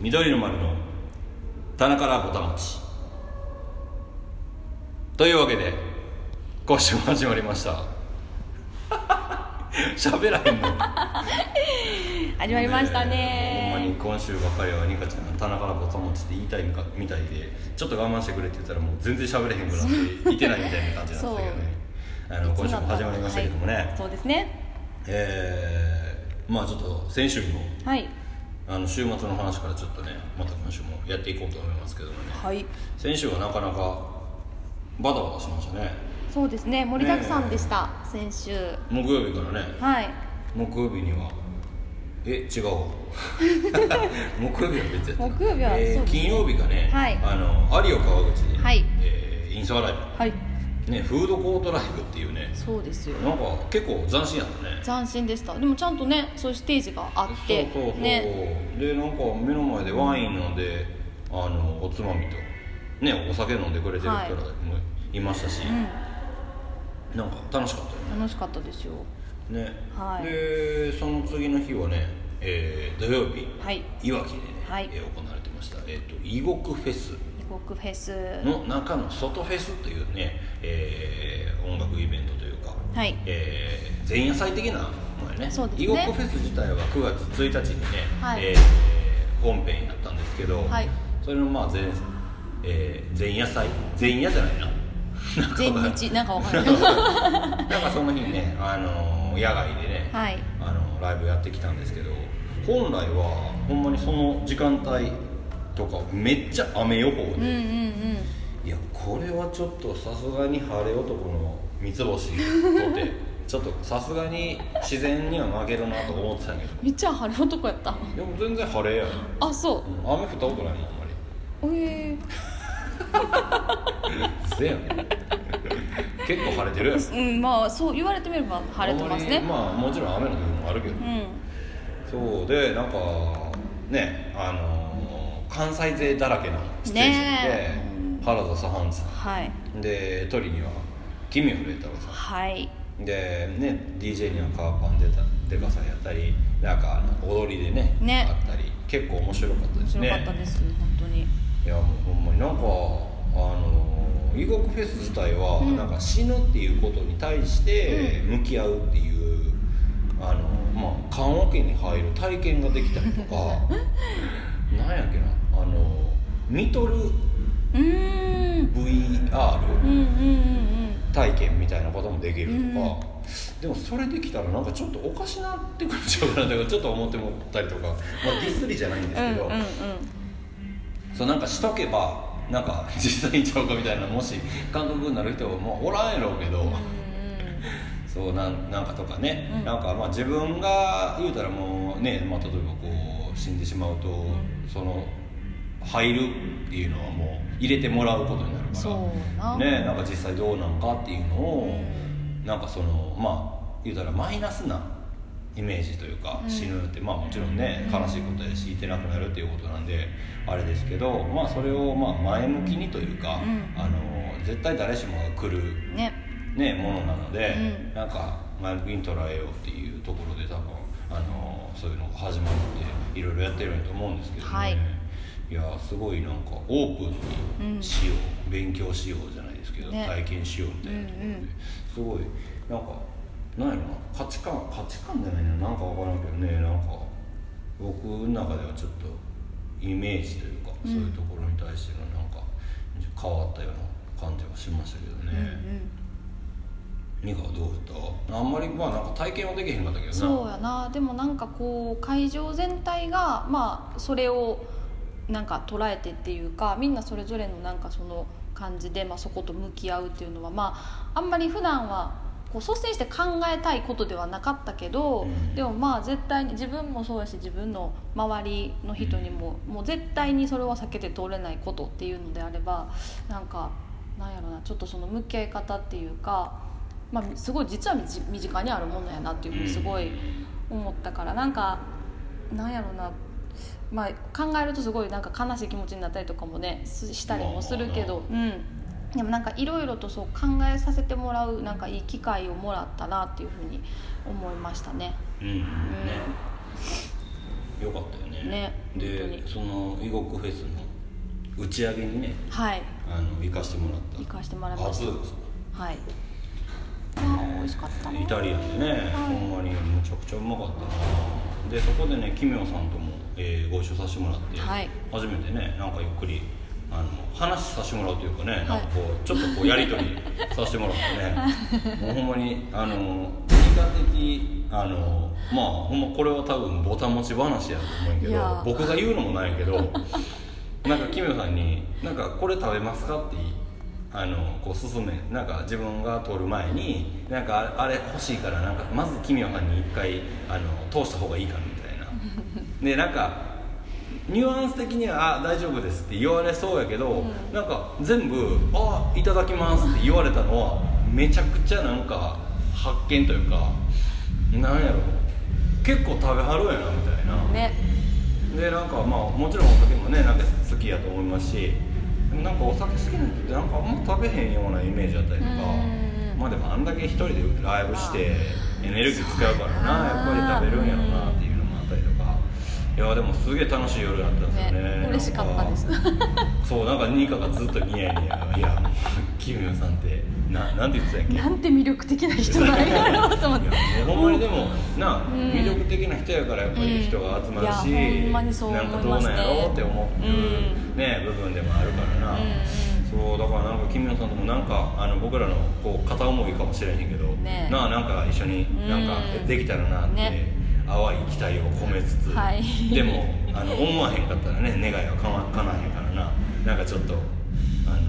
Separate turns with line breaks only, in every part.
緑の丸の棚からぼたもち。というわけで今週も始まりました。喋らへんの
始まりました
ほんまに
ね
今週ばっかりはニカちゃんが棚からぼたもちって言いたいみたいでちょっと我慢してくれって言ったらもう全然喋れへんくなっていてないみたいな感じなんですけどね。あの今週も始まりましたけどもね、
はいそうですね。
えーまあちょっと先週の
はい
あの週末の話からちょっとねまた今週もやっていこうと思いますけどもね。
はい。
先週はなかなかバタバタしましたね。
そうですね。盛りだくさんでした、先週。
木曜日からね。
はい。
木曜日にはえ違うわ。木曜日は別や
木曜日は
えー金曜日がね、
はい。
あの有オ川口で、
はい。
えーインスタライ
はい。
ブねフードコートライブっていうね
そうですよ。
なんか結構斬新やったね。
斬新でした。でもちゃんとねそういうステージがあって
そうそうそう、
ね。
でなんか目の前でワイン飲んであのおつまみとねお酒飲んでくれてる人らもいましたし、なんか楽しかったよね。
楽しかったですよ。
ね、
はい。
でその次の日はね、えー土曜日
はい。
いわきでね、
はい。
えー行われてました、えー、と異国フェス。
異国フェス。
の中の外フェスというね、えー音楽イベントというか、
はい。
えー前夜祭的なものやね。
そうですね。
異国フェス自体は9月1日にね、
はい。
えー本編やったんですけど、
はい。
それのまあ前,、えー前夜祭？前夜じゃないな。なんか
前日？なんかわかんない。
なんかその日ね、あのー野外でね、
はい。
あのライブやってきたんですけど本来はほんまにその時間帯とかめっちゃ雨予報で、
うんうんうん。
いやこれはちょっとさすがに晴れ男の三つ星とて ちょっとさすがに自然には負けるなと思ってたけど。
めっちゃ晴れ男やった。
でも全然晴れやん、
あそ
う。ん雨降ったことないもんあんまり。
うえ
せやん。結構晴れてるやん。
ー、うんまあそう言われてみれば晴れてますね。
まあもちろん雨の時もあるけど、
うん。
そうでなんかねあのー関西勢だらけのステージで、原田サハンさ
はい。
んでトリには奇妙麗太郎さ
はい。
んでね DJ にはカーパンデタデカさんやったりなんか踊りでね
ね。
あったり結構面白かったです
面
ね
白かったです、本当に。
いやもうほんまになんかあの異国フェス自体は、
うん。
なんか死ぬっていうことに対して向き合うっていう、あのまあ棺桶に入る体験ができたりとか。なんやっけなあの見とる VR 体験みたいなこともできるとか、
うん
でもそれできたらなんかちょっとおかしなってくるんちゃうかなとかちょっと思ってもったりとか、まあ、ディスりじゃないんですけど、
うんうんうん。
そうなんかしとけばなんか実際にちゃうかみたいなもし監督になる人はもうおらんやろうけど、
うん
そうなんなんかとかね、
うん。
なんかまあ自分が言うたらもうね、まあ、例えばこう死んでしまうと、その入るっていうのはもう入れてもらうことになるから。ねなんか実際どうなんかっていうのを、
う
なんかそのまあ言うたらマイナスなイメージというか、
うん。
死ぬってまあもちろんね
うん。
悲しいことやしいてなくなるっていうことなんであれですけどまあそれをまあ前向きにというか、
うん。
あの絶対誰しもが来る、
ね。
ね、ものなので、
うん。
なんか前向きに捉えようっていうところで多分あのそういうのが始まっていろいろやってると思うんですけどね、
はい
いやすごいなんかオープンにしよう、勉強しようじゃないですけど、
ね。
体験しようみたいなところで、
うんうん。
すごい。なんかなんやろな価値観価値観じゃないななんか分からんけどねなんか僕の中ではちょっとイメージというか、
うん。
そういうところに対してのなんか変わったような感じはしましたけど
うんう
ね、
ん。
ミカはどうやった？あんまりまあなんか体験はできへんかったけどな。
そうやな。でもなんかこう会場全体がまあそれをなんか捉えてっていうかみんなそれぞれのなんかその感じで、まあ、そこと向き合うっていうのはまああんまり普段はこう率先して考えたいことではなかったけど、
うん。
でもまあ絶対に自分もそうやし自分の周りの人にも、もう絶対にそれは避けて通れないことっていうのであればなんかなんやろなちょっとその向き合い方っていうか、まあ、すごい実は身近身近にあるものやなっていうふうにすごい思ったからなんかなんやろなまあ、考えるとすごいなんか悲しい気持ちになったりとかもねすしたりもするけど、うん、でもなんかいろいろとそう考えさせてもらうなんかいい機会をもらったなっていうふうに思いましたね。
うん、ね。
うん。
よかったよね。
ね
で
に。
その異国フェスの打ち上げにね
はい。
あの行かしてもらった。
行かしてもらいまし
初
たはい。あー美味しかったな。
イタリアンでね、
はい
ほんまにむちゃくちゃうまかったな。でそこでね奇妙さんとも、えーご一緒させてもらって、
はい。
初めてねなんかゆっくりあの話させてもらうというかね、
い。
なんかこうちょっとこうやり取りさせてもらってね。もうほんまにあの理科的あのまあほんまこれは多分ボタン持ち話やと思うけど僕が言うのもないけど なんか奇妙さんに「なんかこれ食べますか?」ってあのこう勧めなんか自分が取る前になんかあれ欲しいからなんかまず奇妙さんに一回あの通した方がいいかなでなんかニュアンス的には「あ大丈夫です」って言われそうやけど、なんか全部「あいただきます」って言われたのはめちゃくちゃなんか発見というかなんやろ。結構食べはるやなみたいな、
ね。
でなんかまあもちろんお酒もねなんか好きやと思いますしなんかお酒好きな人ってなんかあんま食べへんようなイメージだったりとか
うん
まあでもあんだけ一人でライブしてエネルギー使うからなやっぱり食べるんやろうなっていうやでもすげえ楽しい夜だったんですよね。
ね嬉しかったです。
そうなんかニカがずっとニヤニヤ「いやキムヨさんってななんて言ってたっけ?」
なんて魅力的な人なんやろうと思って。
ほんまにでもな、
ん。
魅力的な人やからやっぱり人が集まるし、
うんまにそう思
ないんか
ますね。
どうなんやろうって思ってる、
うん。
ね部分でもあるからな、そうだからなんか金明さんともなんかあの僕らのこう片思いかもしれへんけど、
ね。
なあなんか一緒になんか
うん。
できたらなって、
ね
淡い期待を込めつつ、
はい。
でもあの思わへんかったらね願いはかな叶わへんからな。なんかちょっとあの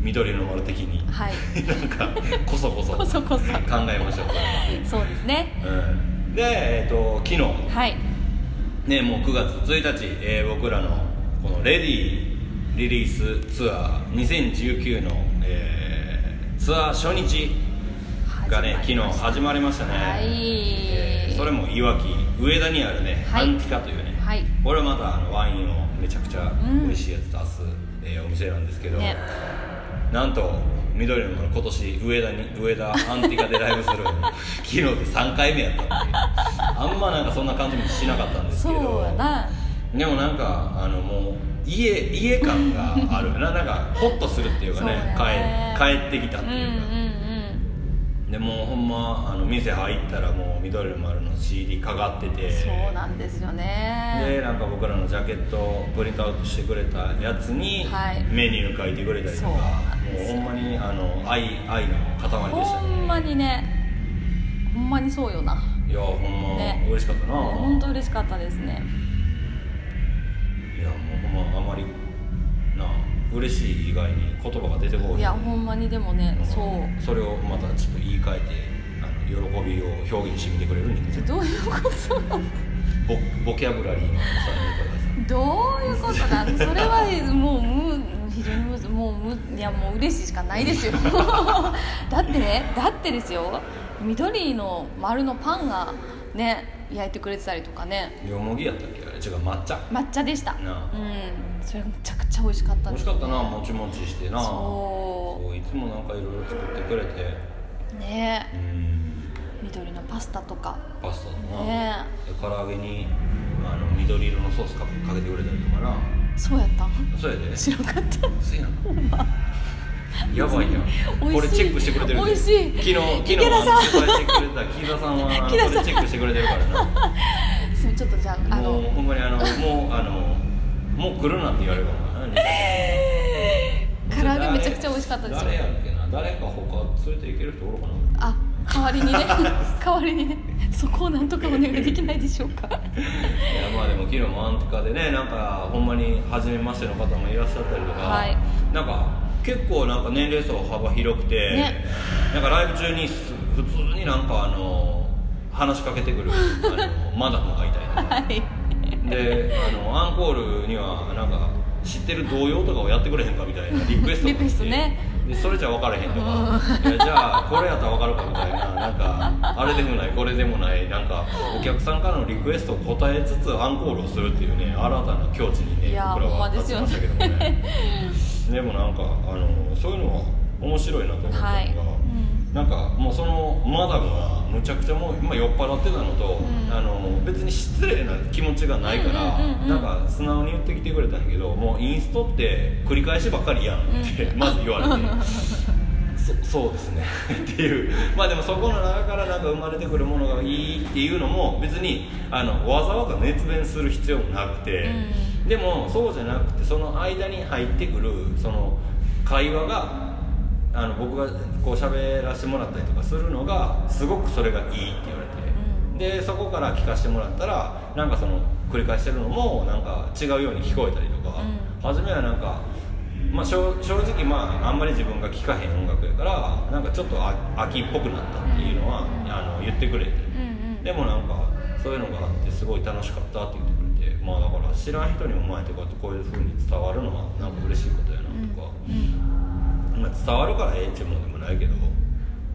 緑の丸的に、
はい。
なんかこそこそ考えましょうそれは
そうですね。
うん。で、えー、と昨日、
はい。
ね、もう9月1日、えー僕らのこの「レディリリースツアー2019の」えーツアー初日がね昨日始まりましたね、
はい。
えーそれもいわき上田にあるね、
はい。
アンティカというね、
はい。
これはまたあのワインをめちゃくちゃ
うん。
美味しいやつ出す、えーお店なんですけど、
ね。
なんと緑の丸今年上田に上田アンティカでライブする 昨日で3回目やったっていう。あんまなんかそんな感じもしなかったんですけど。でもなんかあのもう家家感がある。よ ななんかホッとするっていうかね
ね。
帰帰ってきたっていうか、
うんうんうん
でもうほんまあの店入ったらもう緑の丸の CD かかってて。
そうなんですよ
で
ね
なんか僕らのジャケットをプリントアウトしてくれたやつに
はい。
メニュー書いてくれたりとか、
そうなん
もうほんまにあの愛愛の塊でした
ほ
ね
んまにね。ほんまにそうよな。い
やほんま、
ね。
嬉しかったな、
本当嬉しかったですね。
いやもうほんまあまりな嬉しい以外に言葉が出てこない
いやほんまにでもね
ん。
そう。
それをまたちょっと言い換えてあの喜びを表現してみてくれるんだけど
どういうこと？
ボボキャブラリーの
どういうことだ？それはもうむ非常にむずもうむいやもう嬉しいしかないですよ。だってねだってですよ。緑の丸のパンがね焼いてくれてたりとかね。
よもぎやったっけあれ？違う抹茶。
抹茶でした。
なあ。
うん。それめちゃくちゃ美味しかった。
美味しかったなもちもちしてな。
そ
そういつもなんかいろいろ作ってくれて。
うね。
うん。
緑のパスタとか。
パスタだな、
ね。
で唐揚げにあの緑色のソースかかけてくれたりとかな。
そうやった。ん
そうやで。
知らんかった。
そうやん やばいやん。これチェックしてくれてるで。
美味しい。
昨日昨日
池田さん。
あの伝えてくれた。木田さんはこ
木田さん
れチェックしてくれてるから。な
すみちょっとじゃああ
もう
の
ほんまにあのもうあのもう来るなって言われるかもな
唐揚げめちゃくちゃ美味しかったですよ。
誰やっけな？誰か他連れて行ける人おるかな。
あ代わりにね。代わりにね。そこをなんとかお願いできないでしょうか。
いやまあでも昨日もアンティカでねなんかほんまに初めましての方もいらっしゃったりとか、
はい。
なんか結構なんか年齢層幅広くて、
ね。
なんかライブ中にす普通になんかあの話しかけてくる あのマダムがいたりとか。
はい。
であのアンコールにはなんか知ってる童謡とかをやってくれへんかみたいなリクエストが来て
ね。
でそれじゃ分からへんとか、じゃあこれやったら分かるかみたいななんかあれでもないこれでもないなんかお客さんからのリクエストを答えつつアンコールをするっていうね新たな境地にね僕らは立ちましたけどもねでもなんかあのそういうのは面白いなと思ったのが、
はい、うん。
なんかもうそのマダムはむちゃくちゃもう、まあ、酔っ払ってたのと、
うん。
あの別に失礼な気持ちがないから、なんか素直に言ってきてくれたんやけどもうインストって繰り返しばっかりやんって、
うん。
まず言われて。そそうですね。っていう。まあでもそこの中からなんか生まれてくるものがいいっていうのも別にあのわざわざ熱弁する必要もなくて、
う
でもそうじゃなくてその間に入ってくるその会話があの僕がこう喋らせてもらったりとかするのがすごくそれがいいって言われて、でそこから聞かせてもらったらなんかその繰り返してるのもなんか違うように聞こえたりとか、
う
初めはなんか、まあ、正正直まああんまり自分が聴かへん音楽やからなんかちょっとあ秋っぽくなったっていうのは、あの言ってくれて。
うんうん。
でもなんかそういうのがあってすごい楽しかったって言ってまあだから知らん人にも前とかってこういうふうに伝わるのはなんか嬉しいことやなとか、まあ、伝わるからええっちゅうもんでもないけど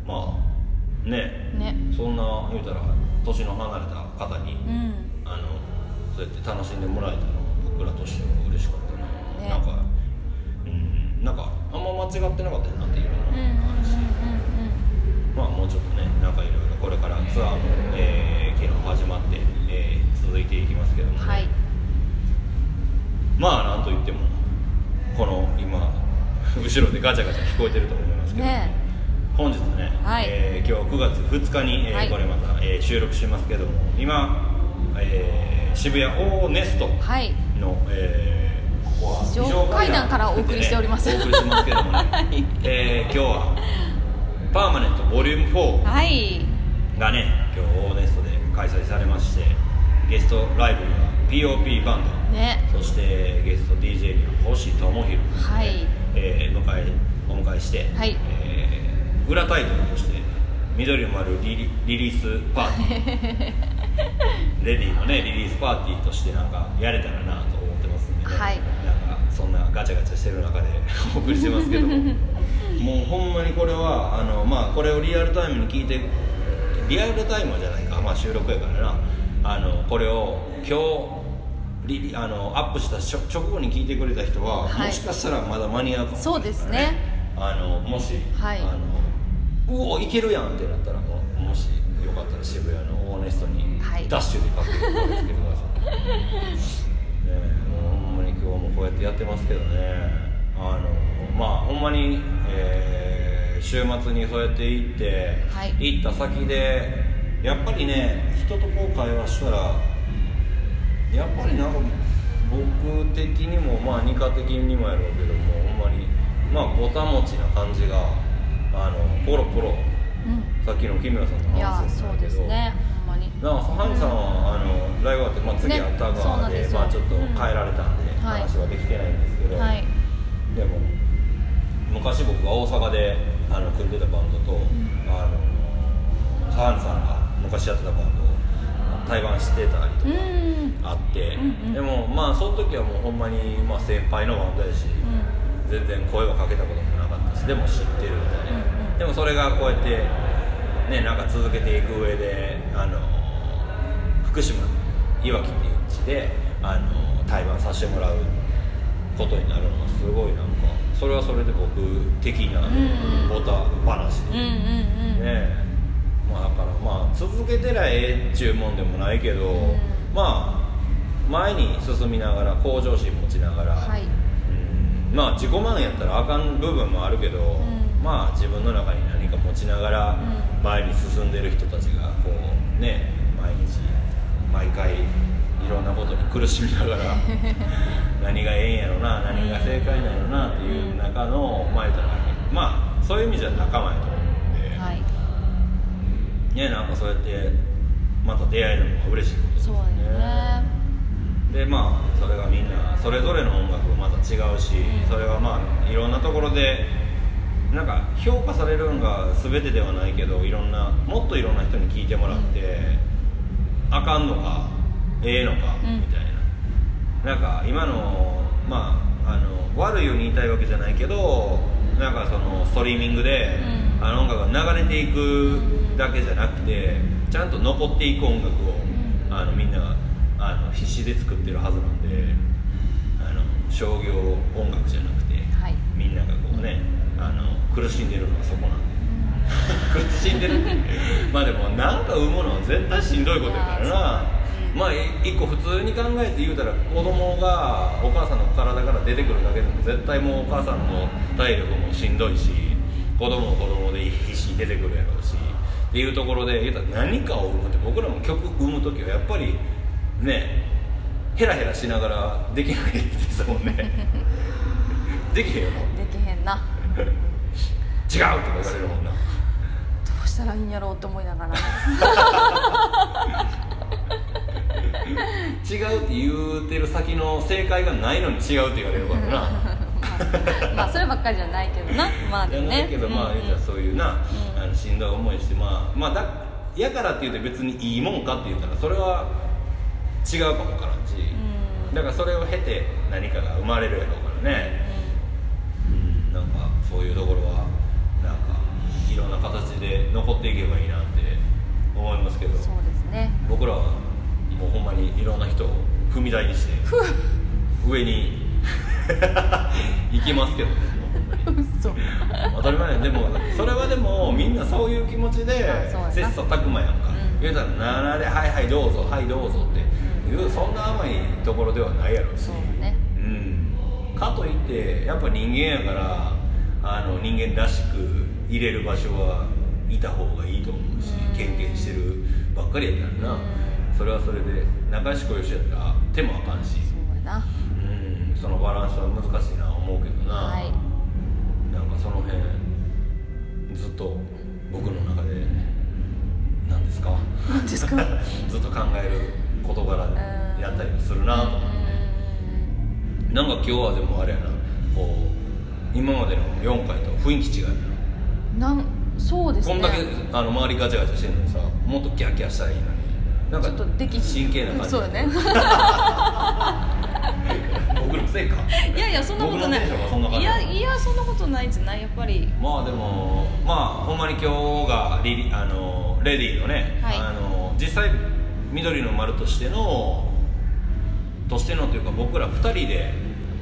まあね。
ね。
そんな言うたら年の離れた方に、
うん。
あのそうやって楽しんでもらえたのは僕らとしては嬉しかったな、
ね。
なんかうんなんかあんま間違ってなかったよなっていうのもあるし、まあもうちょっとねなんかいろいろこれからツアーも、えー昨日始まって、えー続いていきますけども、
うんはい。
まあなんといってもこの今 後ろでガチャガチャ聞こえてると思いますけど、
ね
本日ね、
はい。
えー今日9月2日に、えー
はい。
これまた、えー収録しますけども今、えー渋谷オーネストの、
はい。
えーここは
非常階段からお送りしております。
お送りしてます。けどもね、
はい。
えー今日はパーマネントボリューム4
はい。
がね今日オーネストで開催されましてゲストライブには POP バンド
ね。
そしてゲスト DJ には星智弘、
はい。
えー迎えお迎えして、
はい。
えー裏タイトルとして「緑の丸リリリリースパーティー」レディーのねリリースパーティーとしてなんかやれたらなと思ってますんでね、
はい。
なんかそんなガチャガチャしてる中で お送りしてますけども。もうほんまにこれはあのまあこれをリアルタイムに聞いてリアルタイムじゃないか、まあ、収録やからなあのこれを今日リリあのアップした直後に聞いてくれた人は、
はい。
もしかしたらまだ間に合うかも。しれない
そうですね。
あのもし、
はい。
あのうおいけるやんってなったらもしよかったら渋谷のオーネストに
はい。
ダッシュで駆けてください、ねえもうほんまに今日もこうやってやってますけどね。あのまあほんまに、えー週末にそうやって行って、
はい。
行った先でやっぱりね人とこう会話したらやっぱりなんか僕的にもまあ二課的にもやろうけどもほんまにまあぼたもちな感じがあのポロポロ
うん。
さっきの木村さんの
いや
話
そう
だけど
ですね。ほんまに。
なんかハニさんは、あのライブ終わって、まあ、次
ね
アッター
そうな
側で,、
んで
まあ、ちょっと帰られたんで、
うんはい。
話はできてないんですけど、
はい。
でも昔僕は大阪であの組んでたバンドと、あのハンさんが昔やってたバンドを対バンしてたりと
う
か
ん。
あって、でもまあその時はもうほんまに、まあ、先輩のバンドやし、
う
全然声はかけたこともなかったしでも知ってるみたいな、でもそれがこうやってねなんか続けていく上であの福島いわきっていう地であの対バンさせてもらうことになるのがすごいなんかそれはそれで僕的な
うん
ボタ話で、
んうんうんうん。
ねまあだからまあ続けてりゃええっちゅうもんでもないけど、
ん。
まあ前に進みながら向上心持ちながら、
はい。
うん。まあ自己満やったらあかん部分もあるけど、
ん。
まあ自分の中に何か持ちながら
うん。
前に進んでる人たちがこうね毎日毎回いろんなことに苦しみながら 何がええんやろな何が正解なのなっていう中の前とらまあそういう意味じゃ仲間やと思うんで、
はい
ねなんかそうやってまた出会えるのが嬉しいことですね。
ですね。
でまあそれがみんなそれぞれの音楽がまた違うし、
うん。
それがまあいろんなところでなんか評価されるのが全てではないけどいろんなもっといろんな人に聞いてもらって、あかんのかええのか、
うん。
みたいな。なんか今のまああの悪いように言いたいわけじゃないけどなんかそのストリーミングで、
うん。
あの音楽が流れていくだけじゃなくてちゃんと残っていく音楽を、
ん。
あのみんながあの必死で作ってるはずなんであの商業音楽じゃなくて、
はい。
みんながこうねあの苦しんでるのはそこなんで。苦しんでるまあでもなんか産むのは絶対しんどいことやからな。まあい一個普通に考えて言うたら子供がお母さんの体から出てくるだけでも絶対もうお母さんの体力もしんどいし子供も子供で必死に出てくるやろうしっていうところで言うたら何かを生むって僕らも曲生む時はやっぱりねヘラヘラしながらできないですもんね。できへんよな。
できへんな。
違うとか言われるもんな。
どうしたらいいんやろうって思いながら。
違うって言うてる先の正解がないのに違うって言われるからな
まあまあそればっかりじゃないけどな。まあね。
けど、まあ
うんうん
言うたらそういうな、あのしんどい思いしてまあまあだやからって言うて別にいいもんかって言ったらそれは違うかもわからんし、
うん。
だからそれを経て何かが生まれるやろうからね、うん、なんかそういうところはなんかいろんな形で残っていけばいいなって思いますけど。
そうですね。
僕らはもうほんまにいろんな人を踏み台にして上に 行きますけど。ね当たり前やでもそれはでもみんなそういう気持ちで切磋琢磨やんか、
うん。
言うたら「ならではいはいどうぞはいどうぞ」って。いうそんな甘いところではないやろうし。
そうね。
うん、かといってやっぱ人間やからあの人間らしく入れる場所はいた方がいいと思うし
うん。
経験してるばっかりやったらな。
うん。
それはそれで仲良し恋しやったら手もあかんし。
そうやな。
うんそのバランスは難しいな思うけどな、
はい。
なんかその辺ずっと僕の中で何ですか？
何ですか？
ずっと考える事柄やったりもするなと思って。なんか今日はでもあれやな。こう今までの4回と雰囲気違うよな
なんそうですね。
こんだけあの周りガチャガチャしてるのにさもっとキャーキャーしたらいいのになんか
ちょっとでき
真剣な感じ。
そうよね。
僕のせいか。
いやいやそんなことない。いやいやそんなことないじゃないやっぱり。
まあでもまあほんまに今日がリリあのレディーのね、
はい。
あの実際緑の丸としてのとしてのというか僕ら2人で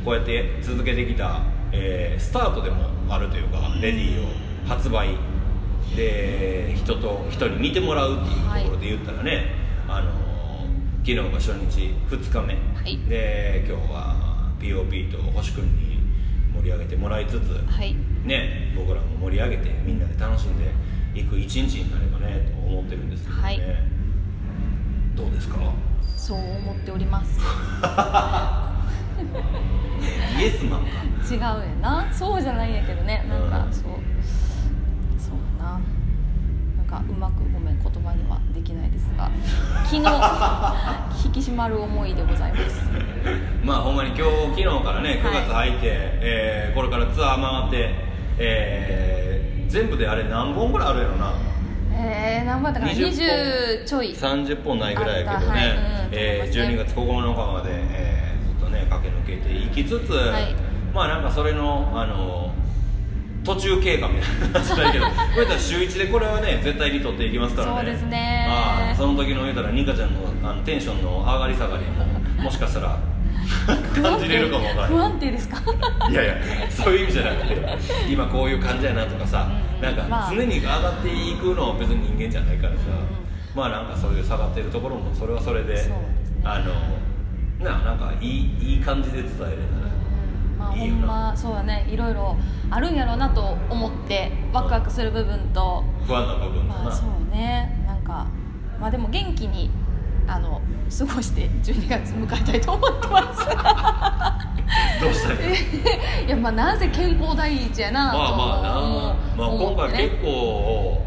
こうやって続けてきた、えースタートでもあるというかレディーを発売。で人と人に見てもらうっていうところで言ったらね、あの昨日が初日2日目、
はい。
で今日は POP と星君に盛り上げてもらいつつ、
はい。
ね、僕らも盛り上げてみんなで楽しんでいく一日になればねと思ってるんですけどね、
はい。
どうですか？
そう思っております。
イエスマンか
違うやな。そうじゃないんやけどね。なんか、
うん。
そう。そうやなかうまくごめん言葉にはできないですが 昨日引き締まる思いでございます。
まあほんまに今日昨日からね9月入って、えーこれからツアー回って、えー全部であれ何本ぐらいあるやろな。
えー、何番だかな
？20
20ちょい。
30本ないぐらいやけどね、
はい。うん
えー
と思い
12月9日まで、えーずっとね駆け抜けていきつつ、
はい。
まあなんかそれのあの途中経過みたいな。感じだけどこれたら週1でこれはね絶対に取っていきますからね。
そうですね。
ああその時の言うたらニカちゃんのあのテンションの上がり下がりももしかしたら感じれるかもわから
不
ない
安定ですか？
いやいやそういう意味じゃなくて今こういう感じやなとかさ、
うん。うん
なんか
まあ。
常に上がっていくのは別に人間じゃないからさ、
うん。
まあなんかそういう下がってるところもそれはそれで
ね。
あのななんかいいいい感じで伝えれたら。
うんまあほ
ん
まそうだね。いろいろあるんやろうなと思ってワクワクする部分と、
不安な部分
まあそうね。なんかまあでも元気にあの過ごして12月迎えたいと思ってます。
どうしたらいい
いやまあなぜ健康第一やなと
まあまあな、まあ、
思
今回結構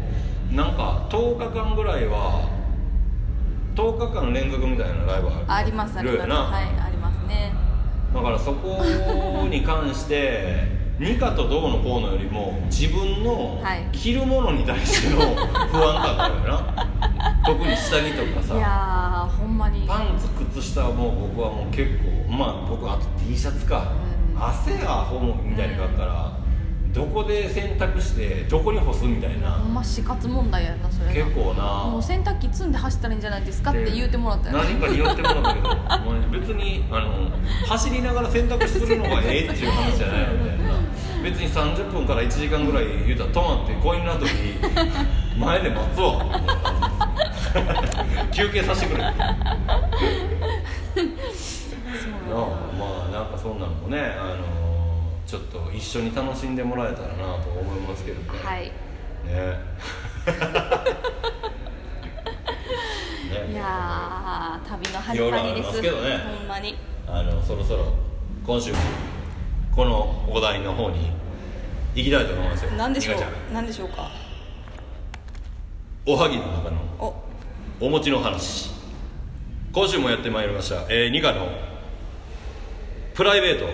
なんか10日間ぐらいは10日間連続みたいなライブ
ありますあります。はいありますね
だからそこに関してニカとどうのこうのよりも自分の
はい。
着るものに対しての不安感があるよな。特に下着とかさ。
いやーほんまに。
パンツ靴下はもう僕はもう結構まあ僕あと T シャツか、
うん。
汗がホモみたいにかかったら、どこで洗濯してどこに干すみたいな、
ほんま死活問題やなそれな。
結構な。
もう洗濯機積んで走ったらいいんじゃないですかって言うてもらったよ
何かに言ってもらったけどもう別にあの走りながら洗濯するのがええっていう話じゃないみたいな別に30分から1時間ぐらい言うたら止まってコインランドリー 前で待つわ。休憩させてくれ。なあまあなんかそんなのもね、あのーちょっと一緒に楽しんでもらえたらなと思いますけどね。
はい。
ね。ね。
いやー旅の始まりです。
けどね。
ほんまに。
あのそろそろ今週もこのお題の方に行きたいと思いますよ。
何でしょう？何でしょうか？
おはぎの中の
お。
お餅の話。今週もやってまいりました、えー、ニカのプライベート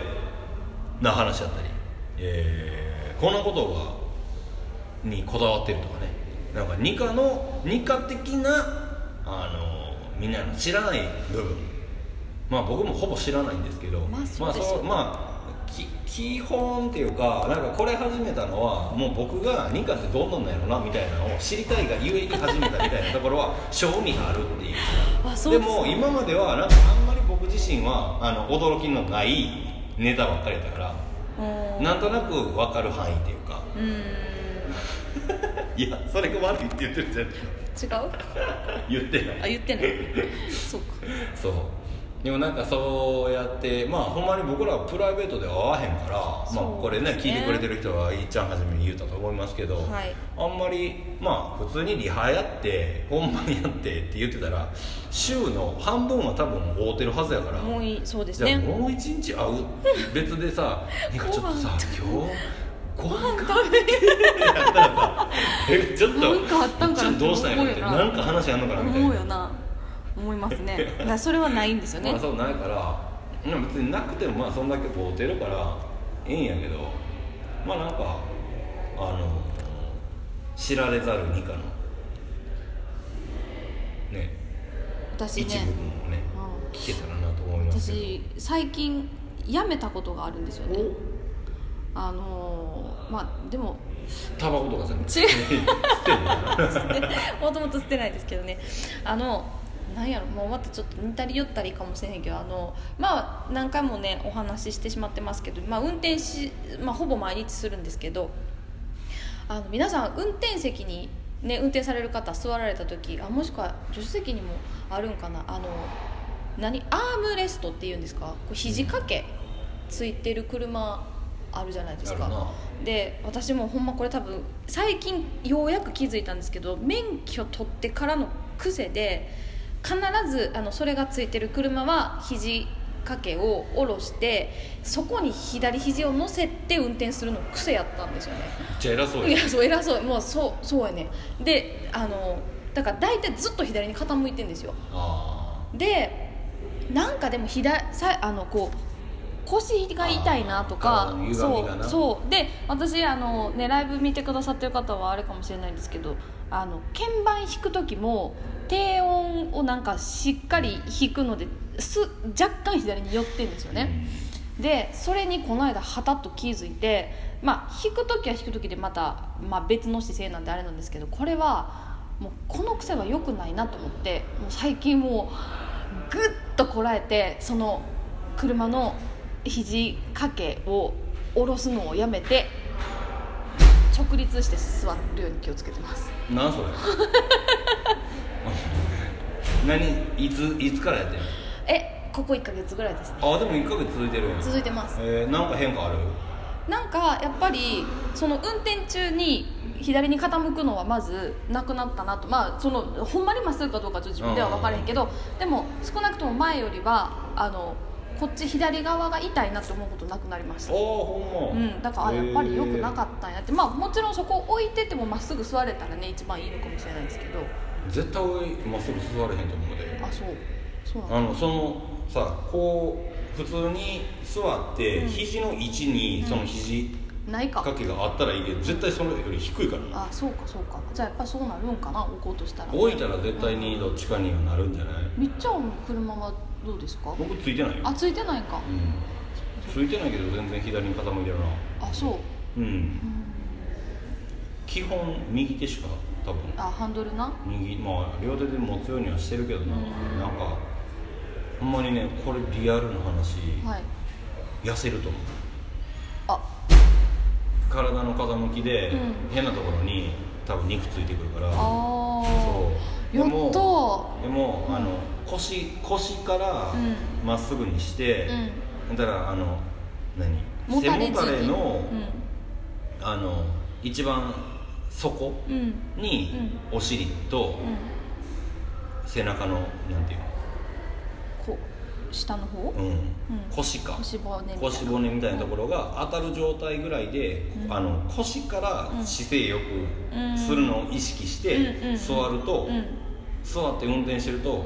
な話だったり、えーこんなことがにこだわってるとかね。なんかニカのニカ的なあのみんなの知らない部分。まあ僕もほぼ知らないんですけど。
まあそうですよ
まあまあき基本っていうかなんかこれ始めたのはもう僕がニカってどんなんなんやろなみたいなのを知りたいがゆえに始めたみたいなところは 正味があるっていう。
で
も今まではなんかあんまり僕自身はあの驚きのないネタばっかりだったからなんとなく分かる範囲っていうか。
う
いやそれが悪いって言ってるじゃん。
違う？
言ってない。
あ言ってない。そうか。
そうでもなんかそうやってまあほんまに僕らはプライベートでは会わへんから、まあこれね聞いてくれてる人はいっちゃんはじめに言うたと思いますけど、
はい。
あんまりまあ普通にリハやって本番やってって言ってたら週の半分は多分会うてるはずやから
もういいそうですね。
じゃあもう一日会う？別でさ「なんかちょっとさ今日ご飯食べて」やったらさ「えちょっと
なんかあったんかな
ちょっとどうしたんやろ」って
な。
んか話あんのかなみたいな
思いますね。だからそれはないんですよね。
まあそうないからまあ別になくてもまあそんだけ会うてるからええんやけどまあなんかあの知られざる二課のね
私
一部
ね
分をね
う
聞けたらなと思います
私最近辞めたことがあるんですよね。あのーまあでも
タバコとかじゃなくて。
違う。もともと捨てないですけどね。あのなんやろもうまたちょっと似たり寄ったりかもしれへんけどあのまあ何回もねお話ししてしまってますけど、まあ、運転し、まあ、ほぼ毎日するんですけどあの皆さん運転席に、ね、運転される方座られた時あもしくは助手席にもあるんかなあの何アームレストっていうんですかこう肘掛けついてる車あるじゃないですか。で私もほんまこれ多分最近ようやく気づいたんですけど免許取ってからの癖で必ずあのそれがついてる車は肘掛けを下ろしてそこに左肘を乗せて運転するの癖やったんですよね。
めっちゃ偉そう
い
や
やそう偉そう。もうそうそうやね。であのだから大体ずっと左に傾いてんですよ。
あ
でなんかでも左さあのこう腰が痛いなとかそうそう。で私あの、ね、ライブ見てくださってる方はあれかもしれないんですけどあの鍵盤弾く時も低音をなんかしっかり弾くのです若干左に寄ってんですよ
あ
ね、でそれにこの間はたっと気づいてまあ弾く時は弾く時でまた、まあ、別の姿勢なんであれなんですけどこれはもうこの癖は良くないなと思ってもう最近もうグッとこらえてその車の肘掛けを下ろすのをやめて直立して座るように気をつけてます。
なんそれ？何いついつからやってんの？
えここ1ヶ月ぐらいですね。
あでも1ヶ月続いてる
続いてます。
えー、なんか変化ある？
なんかやっぱりその運転中に左に傾くのはまずなくなったなと。まあそのほんまにまっすぐかどうかちょっと自分では分からへんけどでも少なくとも前よりはあのこっち左側が痛いなって思うことなくなりました。
ああほんま。
うん、だからあやっぱり良くなか
っ
ったんやって。まあもちろんそこ置いててもまっすぐ座れたらね一番いいのかもしれないですけど。
た絶対俺まっすぐ座れへんと思うで。
あそう。そう
あのそのさこう普通に座って、
うん。
肘の位置にその肘
ないか。
掛けがあったらいいけど絶対それより低いから。な
あそうかそうか。じゃあやっぱそうなるんかな置こうとしたら。
置いたら絶対にどっちかにはなるんじゃない？
みっちゃんの車はどうですか？
僕ついてないよ。
あついてないか。
うん。ついてないけど全然左に傾いてるな。
あそう。
うん。
うん。
基本右手しか多分。
あハンドルな？
右まあ両手で持つようにはしてるけどな、
うん。
なんかほんまにねこれリアルな話、
はい。
痩せると思う。
あ。
体の風向きで、
うん。
変なところに多分肉ついてくるから。
あ
そう
やっと。
でも、
うん
あの腰腰から
うん。
まっすぐにして、
うん。
だからあの何？背もたれの、
う
あの一番底にお尻と
うん。
背中のなんていう
こう下の方？
の、うん。腰か。
腰骨みたいな。
腰骨みたいなところが当たる状態ぐらいで、
うん。
あの腰から姿勢よ
うん。
くするのを意識して座ると、
うん
座って運転してると、
うん。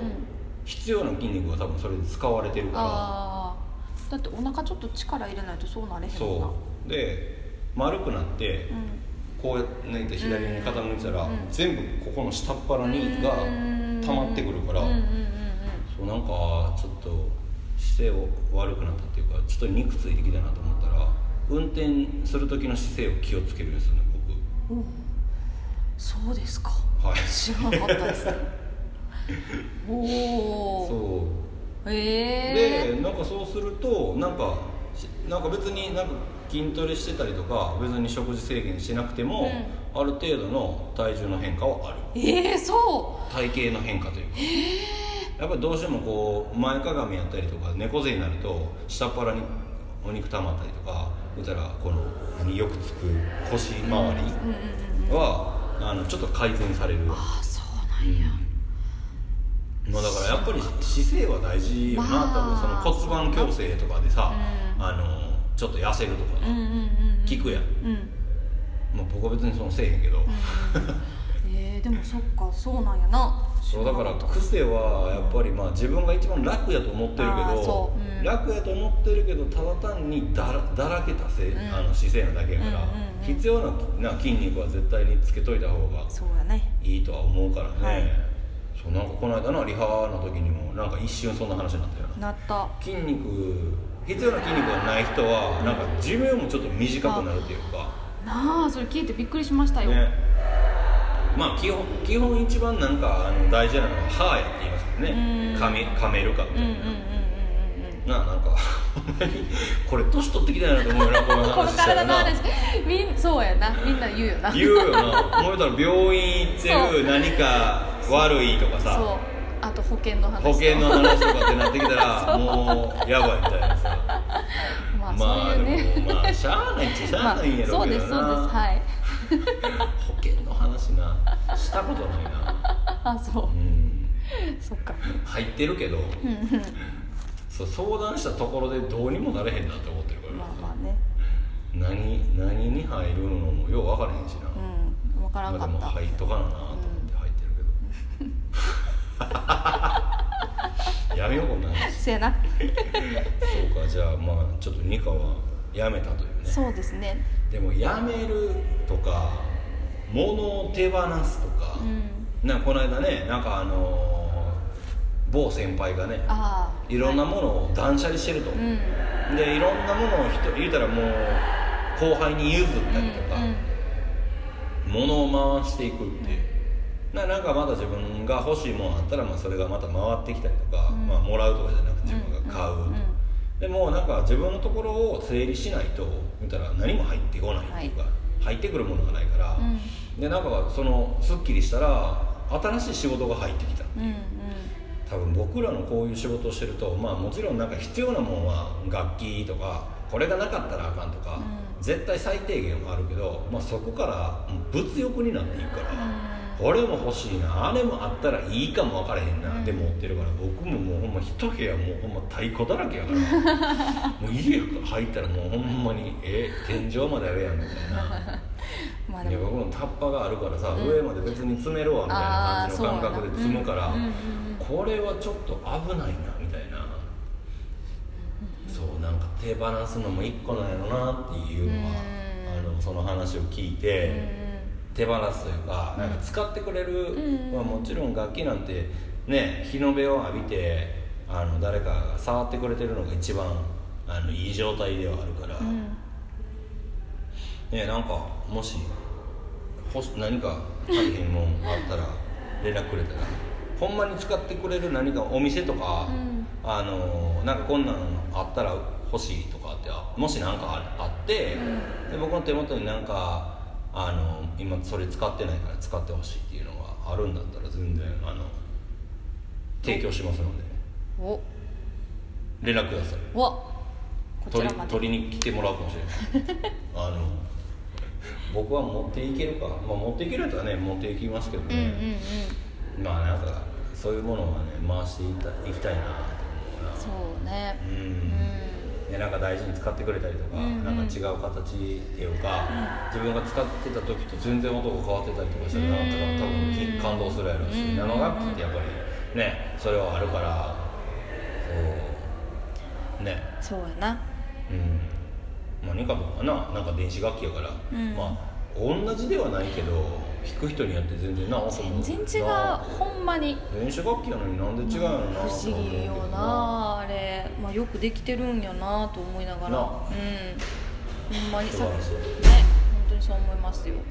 必要な筋肉が多分それで使われてるから。
だってお腹ちょっと力入れないとそうなれへん
そう。で丸くなって
うん。
こうやってね左に傾いてたら、
うん
全部ここの下っ腹にが溜まってくるから、そうなんかちょっと姿勢を悪くなったっていうかちょっと肉ついてきたなと思ったら運転する時の姿勢を気をつけるんですよね
うんうん。おそうですか。
僕はい。
知らなかったです おお
そう。
ええ
でなんかそうするとなんかしなんか別になんか筋トレしてたりとか別に食事制限しなくても、ある程度の体重の変化はある。
ええそ
体型の変化というか。やっぱりどうしてもこう前かがみやったりとか猫背になると下っ腹にお肉溜まったりとか言ったらこの何よくつく腰周り
ううんうんうん
は、あのちょっと改善される。
ああそうなんや
まあだからやっぱり姿勢は大事よな、
まあ
多分その骨盤矯正とかでさ、
うん。
あのちょっと痩せるとかな、
うんうんうんうん。
聞くやん、
うん。
まあ、僕は別にそのせえへんけど、
えー、でもそっかそうなんやな。
そうだから癖はやっぱりまあ自分が一番楽やと思ってるけど、楽やと思ってるけどただ単にだらだらけたせ、
ん。
あの姿勢なだけやから、
うんうんうん。
必要なな筋肉は絶対につけといた方がいいとは思うからね、
はい
そうなんかこの間なリハの時にもなんか一瞬そんな話になったよな。
なった。
筋肉必要な筋肉がない人はなんか寿命もちょっと短くなるっていうか、
なあそれ聞いてびっくりしましたよ、
ね。まあ基本基本一番なんかあの大事なのは歯やって言いますけどね。
うん。
噛め噛めるかみたい
うんうんうんうんうん
な、ななんか これ年取ってきたよなと思うよなこの
この
話したらな。
体の話。みんそうやな。みんな言うよな。
言うよな。思えたら病院行ってる何か悪いとかさ。
そう。あと保険の話と
保険の話とかってなってきたら
そう。
もうやばいみたいなさ。
まあ
まあ
そういうね、
でもまあしゃあないっちゃしゃあないんやろ
そううです
けどな、
そうです。はい。
保険の話な。したことないな。
あそう。
うん。
そっか。
入ってるけど。
うんうん。
そう相談したところでどうにもなれへんなって思ってるから、
まあまあね。
何何に入るのもよう分からへんしな、
うん。分からん
まあでも
かった
入っとかななと思って入ってるけど、やめようこんな話。
せやな。
そうかじゃあまあちょっとニカはやめたというね。
そうですね。
でもやめるとか物を手放すとか、
うん。
なんかこの間ねなんかあのー某先輩がねい。ろんなものを断捨離してると、
う。ん。
でいろんなものを人言うたらもう後輩に譲ったりとか、
うん。
物を回していくっていうななんかまだ自分が欲しいものあったらまあそれがまた回ってきたりとか、
うん。
まあ、もらうとかじゃなくて自分が買う、
うん。うん。うん
でもなんか自分のところを整理しないと言ったら何も入ってこないっていうか、入ってくるものがないから、
うん。
でなんかそのすっきりしたら新しい仕事が入ってきた。
うんうん。
多分僕らのこういう仕事をしてるとまあもちろんなんか必要なものは楽器とかこれがなかったらあかんとか、
うん。
絶対最低限はあるけど、まあ、そこから物欲になっていくから、
うん
これも欲しいな。あれもあったらいいかも分からへんな、
うん。
で持ってるから。僕ももうほんま一部屋もうほんま太鼓だらけやから。もう家入ったらもうほんまにえ天井まであるやんみたいな。い や
まあでも。
僕もタッパがあるからさ、
うん。
上まで別に詰めるわみたいな感じの感覚で積むから、
そうんうん
これはちょっと危ないなみたいな、そうなんか手放すのも一個なんやろなっていうのは、
うん。
あのその話を聞いて、手放すというかなんか使ってくれる、
うん
まあ、もちろん楽器なんてね日の目を浴びてあの誰かが触ってくれてるのが一番あのいい状態ではあるから。
うん。うん
ねなんかもし欲し何か大変もんあったら 連絡くれたらほんまに使ってくれる何かお店とか、
うん。
あのなんかこんなんあったら欲しいとかってあもし何かああって、で僕の手元になんかあの今それ使ってないから使ってほしいっていうのがあるんだったら全然あの提供しますので。
お。
連絡ください。
おこち
取り
らまで。
取りに来てもらうかもしれない。あの僕は持っていけるか、まあ、持っていけるやったらね持っていきますけど
うんうん
ね、
うん。
まあなんかそういうものはね回していたいきたいなと思うな。
そうね。
う
うんん
でなんか大事に使ってくれたりとか、
うんうん。
なんか違う形っていうか、自分が使ってた時と全然音が変わってたりとかしたら、なんか多分き感動するやろうし、
うん
生楽器ってやっぱりねそれはあるからそうね。
そうやな。
うん。まあニカとかななんか電子楽器やから、
うん。
まあ同じではないけど弾く人によって全然な
全然違う。
な
ほんまに。
電子楽器やのになんで違うのな。
不思議よなあれ、まあ、よくできてるんやなと思いながら。
な
うん。ほんまにさね
素晴らしい。
本当にそう思いますよ。ね。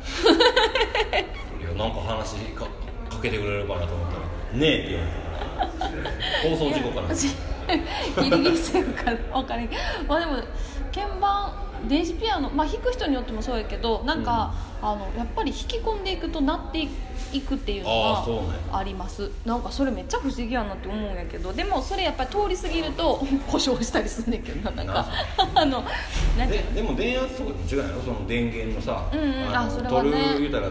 いやなんか話かかけてくれるかなと思ったら「ねえ」って言われた放送事故かな
私ギリギリセーフか分からんまあでも鍵盤電子ピアノまあ弾く人によってもそうやけどなんか、あのやっぱり弾き込んでいくと鳴っていくっていうのがあります。なんかそれめっちゃ不思議やなって思うんやけどでもそれやっぱり通り過ぎると故障したりすんねんけどななんか あの
ででも電圧とかと違うやろ？その電源のさ、
うんうん。
の
あそれはね。
取る言うたら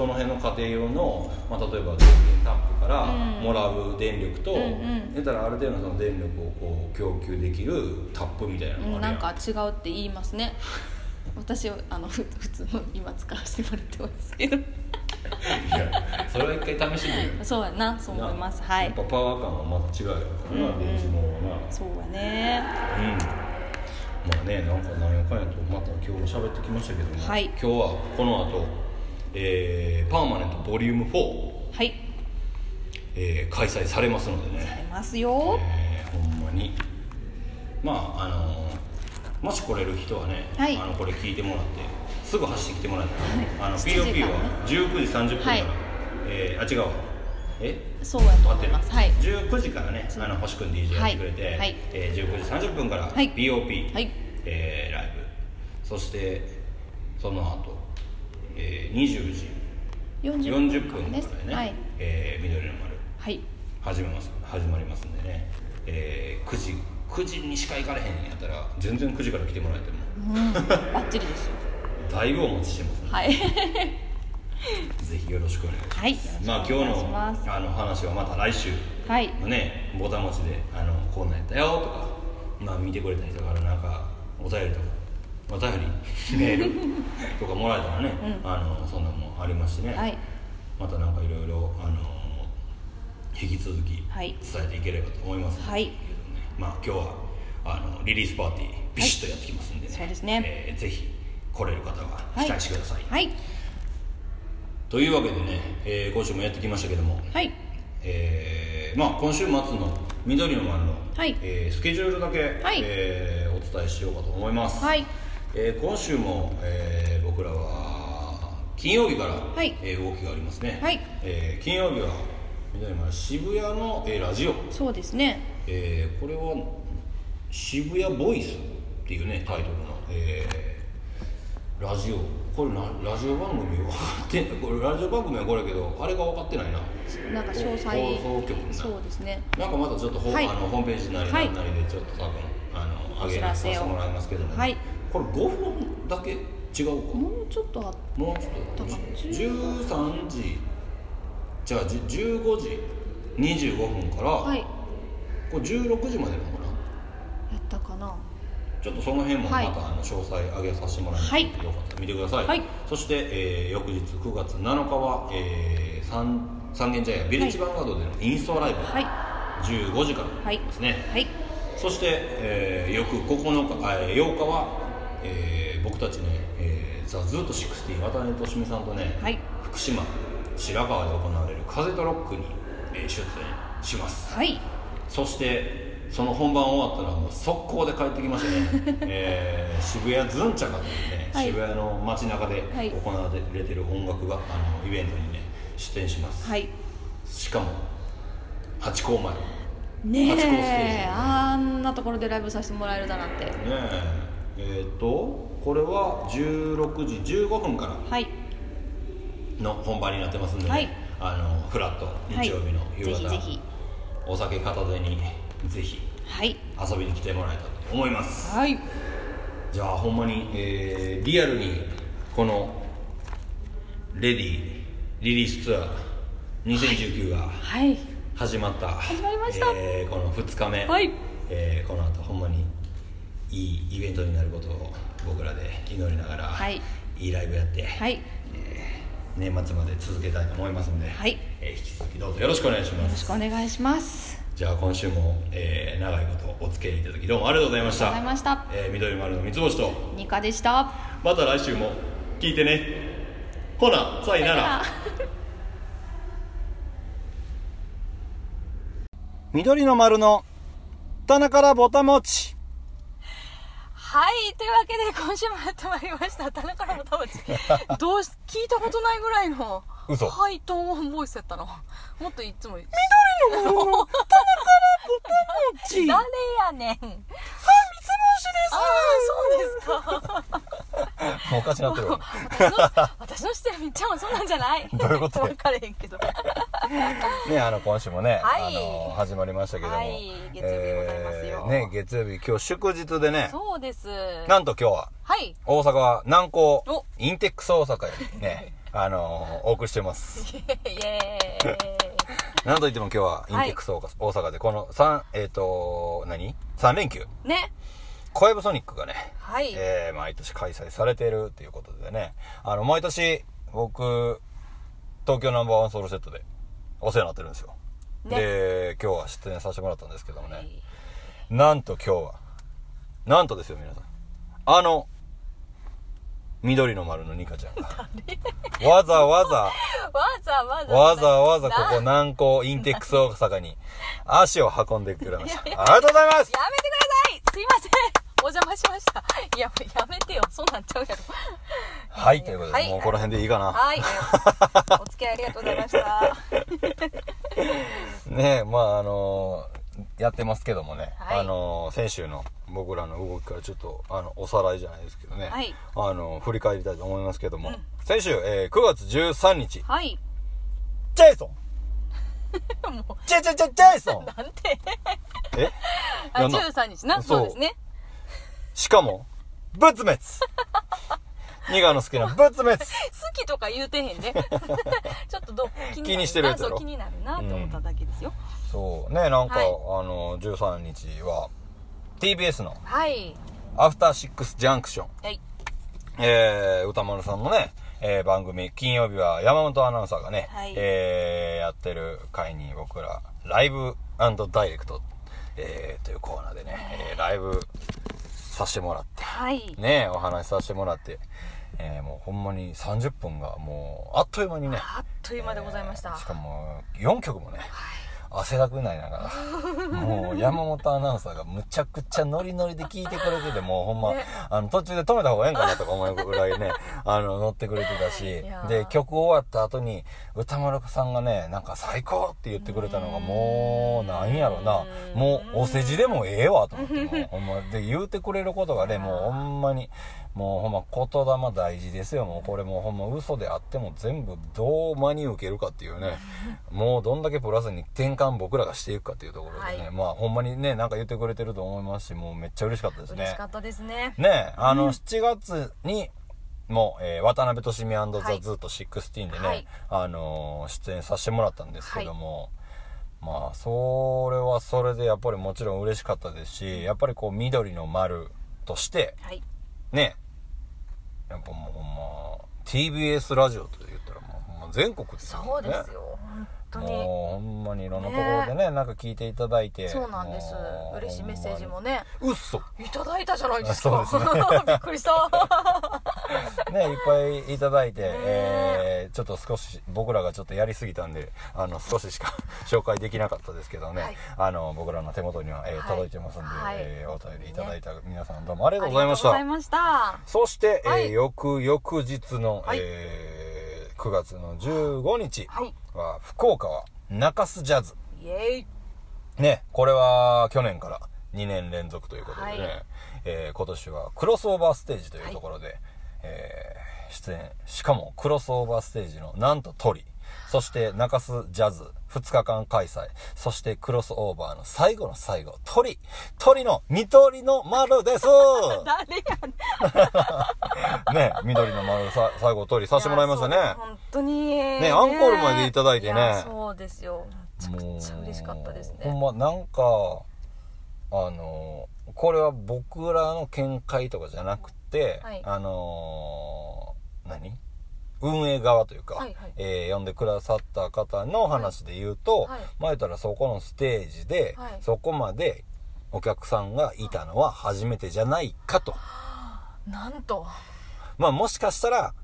その辺の家庭用の、まあ、例えば電源タップから
うん。
もらう電力と、
うん
たらある程度のその電力をこう供給できるタップみたいなの
うん。
がある
なんか違うって言いますね。私はあのふ普通の今使わせてもらってますけど。
いやそれは一回試してみるよ
そうやなそう思います。はい。
やっぱパワー感はまた違うよな、
うんうん。
電子もんはな。
そうやね。
うん。まあねなんか何やかんやとまた今日も喋ってきましたけども、
はい。
今日はこの後、えーパーマネントボリューム4、
はい。
えー開催されますので
あ
ね、
りますよ。
えーほんまに。まああのーもし来れる人はね、
はい。
あのこれ聞いてもらってすぐ走ってきてもらったら、あの
7時間
POP
ね
は19時30分から、
はい。
えーあ違うわ。え？
そうやと思います。はい。
19時からねあの星くん DJ やってくれて、
はい。はい
えー19時30分から
はい。
POP、
はい。
えーライブ。そしてその後、えー20時
40
40
分
分からね、
はい。
えー緑の丸。
はい。
始めます始まりますんでね、えー9時9時にしか行かれへんやったら全然9時から来てもらえても。
うん。バッチリですよ。
だいぶお待ちしてますので、
はい。
ぜひよろしくお願いします、
はい。
まあ今日のあの話はまた来週。
はい。
ボタン持ちであのこんなんやったよとかまあ見てくれた人からなんかお便りとかお便り メールとかもらえたらね、
うん。
あのそんなんもありますしね、
はい。
またなんかいろいろあの引き続き
はい。
伝えていければと思います
はい。
けどね。まあ今日はあのリリースパーティービシッとやってきますんでね、
そうですね。
えーぜひ来れる方は
はい。
期待してください、
はい。
というわけでね、えー今週もやってきましたけども、
はい。
えーまあ、今週末の緑の丸の、
はい。
えースケジュールだけ、
はい。
えーお伝えしようかと思います、
はい
えー今週も、えー僕らは金曜日から、
はい。
えー動きがありますね、
はい。
えー金曜日は渋谷の、えーラジオ、
そうですね。
えーこれは渋谷ボイスっていうねタイトルの、えーラジオ。これなラジオ番組分かって これラジオ番組はこれやけどあれが分かってないな。
なんか詳細
放送局な
そうですね。
なんかまだちょっとほ、
はい。
あのホームページなり
はい
なりでちょっと多分あの上げさせてもらいますけども、
はい
これ5分だけ違うか。も
もうちょっとあ
うちょっと
だから
13時。じゃあじ15時。25分から、
はい。
これ16時までなのかな。
やったかな。
ちょっとその辺もまた、
はい。
あの詳細上げさせてもらいます。ので、
はい。
よかったら見てください、
はい。
そして、えー翌日9月7日は、えー、三三軒茶屋ビレッジヴァンガードでのインストアライブ、
はい。
15時からですね、
はい。
そして、えー翌9日あえー8日は、えー僕たちね、えー、ザ・ズート16渡辺俊美さんとね、
はい。
福島白川で行われる風とロックに、えー出演します。
はい。
そしてその本番終わったらもう速攻で帰ってきましてね、えー渋谷ズンチャカというね、
はい。
渋谷の街中で
はい。
行われてる音楽が、あのイベントにね出演します、
はい。
しかも八甲前。
ねえ。あんなところでライブさせてもらえるだなんて。
ねええっ、とこれは16時15分から
はい。
の本番になってますんでね、
はい。
あのフラット日曜日の夕方、
ぜひ。ぜひ
お酒片手にぜひ
はい。
遊びに来てもらえたらと思います。
はい。
じゃあほんまに、えーリアルにこのレディリリースツアー2019が
はい。
始まった、
始まりました。
えーこの2日目、
はい。
えーこの後ほんまにいいイベントになることを僕らで祈りながら、
はい。
いいライブやって、
はい。
年末まで続けたいと思いますんで、
はい。
えー引き続きどうぞよろしくお願いしま
よろし
す
くお願いします。
じゃあ今週も、えー長いことお付き合いいただきどうもありがとうございました。
ありがとうございました。
えー緑丸の三つ星と。
ニカでした。
また来週も聞いてね。ほなさいなら。緑の丸の棚からぼたもち
はい。というわけで今週もやってまいりました。田中の田淵どうし聞いたことないぐらいの
嘘。
ハイトーンボイスやったの。もっといつも
緑の丸の。棚からぼたもち
誰やねんああそうですか。
もうおかしなってるわ。
私の知ってるみっちゃんはそうなんじゃない。
どういうこと
分かれへんけど。
ねあの今週もね、
はい。
あの始まりましたけども、
はい。月曜日ございますよ。
ね月曜日今日祝日でね。
そうです。
なんと今日は
はい。
大阪は南港
お。
インテックス大阪よりねあのお送りしてます。
イエーイ。
なんといっても今日はインテックス大阪でこの3えっ、と何 ?3 連休。
ね
コエブソニックがね、
はい、
えー毎年開催されているということでね。あの毎年僕東京ナンバーワンソウルセットでお世話になってるんですよ、
ね。
で今日は出演させてもらったんですけどもね、
はい。
なんと今日はなんとですよ皆さん。あの緑の丸のニカちゃんが。わざわざ。
わざわざ。
わざわざここ
な
南港インテックス大阪に足を運んでくれました。ありがとうございます。
やめてください。すいません。お邪魔しました。いややめてよ。そうなっちゃうやろ。
はいということで、
はい。
もうこの辺でいいかな。
はい。お付き合いありがとうございました。
ねえまああのやってますけどもね、
はい。
あの先週の僕らの動きからちょっとあのおさらいじゃないですけどね、
はい。
あの振り返りたいと思いますけども、
うん。
先週、えー9月13日
はい。
ジェイソン。ジェジェジェジェイソン。
なんて。
え？
あ
やんな。
13日な。
そう。
ですね。
しかも仏滅。ニガの好きな仏滅。
好きとか言うてへんで。ちょっとどう気
気にしてるやつ
気になるなって思っただけですよ、
そう。ねなんか、
はい。
あの13日は TBS の
はい。
アフターシックスジャンクション
はい。
えー、歌丸さんのね、えー番組、金曜日は山本アナウンサーがね、
はい。
えーやってる回に僕ら、ライブダイレクト、えーというコーナーでね、えーライブさせてもらって、
はい。
ね、お話しさせてもらって、えーもうほんまに30分がもう、あっという間にね、
あっという間でございました、
えーしかも、4曲もね、汗だくになりながら、もう山本アナウンサーがむちゃくちゃノリノリで聞いてくれてて、もうほんま、
ね。
あの途中で止めた方がええんかなとか思うぐらいね、あの乗ってくれてたし。で、曲終わった後に歌丸さんがね、なんか最高って言ってくれたのがもう、なんやろな、もうお世辞でもええわと思って、もうほんま、で、言うてくれることがね、もうほんまに、もうほんま言霊大事ですよ。もうこれもうほんま嘘であっても全部どう真に受けるかっていうね。もうどんだけプラスに転換僕らがしていくかっていうところでね。
はい
まあほんまにね、なんか言ってくれてると思いますし、もうめっちゃ嬉しかったですね
嬉しか。ったですね
ねあの、7月に、もう、えー渡辺俊美ザ・
はい
ズート16でね、
はい
あのー出演させてもらったんですけども、まあ、それはそれでやっぱりもちろん嬉しかったですし、やっぱりこう、緑の丸として、
はい
ね。やっぱもうほんま TBS ラジオと言ったらもうほんま全国ですよね。
そうですよ。当に。
もうほんまにいろんなところでねなんか聞いていただいて。
そうなんです。嬉しいメッセージもね。
うっそ
いただいたじゃないですか。
そうですね。
びっくりした。
ねいっぱいいただいて、えーちょっと少し僕らがちょっとやりすぎたんであの少ししか 紹介できなかったですけどね、
はい。
あの僕らの手元には、えー
はい。
届いてますんで、
はい。
えーお便りいただいた皆さんどうもありがとうございました。
ありがとうございました。
そして、
はい。
えー翌々日の、
はい。
えー9月の15日。
はい
は、福岡は中洲ジャズ、
イイ
ね、これは去年から2年連続ということでね、
はい
えー今年はクロスオーバーステージというところで、えー出演。しかもクロスオーバーステージのなんと鳥。そして中洲ジャズ2日間開催。そしてクロスオーバーの最後の最後、鳥。鳥の緑の丸です
誰やねん
ね、緑の丸さ最後鳥させてもらいましたね。
本当に。ね
アンコールまでいただいてね。
やそうですよ。めちゃくちゃ嬉しかったです
ほん
ね
まなんかあのこれは僕らの見解とかじゃなくて、
はい。
あの何？運営側というか、
はいはい。
えー呼んでくださった方の話で言うと、
はい。はい
前言ったらそこのステージで、
はい。
そこまでお客さんがいたのは初めてじゃないかと。
なんと
まあもしかしたら、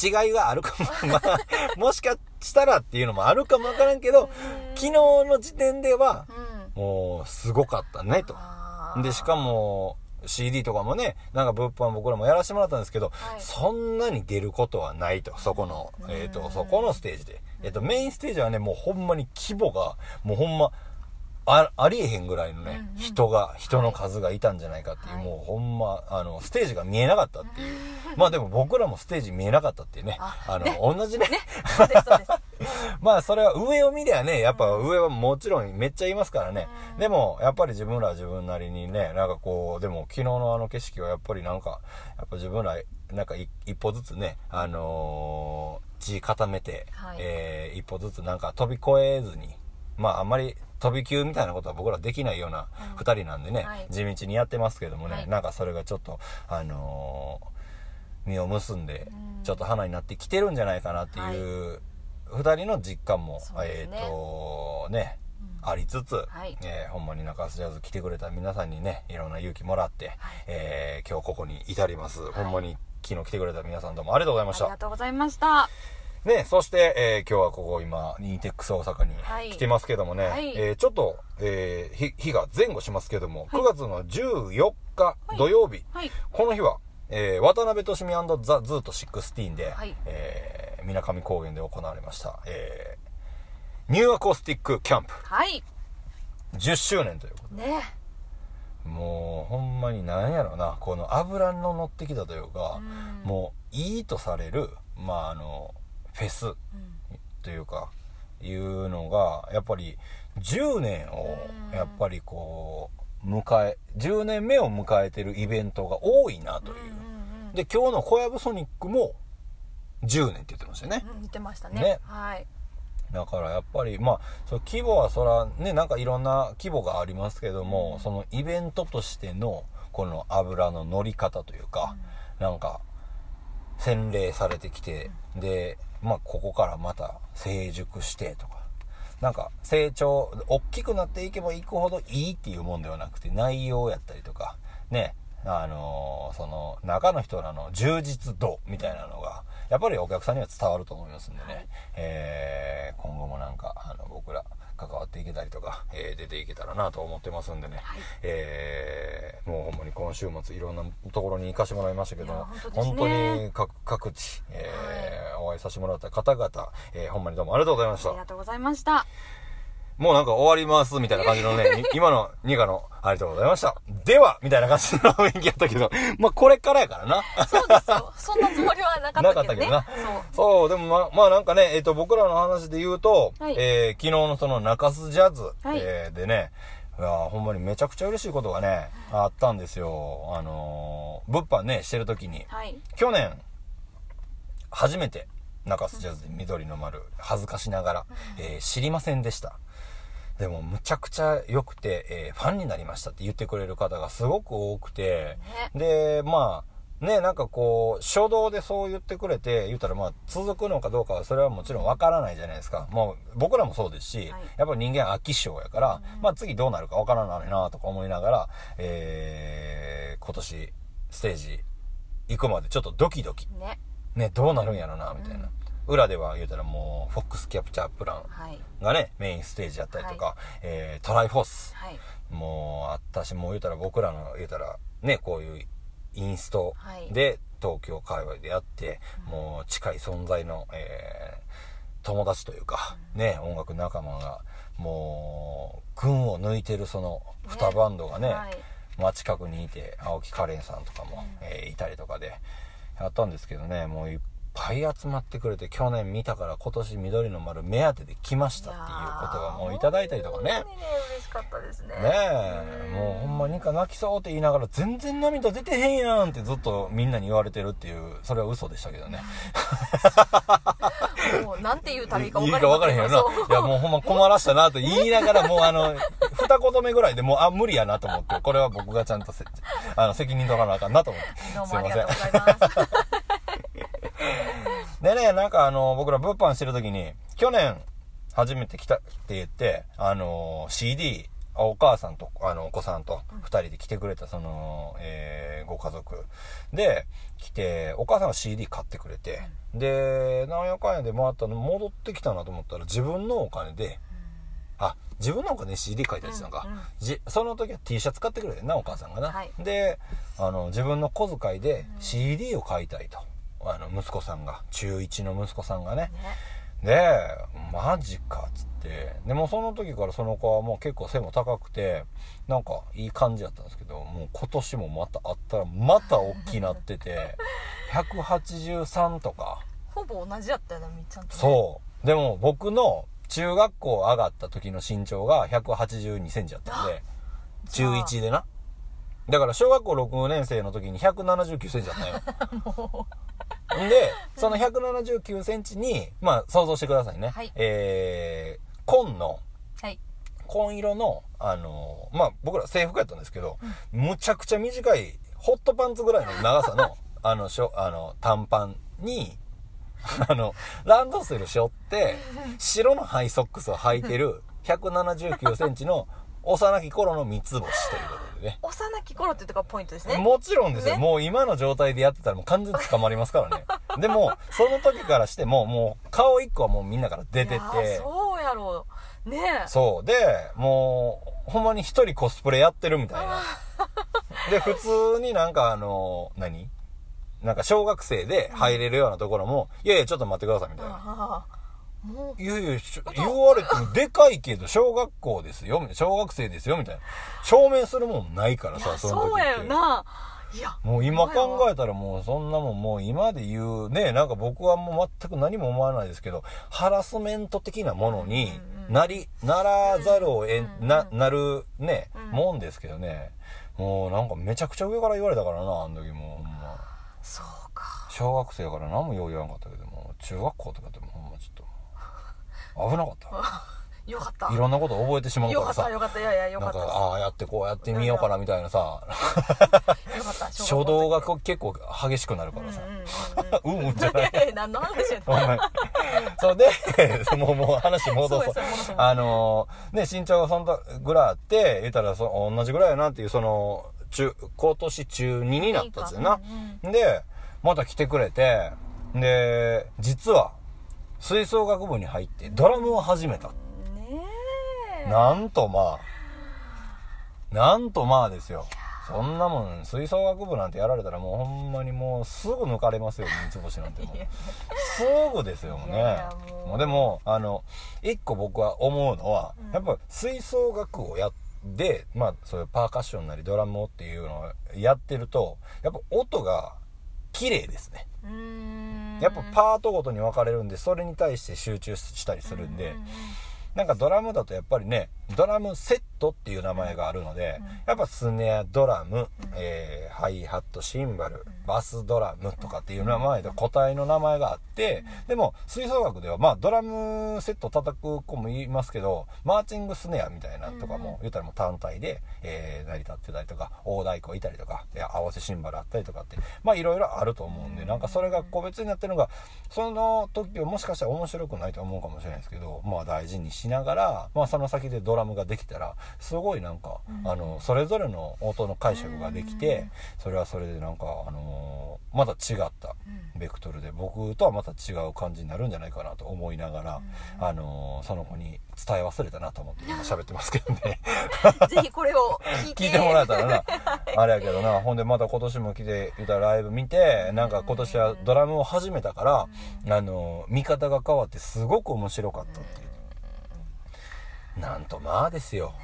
違いがあるかも、まあ、もしかしたらっていうのもあるかもわからんけど、昨日の時点では
う、ん。
もう、すごかったね、と。で、しかも、CD とかもね、なんか物販僕らもやらせてもらったんですけど、
はい。
そんなに出ることはないと、そこの、えっ、と、そこのステージで。えっ、と、メインステージはね、もうほんまに規模が、もうほんま、あありえへんぐらいのね、
うんうん。
人が、人の数がいたんじゃないかっていう、
はい。
もうほんま、あの、ステージが見えなかったっていう。まあでも僕らもステージ見えなかったっていうね。
あ
あの、同じね。
そうですそうです。
まあそれは上を見りゃね、やっぱ上はもちろんめっちゃいますからね。
うん。
でも、やっぱり自分らは自分なりにね、なんかこう、でも昨日のあの景色はやっぱりなんか、やっぱ自分ら、なんかい一歩ずつね、あのー地固めて、
はい。
えー一歩ずつなんか飛び越えずに、まああんまり飛び級みたいなことは僕らできないような
うん。
二人なんでね、
はい。
地道にやってますけどもね、
はい。
なんかそれがちょっと、あのー実を結んで
うん、
ちょっと花になってきてるんじゃないかなっていう、二人の実感も、えっ、
そうですね。
とね、
うん。
ありつつ、
はい。
えーほんまに中洲ジャズ来てくれた皆さんにね、いろんな勇気もらって、
はい。
えー今日ここに至ります。ほんまに昨日来てくれた皆さんどうもありがとうございました。
ありが。とうございました
ね、そして、えー今日はここ今、ニーテックス大阪に
はい。
来てますけどもね、
はい。
えーちょっと、えー日、日が前後しますけども、
はい。
9月の14日土曜日、
はい。
この日は、えー渡辺俊美 THE ZOOT16 で、
はい。
えー、水上高原で行われました、えー、 New Acoustic Camp。
はい。
10周年というこ
ね。
ともうほんまになんやろなこの油の乗ってきたというか、
うん。
もういいとされるまああのフェス
うん。
というかいうのがやっぱり10年を
うん。
やっぱりこう迎え10年目を迎えてるイベントが多いなという、
うんうんうん
で今日の小籔ソニックも10年って言ってましたよね、
うん似てましたね。
ね。
はい。
だからやっぱりまあその規模はそらねなんかいろんな規模がありますけども、
うん。
そのイベントとしてのこの油の乗り方というか、なんか洗礼されてきて、でまあここからまた成熟してとか。なんか成長大きくなっていけばいくほどいいっていうもんではなくて内容やったりとか。ね。あのーその中の人らの充実度みたいなのがやっぱりお客さんには伝わると思いますんでね、えー今後もなんかあの僕ら関わっていけたりとか、えー出ていけたらなと思ってますんでね、
はい。
えーもうほんまに今週末いろんなところに行かしてもらいましたけど
ね。
本当に各各地、えーお会いさせてもらった方々、えーほんまにどうもありがとうございました。
ありがとうございました
もうなんか終わりますみたいな感じのね、い 今のニカのありがとうございました。ではみたいな感じの雰囲気やったけど、まあこれからやからな。
そうですよ。そんなつもりはなかったけどね。
なか
そう。
そう、でもまあ、まあなんかね、えっ、と、僕らの話で言うと、
はい。
えー昨日のその中洲ジャズ、
はい。
えーでね、いやーほんまにめちゃくちゃ嬉しいことがね、あったんですよ。あのー物販ね、してる時に、
はい。
去年、初めて中洲ジャズで緑の丸、恥ずかしながら、えー知りませんでした。でも、むちゃくちゃ良くて、えーファンになりましたって言ってくれる方がすごく多くて、で、まあ、ね、なんかこう、初動でそう言ってくれて、言ったらまあ、続くのかどうかはそれはもちろんわからないじゃないですか。もう、僕らもそうですし、
はい
やっぱり人間飽き性やから、まあ次どうなるかわからないなとか思いながら、えー、今年、ステージ行くまでちょっとドキドキ。
ね
ね、どうなるんやろな、みたいな。裏では言うたらもう、フォックスキャプチャープラン
はい。
がね、メインステージやったりとか、えートライフォース
はい。
もうあったし、もう言うたら僕らの言うたら、ね、こういうインスト
はい。
で東京界隈でやって、もう近い存在の、えー友達というか、ね、音楽仲間がもう群を抜いてるその2バンドがね
はい。
まあ、近くにいて青木カレンさんとかも、えーいたりとかでやったんですけどねもういっぱい集まってくれて去年見たから今年緑の丸目当てで来ましたっていうことがもういただいたりとかね。
本当にね嬉しかったですね。
ねえもうほんまにか泣きそうって言いながら全然涙出てへんやんってずっとみんなに言われてるっていうそれは嘘でしたけどね。
もうなんて言うたらいいか
いい
分
か分からへんよな。いやもうほんま困らしたなと言いながらもうあの二言目ぐらいでもうあ無理やなと思ってこれは僕がちゃんとせあの責任取らなあかんなと思って。
どう
すいません。
もありがとうございます
でね、なんかあの、僕ら物販してる時に、去年初めて来たって言って、あの、CD、お母さんと、あの、お子さんと二人で来てくれた、その、えーご家族。で来て、お母さんが CD 買ってくれて、で、なんやかんやで回ったの戻ってきたなと思ったら、自分のお金で、あ、自分のお金で CD 書いたやつなんか、
うんうん
じその時は T シャツ買ってくれてんな、お母さんがな。
はい。
で、あの、自分の小遣いで CD を買いたいと。あの、息子さんが、中1の息子さんがね。で、マジかっつって。でもその時からその子はもう結構背も高くて、なんかいい感じだったんですけど、もう今年もまたあったらまた大きなってて、183とか。
ほぼ同じやったよなみっちゃんとね
そう。でも僕の中学校上がった時の身長が182センチだったんで、中1でな。だから小学校6年生の時に179センチだったよ。で、その179センチに、まあ想像してくださいね。
はい
えー、紺の、
はい
紺色の、あのーまあ僕ら制服やったんですけど、むちゃくちゃ短い、ホットパンツぐらいの長さの、あの、しょ、あの、短パンに、あの、ランドセル背負って、白のハイソックスを履いてる、179センチの幼き頃の三つ星ということでね。
幼き頃っていうとこがポイントですね
もちろんですよ。
ね
もう今の状態でやってたらもう完全に捕まりますからね。でも、その時からしても、もう顔一個はもうみんなから出て
いやー
て、
そうやろうねえ
そう。で、もう、ほんまに一人コスプレやってるみたいな。で、普通になんかあの、何？なんか小学生で入れるようなところも、いやいや、ちょっと待ってくださいみたいな。いやいや、言われてもでかいけど、小学校ですよ、小学生ですよ、みたいな。証明するもんないからさ、その時って。
そうやよないや
もう今考えたらもうそんなもんもう今で言うね、なんか僕はもう全く何も思わないですけど、ハラスメント的なものになり、ならざるをえん、な、なるね、もんですけどね。もうなんかめちゃくちゃ上から言われたからな、あの時もうほんま。
そうか
小学生やから何もよう言わんかったけども、中学校とかでも危なかった。
よかった
いろんなこと覚えてしまう
よ
からさ。
かったよかったいやいやよ
なんか、
かった
ああ、やってこうやってみようかなみたいなさ、
よかった
初動が結構激しくなるからさ。
うんうんうん
うんうん じゃない。
何の話やねん。
そうで、もう、もう話戻そう。あのー、ね、身長がそんなぐらいあって、言ったらそ同じぐらいやなっていう、その、中、今年中2になったんですよな。で、また来てくれて、で、実は、吹奏楽部に入ってドラムを始めた。
ねえ
なんとまあ、なんとまあですよ。そんなもん、吹奏楽部なんてやられたらもうほんまにもうすぐ抜かれますよ、三つ星なんてもう。すぐですよ、ね
いやいやも。う
でも、あの、一個僕は思うのは、やっぱ吹奏楽をやって、まあそういうパーカッションなりドラムをっていうのをやってると、やっぱ音が綺麗ですね。
うーん
やっぱパートごとに分かれるんで、それに対して集中したりするんで、なんかドラムだとやっぱりね、ドラムセットっていう名前があるので、やっぱスネア、ドラム、えーハイハット、シンバル、バスドラムとかっていう名前で個体の名前があって、でも吹奏楽ではまあドラムセット叩く子もいますけど、マーチングスネアみたいなとかも、言ったらもう単体で、えー成り立ってたりとか、大太鼓いたりとか、合わせシンバルあったりとかって、まあいろいろあると思うんで、なんかそれが個別になってるのが、その時はもしかしたら面白くないと思うかもしれないですけど、まあ大事にしながら、まあその先でドラムができたら、すごいなんか、あの、それぞれの音の解釈ができて、それはそれでなんか、あのーまた違ったベクトルで、僕とはまた違う感じになるんじゃないかなと思いながら、あのーその子に伝え忘れたなと思って今喋ってますけどね。
ぜひこれを聞いて
聞いてもらえたらな。あれやけどな。ほんでまた今年も来て、言ったらライブ見て、なんか今年はドラムを始めたから、あの、見方が変わってすごく面白かったっていう。なんとまあですよ。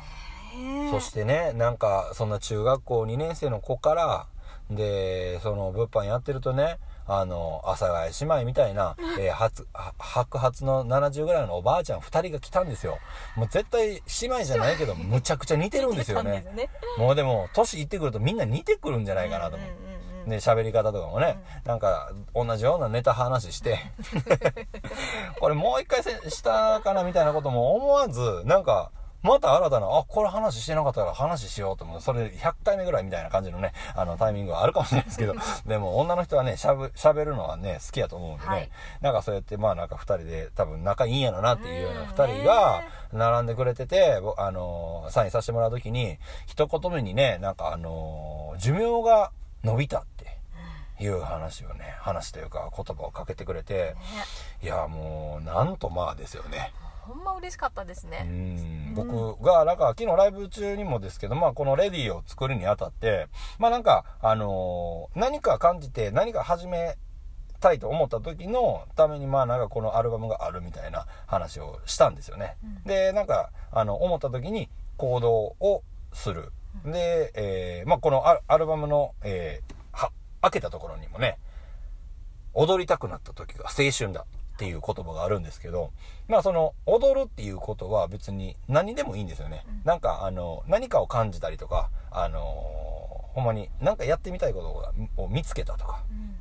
そしてねなんかそんな中学校2年生の子からでその物販やってるとねあの阿佐ヶ谷姉妹みたいな、えー、初は白髪の70ぐらいのおばあちゃん2人が来たんですよ。もう絶対姉妹じゃないけどむちゃくちゃ似てるんですよね。
ね。
もうでも年いってくるとみんな似てくるんじゃないかなと思う、
うんうんうんうん
で喋り方とかもね、なんか同じようなネタ話して。これもう一回せしたかなみたいなことも思わずなんかまた新たな、あ、これ話してなかったから話しようと思う。それ100回目ぐらいみたいな感じのね、あのタイミングはあるかもしれないですけど、でも女の人はね、しゃぶ、喋るのはね、好きやと思うんでね、
はい。
なんかそうやってまあなんか二人で多分仲いいんやろなっていうような
うん
二人が並んでくれてて、ぼあのーサインさせてもらうときに、一言目にね、なんかあのー寿命が伸びたいう話をね、話というか言葉をかけてくれて、
ね。
いやもう、なんとまあですよね。
ほんま嬉しかったです
う
ね
ん。僕がなんか昨日ライブ中にもですけど、まあ、このレディを作るにあたってまあなんかあのー何か感じて何か始めたいと思った時のためにまあなんかこのアルバムがあるみたいな話をしたんですよね、
うん。
でなんかあの思った時に行動をする。で、えーまあ、このアアルバムの、え開けたところにもね踊りたくなった時が青春だっていう言葉があるんですけど、まあその踊るっていうことは別に何でもいいんですよね。
うん。
なんかあの何かを感じたりとか、あのほんまになんかやってみたいことを見つけたとか、
うん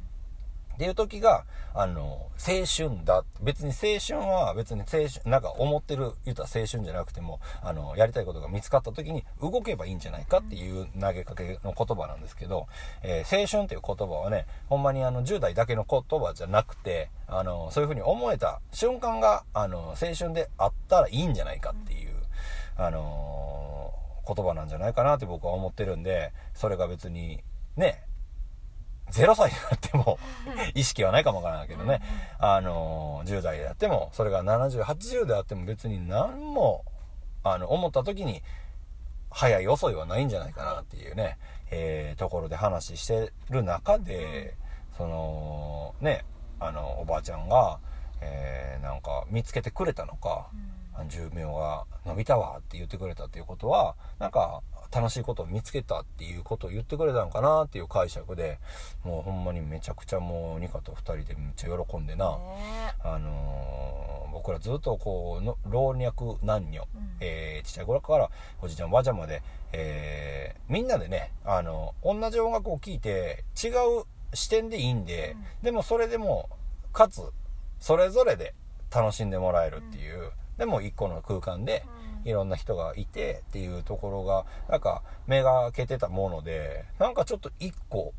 っていう時が、あの、青春だ。別に青春は別に青春、なんか思ってる、言ったら青春じゃなくても、あの、やりたいことが見つかった時に動けばいいんじゃないかっていう投げかけの言葉なんですけど、えー青春っていう言葉はね、ほんまにあの、10代だけの言葉じゃなくて、あの、そういうふうに思えた瞬間が、あの、青春であったらいいんじゃないかっていう、あの言葉なんじゃないかなって僕は思ってるんで、それが別に、ね、0歳になっても意識はないかもわからないけどね、あの10代であってもそれが7080であっても別に何もあの思った時に早い遅いはないんじゃないかなっていうね、えーところで話してる中でそのねあのおばあちゃんが、えーなんか見つけてくれたのか、寿命が伸びたわって言ってくれたっていうことはなんか楽しいことを見つけたっていうことを言ってくれたのかなっていう解釈でもうほんまにめちゃくちゃもうニカと2人でめっちゃ喜んでな、
ね
あのー僕らずっとこうの老若男女、
うん。
えーちっちゃい頃からおじいちゃんおばあちゃんまで、えーみんなでねあの同じ音楽を聴いて違う視点でいいんで、でもそれでもかつそれぞれで楽しんでもらえるっていう、でも一個の空間で
うん
いろんな人がいてっていうところがなんか目が開けてたものでなんかちょっと一個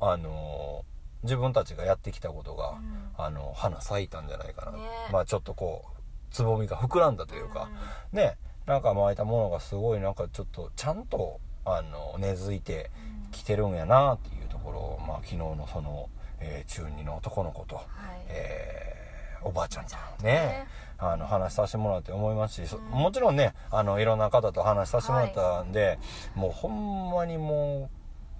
あのー自分たちがやってきたことが、
うん。
あの花咲いたんじゃないかな、
ね。
まあちょっとこうつぼみが膨らんだというか、ね。なんか巻いたものがすごいなんかちょっとちゃんとあの根付いてきてるんやなっていうところを、まあ、昨日のその、えー中2の男の子と、
はい。
えーおばあちゃんと
ね。
ねあの話させてもらって思いますし、そもちろんねあのいろんな方と話させてもらったんで、もうほんまにも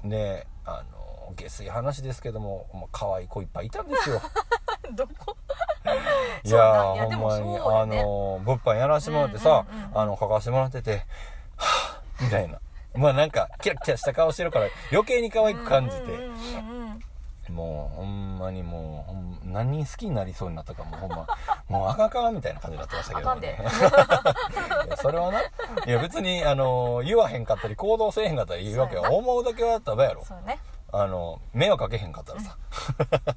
うねあの下水話ですけども、まあ、可愛い子いっぱいいたんですよ。
どこ？
いやほんまに、
ね。
あの物販やらせてもらってさ、
うんうんうん
あの書かせてもらっててはぁみたいな。まあなんかキラキラした顔してるから余計に可愛く感じて、
うんうんうんうん
もうほんまにもうほん何人好きになりそうになったかもうほんま もうあかんかんみたいな感じになってましたけどね。それはないや別にあの言わへんかったり行動せえへんかったら言うわけは思うだけはただやろ。
ね。
あの迷惑かけへんかったらさ、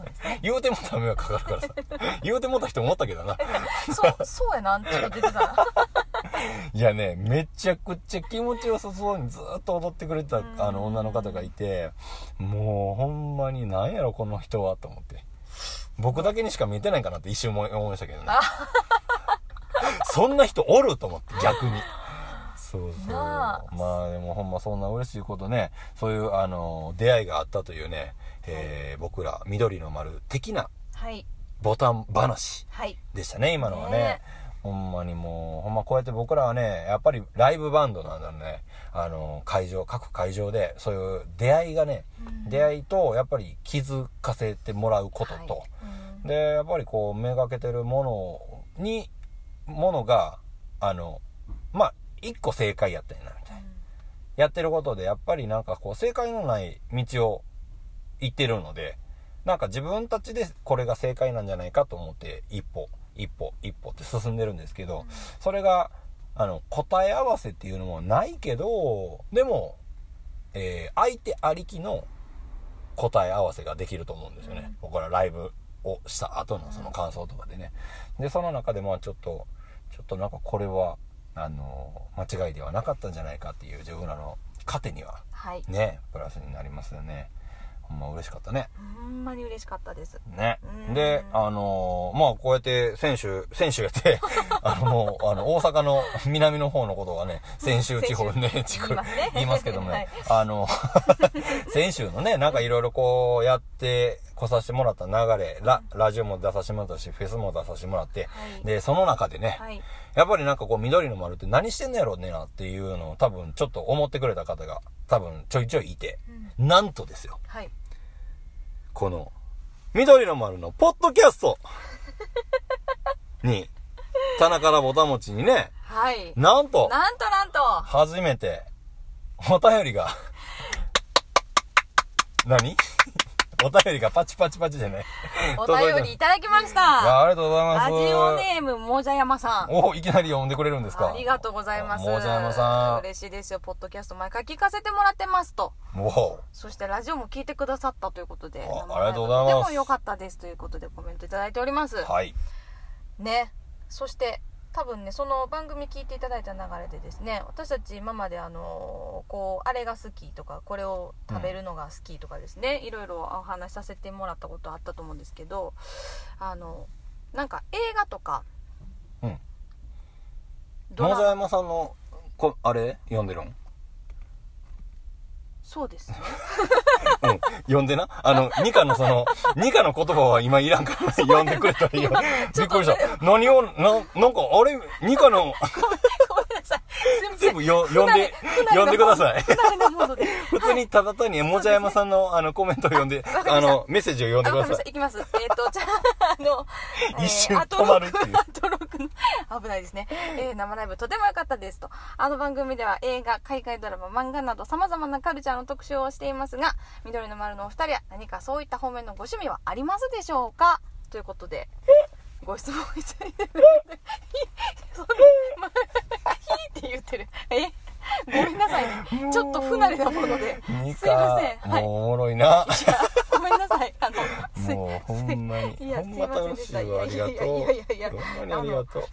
そうですね
言うてもったら迷惑かかるからさ 言うてもった人思ったけどな
そうそうやなちょっと出てた
いやね、めちゃくちゃ気持ちよさそうにずっと踊ってくれた
ん
あの女の方がいて、もうほんまになんやろこの人はと思って。僕だけにしか見えてないかなって一瞬思い思いましたけどね。そんな人おると思って逆に。そうそう。まあでもほんまそんな嬉しいことね、そういうあの、出会いがあったというね、えー僕ら緑の丸的な
はい。
ボタン話。
はい。
でしたね今のはね。
ね。
ほんまにもうほんまこうやって僕らはねやっぱりライブバンドなんだね。あの会場各会場でそういう出会いがね、出会いとやっぱり気づかせてもらうことと、
はい。うん。
でやっぱりこうめがけてるものにものがあのまあ一個正解やったんやなみたいな。やってることでやっぱりなんかこう正解のない道を行ってるのでなんか自分たちでこれが正解なんじゃないかと思って一歩一歩一歩って進んでるんですけどそれがあの答え合わせっていうのもないけどでも、えー相手ありきの答え合わせができると思うんですよね、僕らライブをした後のその感想とかでね。でその中でまあちょっとちょっとなんかこれはあの間違いではなかったんじゃないかっていう自分らの糧には
はい。
ねプラスになりますよねほんま嬉しかったね。
ほんまに嬉しかったです。
ね。
うん。
であのまあこうやって選手選手やって あのもうあの大阪の 南の方のことがね泉州地方ね地区
言います
けどもね、
はい。
あの 先週のねなんかいろいろこうやって来させてもらった流れララジオも出させてもらったしフェスも出させてもらって、
はい。
でその中でね、
はい。
やっぱりなんかこう緑の丸って何してんのやろうねなっていうのを多分ちょっと思ってくれた方が多分ちょいちょいいて、なんとですよ。
はい
この緑の丸のポッドキャスト。に棚からぼたもちにね。
はい。
なんと
なんとなんと。
初めてお便りが。何？お便りがパチパチパチでね
お
届いて
便りいただきまし
いや
た
ありがとうございます
ラジオネームもじゃやまさん
おいきなり読んでくれるんですか
ありがとうございます。
もじゃやまさん
嬉しいですよ。ポッドキャスト毎回聞かせてもらってますと。
おお
そしてラジオも聞いてくださったということで。
ありがとうございます
とても良かったですということでコメントいただいております。
はい
ね。そして、多分ね、その番組聞いていただいた流れでですね、私たち今まであのこう、あれが好きとか、これを食べるのが好きとかですね、いろいろお話しさせてもらったことあったと思うんですけど、あの、なんか映画とか、
うん。野沢山さんのこあれ？読んでるん？
そうですね。
うん、読んでな。あの、ニカのその、ニカの言葉は今いらんから読んでくれたらいいよ。びっくりした。何を、な、なんか、あれ、ニカの、
ごめんなさい。
全部よ 読んで、読んでください。普通にただ単に、もじゃやまさんの、あの、コメントを読んで、あの、メッセージを読んでください。。
いきます。えっ、と、じゃあ、あの、
一瞬止まるっていう
危ないですね。えー生ライブとても良かったですと。あの番組では映画、海外ドラマ、漫画など様々なカルチャーの特集をしていますが、緑の丸のお二人は何かそういった方面のご趣味はありますでしょうか？ということで、ご質問いただいてるので、そんな、ま、ひーって言ってる。え？ごめんなさいね。ちょっと不慣れなもので。
ニ
すいません。
カ、
はい。
おもろいな。
ごめんなさい。あの、す い
もう、ほんまに。
いや、すいません。でした。いや
ありがとう。
いやいやいやいや。
ほんまにありがとう。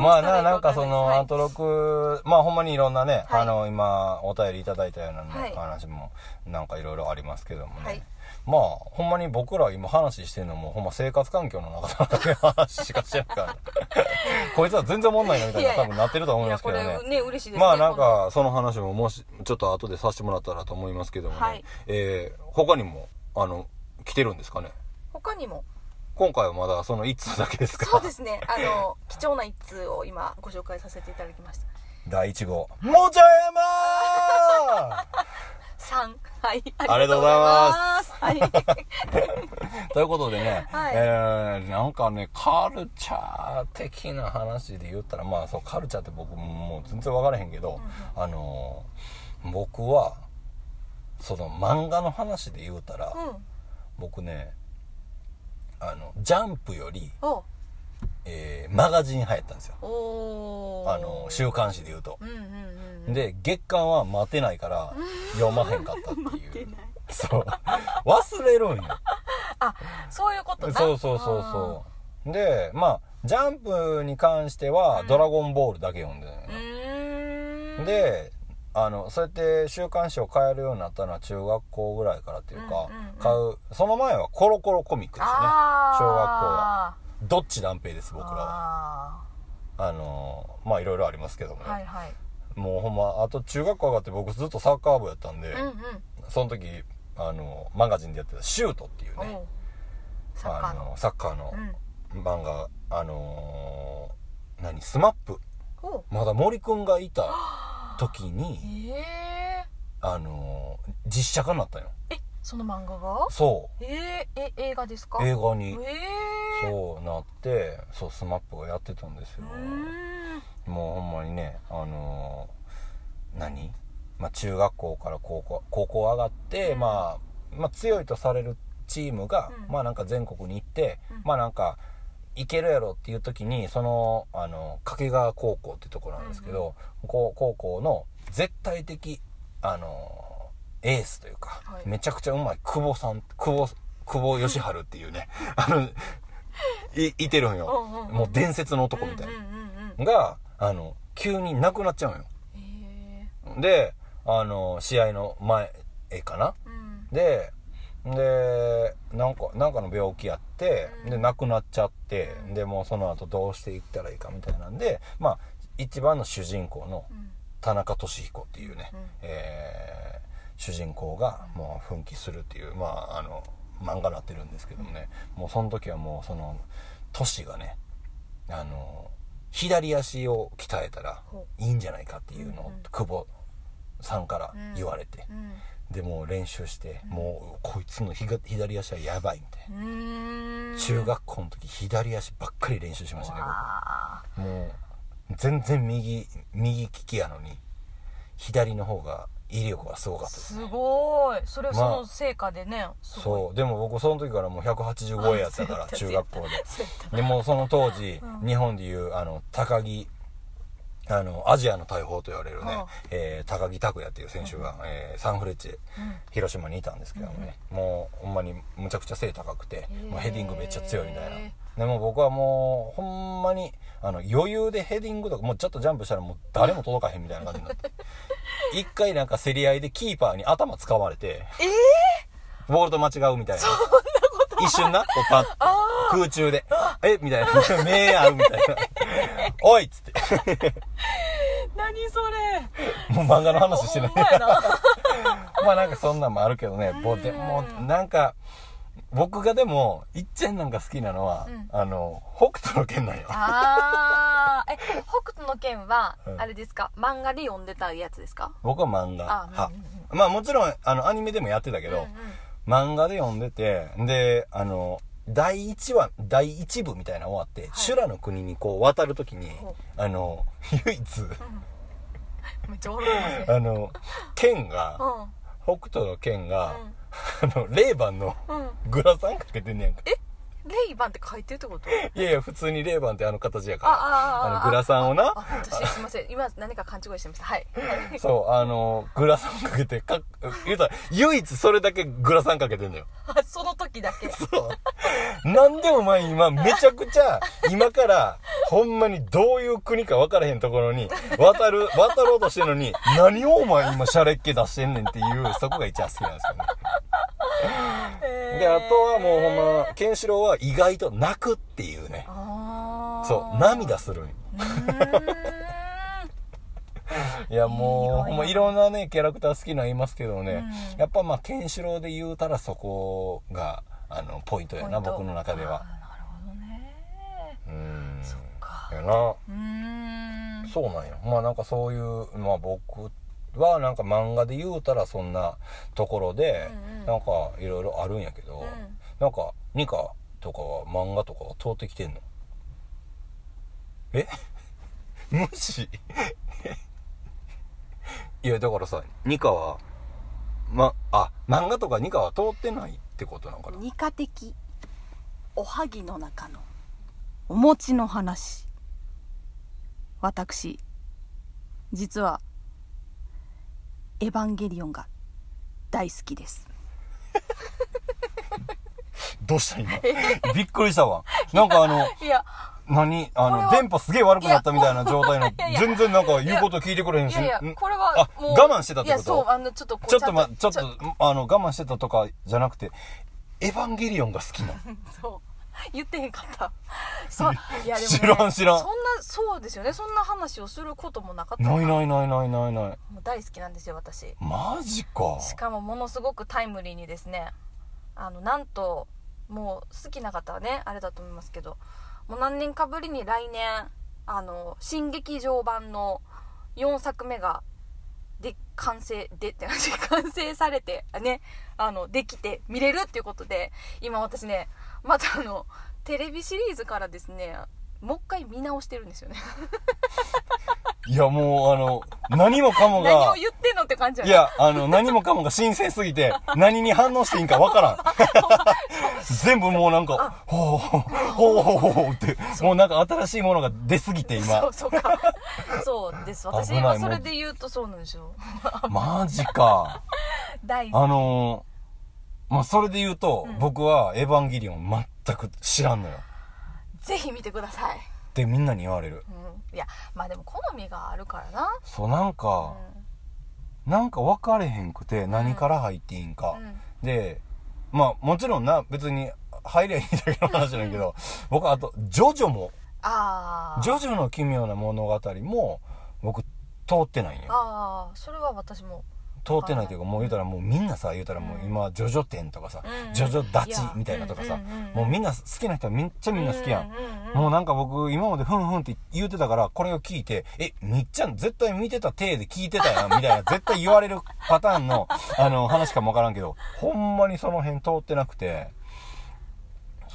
まあな、なんかその、アントロク、まあほんまにいろんなね、
はい
あの、今、お便りいただいたようなね、
はい
話も、なんかいろいろありますけどもね。
はい
まあ、ほんまに僕ら今話してるのも、ほんま生活環境の中の 話しかしてないから、こいつは全然おもんないなみたいな多分なってると思いますけど
これ
ね。
ね、嬉しいですね。
まあなんか、その話ももし、ちょっと後でさせてもらったらと思いますけどもね。
はい
えー、他にも、あの、来てるんですかね？
他にも、
今回はまだその1通だけですか？
そうですね、あの、貴重な一通を今ご紹介させていただきました。
第1号。もちゃ山
3。はい。
ありがとうございます
ありがとうござい。
ということでね、
はい
えー、なんかね、カルチャー的な話で言ったら、まあそう、カルチャーって僕もう全然分からへんけど、あのー僕は、その漫画の話で言うたら、
はい。うん。
僕ね、あの、ジャンプより、
お
えーマガジン入ったんですよ。あの、週刊誌で言うと。
うんうんうん。
で、月刊は待てないから、読まへんかったっていう。そう。忘れるんよ。
あ、そういうことな
そうそうそうそう。で、まあ、ジャンプに関しては、ドラゴンボールだけ読んでるの。で、あの、そうやって週刊誌を買えるようになったのは中学校ぐらいからっていうか、買う、その前はコロコロコミックですよね。小学校は。どっち断平です、僕らは。
あ
あの、まあ、いろいろありますけども
はいはい。
もうほんま、あと中学校上がって僕ずっとサッカー部やったんで、
うんうん。
その時、あの、マガジンでやってたシュートっていうね、
サッカーの。
あの、サッカーの
うん。
漫画、あのー何、スマップ。まだ森くんがいた 時に、
ええ
あのー実写化になったよ。
え、その漫画が？
そ
えー、え、映画ですか？
う。映画に。
え
そそうなってそうスマップがやってたんですよもうほんまにねあのー何、まあ、中学校から高校高校上がって、
うん。
まあ、まあ強いとされるチームが、
うん。
まあなんか全国に行って、
うん。
まあなんかいけるやろっていう時にそのあの掛川高校っていうところなんですけど、こう高校の絶対的あのエースというか、
はい。
めちゃくちゃうまい久保さん久保久保義治っていうね あのいいてるんよ、もう伝説の男みたいな。があの急になくなっちゃうのよ。
へ
であの試合の前かな？
ーうん。
ででなんかなんかの病気やって、
うん。
で亡くなっちゃって、
うん。
でもうその後どうしていったらいいかみたいなんでまあ一番の主人公の
うん。
田中俊彦っていうね、
うん。
えー主人公がもう奮起するっていうまああの漫画になってるんですけどもね、もうその時はもうそのトシがねあの左足を鍛えたら
ほ
いいんじゃないかっていうのを、久保さんから言われて、
うん。
でもう練習して、
うん。
もうこいつの左足はやばいみたいな、中学校の時左足ばっかり練習しましたね
わ
僕。もう全然右右利きやのに左の方が威力がすごか
ー
ったですね。
すごい。それは
まあ。
その成果でねすごい。
そう。でも僕その時からもう180超えやったから 中学校で。でもうその当時、
うん。
日本でいうあの高木あのアジアの大砲と言われるね、
うん
えー高木拓也っていう選手が、えーサンフレッチェ
うん。
広島にいたんですけどもね、もうほんまにむちゃくちゃ背高くて、
ー。
もうヘディングめっちゃ強いみたいな。
へ
でも僕はもうほんまにあの余裕でヘディングとかもうちょっとジャンプしたらもう誰も届かへんみたいな感じになって。一回なんか競り合いでキーパーに頭掴まれて
え
ボールと間違うみたいな一瞬な こうパッ空中で「えみたいな「目合う」みたいな「おい!」っつって。
ー、何それ。
もう漫画の話してない。
ま
あなんかそんなんもあるけどね。ぼでもなんか僕がでもいっちゃんなんか好きなのは、
うん。
あの北斗の拳なんよ。
あー。え北斗の拳は、
うん。
あれですか？漫画で読んでたやつですか？
僕は漫画
あ
派
うん
まあもちろんあのアニメでもやってたけど、
うんうん
漫画で読んでてであの第1話第1部みたいなの終わって、修羅の国にこう渡るときに
ほ
あの唯一
めっちゃ笑ってますね。
あの剣が
うん。
北斗の剣が、あのレイバンの
うん。うん
グラサンかけてんねやんか。
え？レイバンって書いてるってこと？
いやいや普通にレイバンってあの形やから。
あ
のグラサンをな
あ私すいません今何か勘違いしてましたはい
そうあのグラサンかけてか言うたら唯一それだけグラサンかけてんのよ
あその時だけ
そうなんでお前今めちゃくちゃ今からほんまにどういう国か分からへんところに渡る渡ろうとしてるのに何をお前今シャレっ気出してんねんっていうそこが一番好きなんですよねであとはもうほんまケンシロウは意外と泣くっていうね。そう涙するいやもうほんまいろんなねキャラクター好きなのいますけどね、
うん。
やっぱまあケンシロウで言うたらそこがあのポイントやな僕の中では。
なるほどね。
うん。
そっか。
やな。
うーん。
そうなんよ。まあなんかそういうまあ僕はなんか漫画で言うたらそんなところで、
うんうん。
なんかいろいろあるんやけど、
うん。
なんかニカとかは漫画とかは通ってきてんの？え？無視？いやだからさニカはまあ漫画とかニカは通ってないってことなのかな？
二課的。おはぎの中のお餅の話。私実はエヴァンゲリオンが大好きです
どうした今？びっくりしたわ。なんかあの
いや
何？あの電波すげえ悪くなったみたいな状態の
いやいや。
全然なんか言うこと聞いてくれへんし。
いやいや
ん。
これは
あ
もう
我慢してたって
いや
こと
そうあのちょっと
ちょっとまちょっと
ち
あの我慢してたと。かじゃなくてエヴァンゲリオンが好きな。の
そう。言ってへんかった。そう。いやでも、ね、
知らん知らん。
そんなそうですよね。そんな話をすることもなかった
ないないないないないない。
もう大好きなんですよ私。
マジか。
しかもものすごくタイムリーにですねあのなんともう好きな方はねあれだと思いますけどもう何年かぶりに来年あの新劇場版の4作目がで完成でって話完成されてねあのできて見れるっていうことで今私ねまたあのテレビシリーズからですねもう一回見直してるんですよね。
いやもうあの何もかも
何を
が
言ってんのって感じ
いやあの何もかもが新鮮すぎて何に反応していいんかわからん。全部もうなんかほうほうほうほうほうってもうなんか新しいものが出すぎて今
そうそうかそうです私
危ない
はそれで言うとそうなんですよ
マジかあのー、まあそれで言うと、
うん
僕は「エヴァンゲリオン」全く知らんのよ
ぜひ見てください、
ってみんなに言われる。
うん、いやまあでも好みがあるからな。
そうなんか、なんか分かれへんくて何から入っていいんか、
うん。
でまあもちろんな別に入りゃいいだけの話なんやけど僕あとジョジョも
ああ
ジョジョの奇妙な物語も僕通ってないんよ
ああそれは私も
通ってないというかもう言うたらもうみんなさ言うたらもう今ジョジョ展とかさ、
うん
ジョジョ立ちみたいなとかさ、もうみんな好きな人はめっちゃみんな好きやん。もうなんか僕今までふんふんって言うてたからこれを聞いてえみっちゃん絶対見てた体で聞いてたやんみたいな 絶対言われるパターンのあの話かもわからんけどほんまにその辺通ってなくて。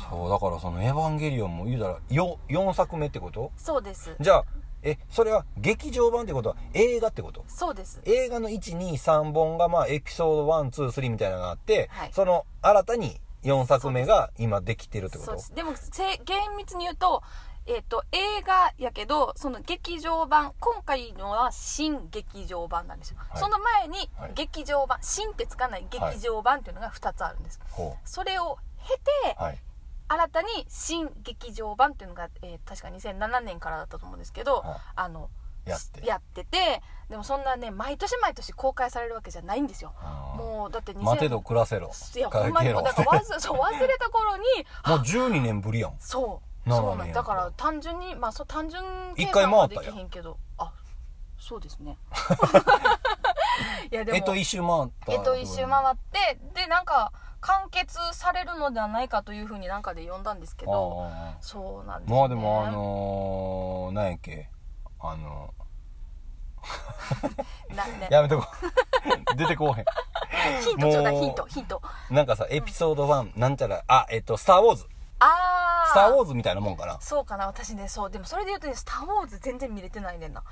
そうだからその「エヴァンゲリオン」も言うたらよ4作目ってこと？
そうです。
じゃあえそれは劇場版ってこと？は映画ってこと？
そうです。
映画の123本がまあエピソード123みたいなのがあって、
はい。
その新たに4作目が今できてるってこと？
そうです。でもせ厳密に言うと,、えっと映画やけどその劇場版今回のは新劇場版なんですよ、
はい。
その前に
はい。
劇場版、新ってつかない劇場版っていうのが2つあるんです、
ほ
それを経て
うはい
新たに新劇場版っていうのが、えー確か2007年からだったと思うんですけど、
はい
あの
やって。
やっててでもそんなね毎年毎年公開されるわけじゃないんですよ。もうだって2000
待てど暮らせろ。
いやほんまにもうだから忘れそう 忘れた頃に
もう12年ぶりやん。
そうそうなんだから単純にまあそう単純計
一回
算はできへんけどあそうですね。いやでも
えっと一周回った
えっと一周回ってでなんか完結されるのではないかというふうになんかで読んだんですけど
あ
そうなんですね。
あまあでもあのー、何やっけ？あの
なね
やめとこう。出てこうへ
ヒントちょうだいヒントヒント。
んなんかさエピソード1なんちゃらあえっと「スター・ウォーズ」
ああ
スター・ウォーズみたいなもんかな。
そうかな私ねそう。でもそれで言うとね「スター・ウォーズ」全然見れてないねんな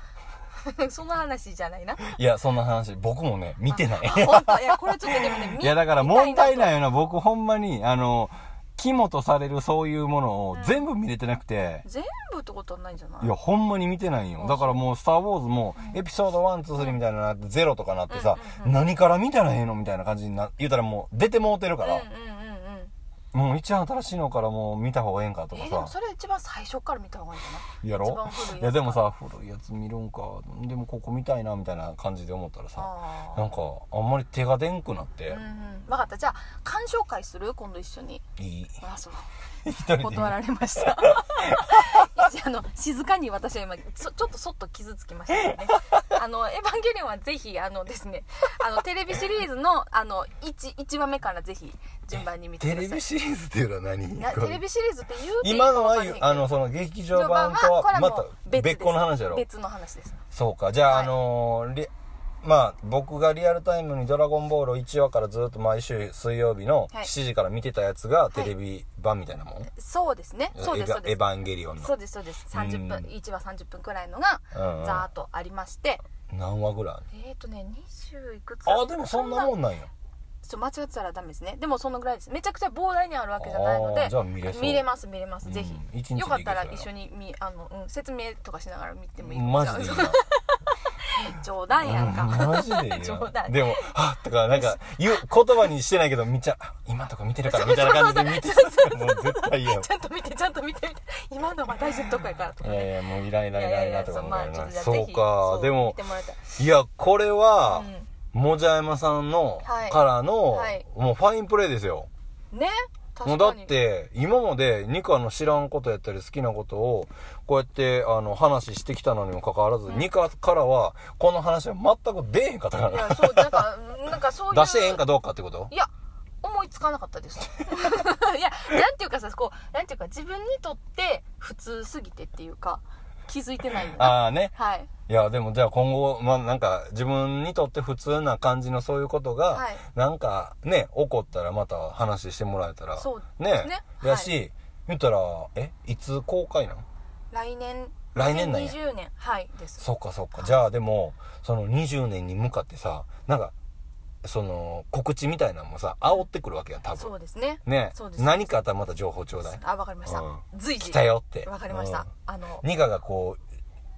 その話じゃないな。い
やそんな話僕もね見てない。
あ本当？いやこれちょっとでもね見
いやだから問題ない
い
よな僕ほんまにあの肝とされるそういうものを全部見れてなくて、
全部ってことはないんじゃない？
いやほんまに見てないんよ。だからもう「スター・ウォーズ」もエピソード123みたいなのなってゼロとかなってさ、何から見たらええのみたいな感じにな言うたらもう出てもうてるから、もう一番新しいのからもう見た方がええんかとか
えーでも
さ
それ一番最初から見た方がいいんじゃない？
やろ？
一番古い
いやでもさ古いやつ見るんか。でもここ見たいなみたいな感じで思ったらさ
あー。
なんかあんまり手が出んくなって、
うんうん。分かった。じゃあ鑑賞会する？今度一緒に。
いい。
あそう
一人で。
断られました。あの静かに私は今そちょっとそっと傷つきましたね。あの「エヴァンゲリオン」はぜひあのですねあのテレビシリーズのあの 1, 1話目からぜひ順番に見てください。
テレビシリーズっていうのは何？
なテレビシリーズって言う
今のはあのその劇場版とはまた別個の話やろ。
別の話です。
そうか。じゃあ、
はい。
あのーリまあ僕がリアルタイムに「ドラゴンボール」を1話からずっと毎週水曜日の
はい。
7時から見てたやつがテレビ版みたいなもん、
そうですね。そうですそうです。
エヴァエヴァンゲリオンの。
そうですそうです。30分
うん。
1話30分くらいのが
うんうん。
ざーっとありまして。
何話ぐらい
えっ、ー、とね20いくつ
あでもそんなもんなんや
ちょ間違ってたらダメですね。でもそのぐらいです。めちゃくちゃ膨大にあるわけじゃないの
あ
で
見れ
ます見れます、
うん
ぜひ。よかったら一緒にみあの、うん、説明とかしながら見てもいい
マジで
冗談やんか、
うんマジで
冗
な
談。
でも「はっ」とかなんか言う言葉にしてないけど見ちゃあ今とか見てるからみたいな感じで見て もう絶対嫌。よ
ちゃんと見てちゃんと見て今のは大事なとこやからとか
いやいやもういらんいらんいらんいらんとかなそうか。でも
い
やこれは、
うん
もじゃやまさんの、
はい。
からの、
はい。
もうファインプレーですよ。
ね？
もうだって、今までニカの知らんことやったり好きなことを、こうやって、あの、話してきたのにもかかわらず、ニカからは、この話は全く出えへんかったから。
いやそうなんか なんかそういう。
出してへんかどうかってこと？
いや思いつかなかったです。いやなんていうかさこうなんていうか自分にとって普通すぎてっていうか気づいてないんだ。な
ああね。
はい。
いや、でもじゃあ今後、まあなんか、自分にとって普通な感じのそういうことが、
はい。
なんかね、起こったらまた話してもらえたら、
そう。
ね
ですね。
やし、言ったらえいつ公開なん？
来年。
来年なんや。
2020年はい。です。
そっかそっか、
はい
じゃあでもその20年に向かってさなんかその告知みたいなのもさ煽ってくるわけやん多
そ
分
うですね。
ね。
そうです。
何かあったらまた情報ちょうだい。
あわかりました、
うん。
随時。
来たよって。
わかりました、
うん。
あの
ニカがこう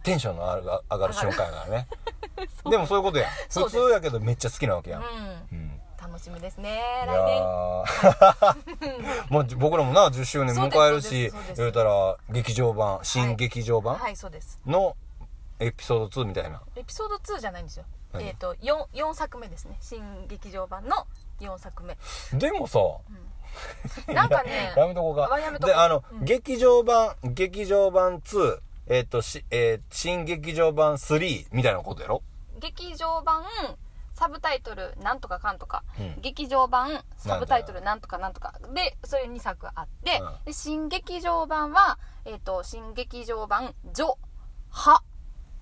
テンションの上が上がる瞬間やからね。でもそういうことや 普通やけどめっちゃ好きなわけやん、
うん。
うん。
楽しみですね来年。
ー もう僕らもな10周年迎えるし言うたら劇場版新劇場版
はいそうです。
のエピソード2みたいな。
エピソード2じゃないんですよ。
何
えっ、と 4, 4作目ですね。新劇場版の4作目
でもさ
なんかね
やめとこうか。であの、
うん。
劇場版劇場版2えっ、とし、えー新劇場版3みたいなことやろ？
劇場版サブタイトルなんとかかんとか、
うん。
劇場版サブタイトルなんとかなんとか。でそれ2作あって、
うん。
で新劇場版は、えっと新劇場版「ジョ」「ハ」「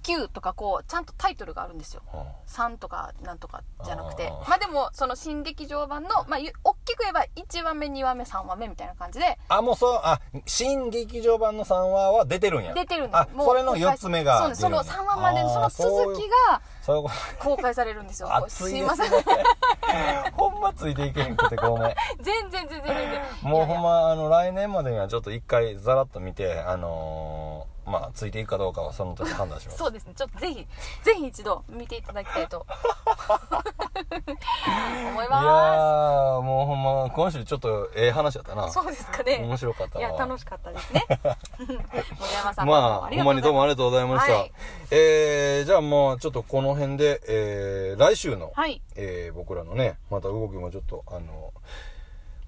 キュー」とかこうちゃんとタイトルがあるんですよ。
うん
3とかなんとかじゃなくて。まあでもその新劇場版の、まあ、ゆ大きく言えば1話目2話目3話目みたいな感じで。
あもうそうあ新劇場版の3話は出てるんや。
出てるんです
あそれの4つ目が
そうですその
出るんや。
3話までのその続きが公開されるんですよ。すいますせん。
ねほんまついていけへんくてごめん。
全然全然全然。
もうほんまあの来年までにはちょっと一回ざらっと見てあのーまあついていくかどうかはその時判断します。
そうですね。ちょっとぜひ ぜひ一度見ていただきたいと。思い
いや
ま
ーもうほんま今週ちょっとええ話やったな。
すそうですかね。
面白かったわ。
いや楽しかったですね。森山さん
まあほんまにどうもあり
が
がとうございました、
はい。
えー、じゃあもうちょっとこの辺で、えー、来週の、
はい。
えー僕らのねまた動きもちょっとあの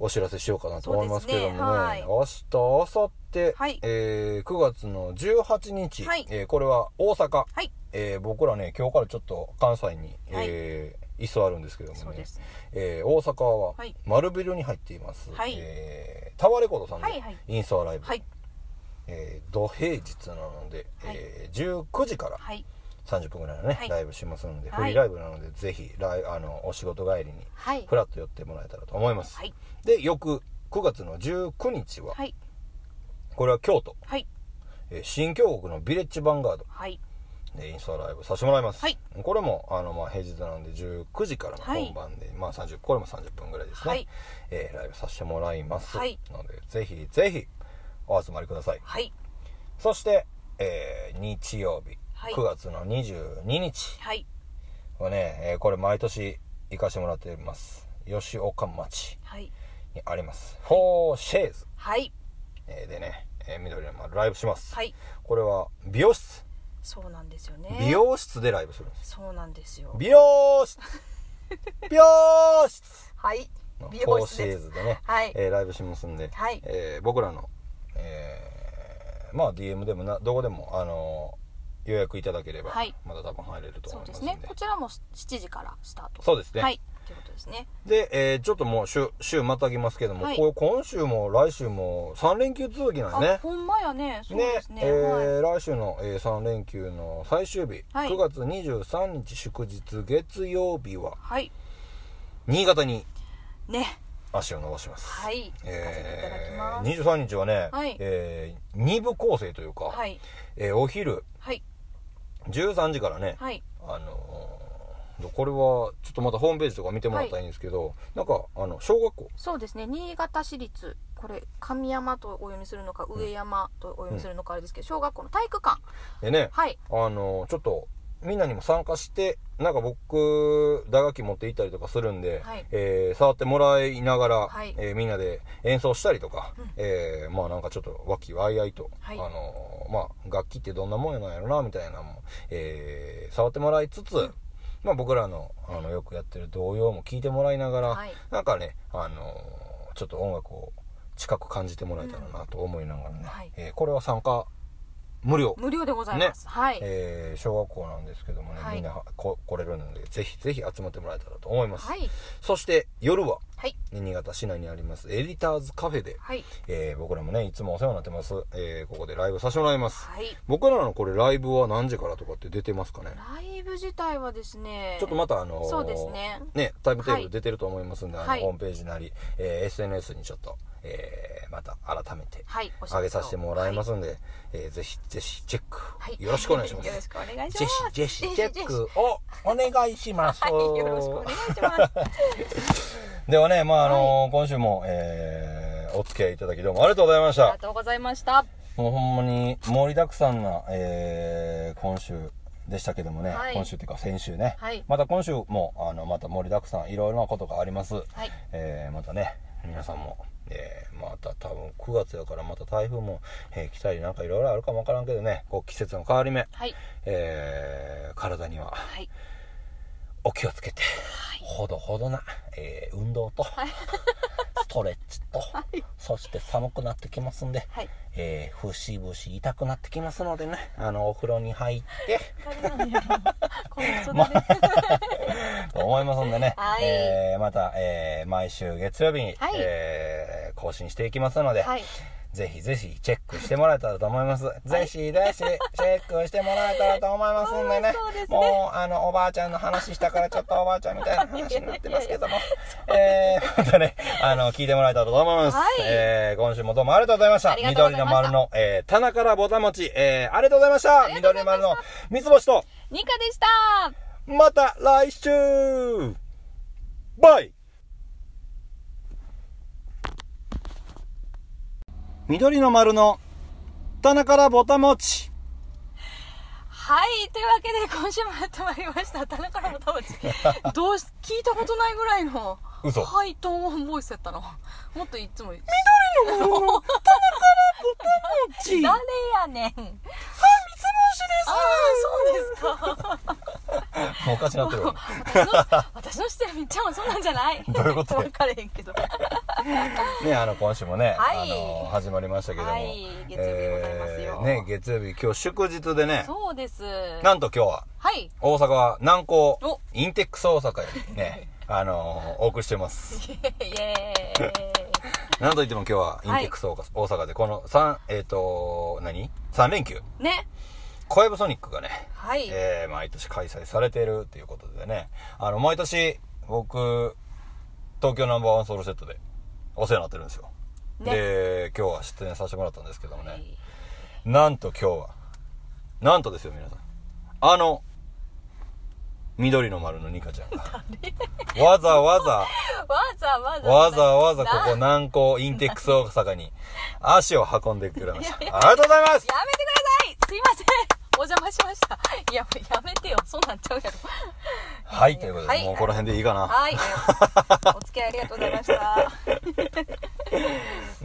お知らせしようかなと思いますけどもね。
ね。はい。
明日明後日、
はい。
えー9月の18日、
はい。
えーこれは大阪、
はい。
えー僕らね今日からちょっと関西に、えー居座るんですけどもね。えー大阪は
はい。
丸ビルに入っています、
はい。
えータワーレコードさんで
はいはい。
インスタライブ、
はい。
えー土平日なので、
はい。
えー19時から
はい
30分ぐらいのね、
はい。
ライブしますので、
はい。
フリーライブなのでぜひライあのお仕事帰りに
はい。
フラッと寄ってもらえたらと思います、
はい。
で翌9月の19日は、
はい。
これは京都、
はい。
えー新京極のビレッジヴァンガード。
はい。
でインスタライブさせてもらいます、
はい。
これもあの、まあ、平日なので19時からの
はい。
本番で、まあ、30これも30分ぐらいですね、
はい。
えーライブさせてもらいます、
はい。
のでぜひぜひお集まりください。
はい。
そして、えー日曜日、
はい。
9月の22日。はね、えーこれ毎年行かしてもらってます。吉岡町
はい。
にあります。フォーシェーズ、
はい。
えーでね、えー緑の丸ライブします、
はい。
これは美容室。
そうなんですよね。
美容室でライブするんです。
そうなんですよ。
美容室。美容室。
はい。
の
美
フォーシェ
容室です
ーズでね、
はい。
えーライブしますんで、
はい。
えー僕らの、えーまあ DM でもなどこでも、あのー予約いただければ、
はい。
まだ多分入れると
そうで
思いますすんで。
ね。こちらも7時からスタート。
そうですね。
はい。ということですね。
で、えーちょっともう週週またぎますけども、
はい。
こう今週も来週も3連休続きなん
あ
でね。
ほんまやね。そう
ね
ですね。
え
はい。
ー来週の、え3連休の最終日、
はい。
9月23日祝日月曜日は
はい。
新潟に
ね。
足を伸ばします。
はい。行かせていただき
え
ます。
ー、23日はね、
はい。
えー、2部構成というか、
はい。
えーお昼
はい
13時からね、
はい。
あのーこれはちょっとまたホームページとか見てもらったらいいんですけど、なんかあの小学校。
そうですね。新潟市立これ神山とお読みするのか上山とお読みするのかあれですけど小学校の体育館。
でね、
はい。
あのちょっとみんなにも参加してなんか僕打楽器持って行ったりとかするんで、
はい。
えー触ってもらいながら、
はい。
えーみんなで演奏したりとか、
うん。
えーまあなんかちょっと和気あいあいと、
はい。
あのまあ楽器ってどんなもんやなんやろなみたいなのも、えー触ってもらいつつ、まあ僕らのあのよくやってる童謡も聴いてもらいながら、
はい。
なんかねあのちょっと音楽を近く感じてもらえたらなと思いながらね、
はい。
えーこれは参加無料。
無料でございます、はい、
えー小学校なんですけどもね、
はい。
みんなこ来れるのでぜひぜひ集まってもらえたらと思います、
はい。
そして夜は
はい。
新潟市内にありますエディターズカフェで、
はい。
えー僕らもねいつもお世話になってます、えーここでライブさせてもらいます、
はい。
僕らのこれライブは何時からとかって出てますかね？
ライブ自体はですね
ちょっとまたあのー
そうですね。
タイムテーブ
はい。
ル出てると思いますんで、あ
はい。
のホームページなり、えー SNS にちょっと、えーままた改めて
は
上げさせてもらいますんで、えーぜひぜひチェック、
はい。
よろしくお願いします。
よろしくお願いし
ぜ
ます。
ひぜひチェックをお願いします。
はいよろしくお願いします。
ではねまああの今週も、えーお付き合いいただきどうもありがとうございました。
ありがとうございました。
もうほんまに盛りだくさんな、えー今週でしたけどもね、
はい。
今週っていうか先週ね、
はい。
また今週もあのまた盛りだくさんいろいろなことがあります、
はい。
えーまたね皆さんも、えーまた多分9月やからまた台風も、えー来たりなんかいろいろあるかもわからんけどね。こう季節の変わり目、
はい。
えー体には。
はい
お気をつけて、ほどほどな、えー運動と、ストレッチと、そして寒くなってきますんで、
はい。
えー、節々痛くなってきますのでね、あの、お風呂に入って、と思いますんでね、
はい。
えーまた、えー毎週月曜日に、
はい。
えー更新していきますので、
はい
ぜひぜひチェックしてもらえたらと思います。ぜひぜひチェックしてもらえたらと思いますんでね。
そうですね
もう、あの、おばあちゃんの話したからちょっとおばあちゃんみたいな話になってますけども。えー、またね、あの、聞いてもらえたらと思います。
はい
えー、今週もどうもありがとうございました。緑の丸の、えー、棚からぼたもち、えー、ありがとうございました。
りがとうございました
緑の丸の三つ星と、
ニカでした
また来週バイ緑の丸の棚からぼたもち。
はいというわけで今週もやってまいりました。田中のたまち。どうし聞いたことないぐらいの
嘘。
ハイトーンボイスやったなもっといつも。
緑の丸の棚からぼたもち。
誰やねん。あ
三つ星
あそうですか。
です。もうおかしなってるわ。
私の私の知ってるみっちゃんはそんなんじゃない。
どういうこと
分かれへんけど
ね、あの、今週もね、
はい。
あの、始まりましたけども。
はい。月曜日でございますよ。
えーね、月曜日、今日祝日でね、
そうです。
なんと今日は、
はい。
大阪は南高
お。
インテックス大阪よりね、あのお送りしてます。
イエーイ。
なんといっても今日はインテックス大阪で、この3、えっ、と、何 ?3 連休。
ね。
小籔ソニックがね、
はい、
えー毎年開催されているっていうことでね、あの、毎年、僕、東京ナンバーワンソロセットでお世話になってるんですよ。
ね。
で、今日は出演させてもらったんですけどもね、
はい。
なんと今日は、なんとですよ、皆さん。あの、緑の丸のニカちゃんが、わざわざ、
わざわざ
わざわざここ
な
南高インテックス大阪に足を運んでくれました。ありがとうございます。
やめてください。すいませんお邪魔しました。いややめてよ。そうなっちゃうやろ。
はい、ということで、
はい。
もうこの辺でいいかな。
はい。お付き合いありがとうございました。